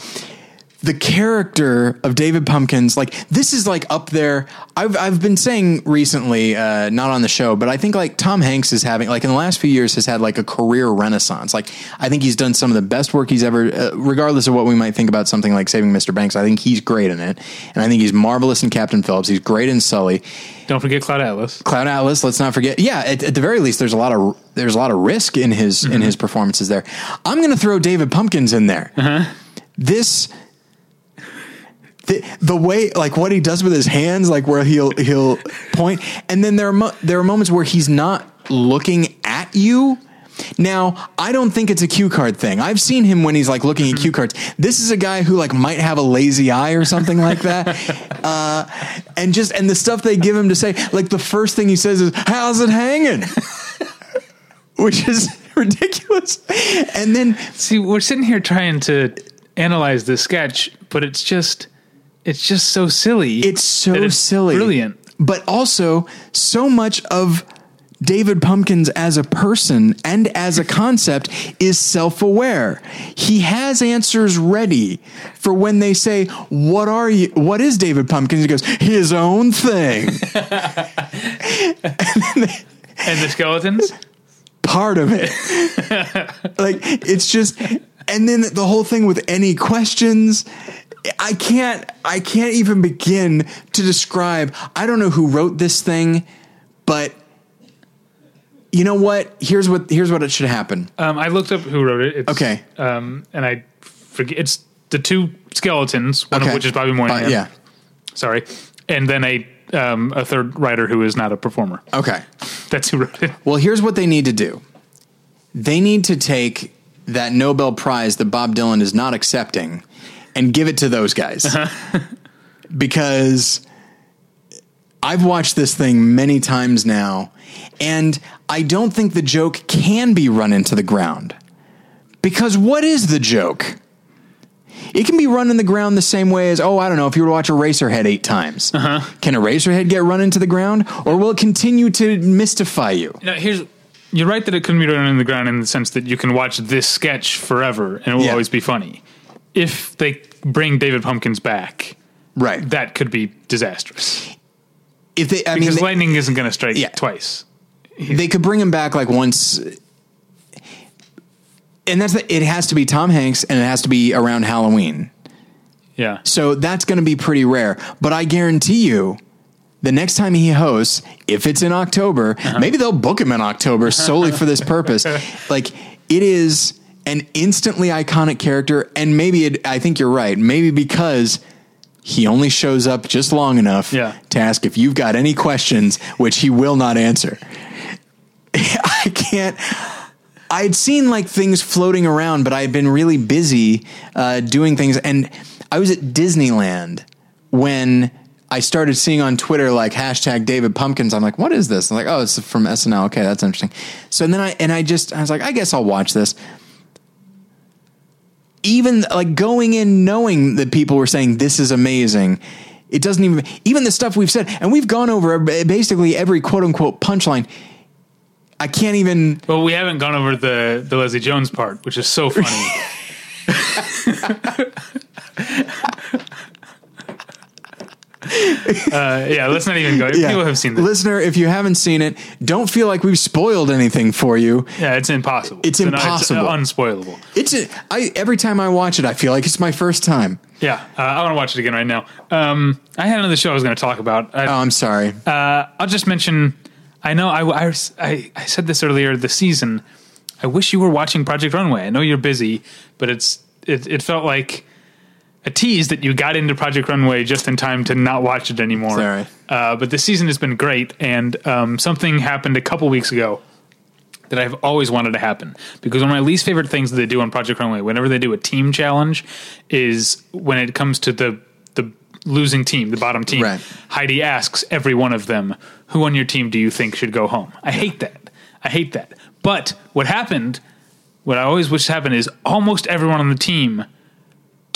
The character of David Pumpkins, like this is like up there. I've I've been saying recently, uh, not on the show, but I think like Tom Hanks is having like in the last few years has had like a career renaissance. Like I think he's done some of the best work he's ever, uh, regardless of what we might think about something like Saving Mr. Banks. I think he's great in it, and I think he's marvelous in Captain Phillips. He's great in Sully. Don't forget Cloud Atlas. Cloud Atlas. Let's not forget. Yeah, at, at the very least, there's a lot of there's a lot of risk in his in his performances there. I'm going to throw David Pumpkins in there. This. The, the way like what he does with his hands like where he'll he'll point. And then there are mo- there are moments where he's not looking at you. Now i don't think it's a cue card thing. I've seen him when he's like looking at cue cards. This is a guy who like might have a lazy eye or something like that. Uh, and just and the stuff they give him to say like the first thing he says is how's it hanging? Which is ridiculous. And then See, we're sitting here trying to analyze this sketch, but it's just, it's just so silly. it's so it's silly brilliant. but also so much of David Pumpkins as a person and as a concept is self-aware. He has answers ready for when they say, "What are you? What is David Pumpkins?" He goes, "His own thing." And the skeletons. part of it. like it's just and then the whole thing with any questions I can't I can't even begin to describe. I don't know who wrote this thing, but you know what? Here's what here's what it should happen. Um, I looked up who wrote it. It's, Okay. Um, and I forget. It's the two skeletons, one Okay. of which is Bobby Moynihan. Uh, yeah. Sorry. And then a um, a third writer who is not a performer. Okay. That's who wrote it. Well, here's what they need to do. They need to take that Nobel Prize that Bob Dylan is not accepting and give it to those guys. Uh-huh. because I've watched this thing many times now, and I don't think the joke can be run into the ground. Because what is the joke? It can be run in the ground the same way as, oh, I don't know, if you were to watch Eraserhead eight times. Uh-huh. Can a Eraserhead get run into the ground? Or will it continue to mystify you? Now, here's you're right that it couldn't be run in the ground in the sense that you can watch this sketch forever and it will Yeah. always be funny. If they bring David Pumpkins back, Right. that could be disastrous If they, I mean, because they, lightning isn't going to strike Yeah. twice. they could bring him back like once. And that's the, it has to be Tom Hanks and it has to be around Halloween. Yeah. So that's going to be pretty rare. But I guarantee you, the next time he hosts, if it's in October, uh-huh. maybe they'll book him in October solely for this purpose. Like it is an instantly iconic character, and maybe it, I think you're right. Maybe because he only shows up just long enough Yeah. to ask if you've got any questions, which he will not answer. I can't. I'd seen like things floating around, but I'd been really busy uh, doing things. And I was at Disneyland when I started seeing on Twitter like hashtag David Pumpkins. I'm like, what is this? I'm like, oh, it's from SNL. Okay, that's interesting. So and then I and I just I was like, I guess I'll watch this. Even like going in knowing that people were saying this is amazing. It doesn't even even the stuff we've said, and we've gone over basically every quote unquote punchline. I can't even Well, we haven't gone over the the Leslie Jones part, which is so funny. uh, yeah, let's not even go. People have seen this. Listener, if you haven't seen it, don't feel like we've spoiled anything for you. Yeah, it's impossible. It's So, no, impossible. unspoilable. It's a, I every time I watch it, I feel like it's my first time. Yeah, uh, I want to watch it again right now. Um, I had another show I was going to talk about. I, Oh, I'm sorry. Uh, I'll just mention. I know I, I, I, I said this earlier this season. I wish you were watching Project Runway. I know you're busy, but it's it, it felt like a tease that you got into Project Runway just in time to not watch it anymore. Sorry. Uh, but the season has been great, and um, something happened a couple weeks ago that I've always wanted to happen because one of my least favorite things that they do on Project Runway, whenever they do a team challenge, is when it comes to the the losing team, the bottom team. Right. Heidi asks every one of them, "Who on your team do you think should go home?" I hate that. I hate that. But what happened? What I always wish happened is almost everyone on the team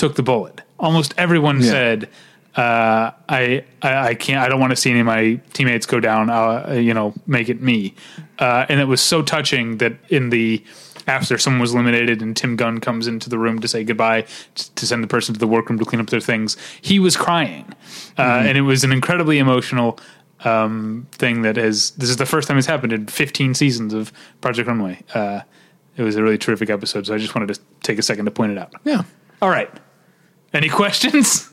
took the bullet. Almost everyone Yeah. said, uh, I, I I can't. I don't want to see any of my teammates go down. Uh, you know, make it me. Uh, and it was so touching that in the after someone was eliminated and Tim Gunn comes into the room to say goodbye to send the person to the workroom to clean up their things. He was crying, uh, and it was an incredibly emotional um, thing that has. This is the first time it's happened in 15 seasons of Project Runway. Uh, it was a really terrific episode, so I just wanted to take a second to point it out. yeah. All right. Any questions?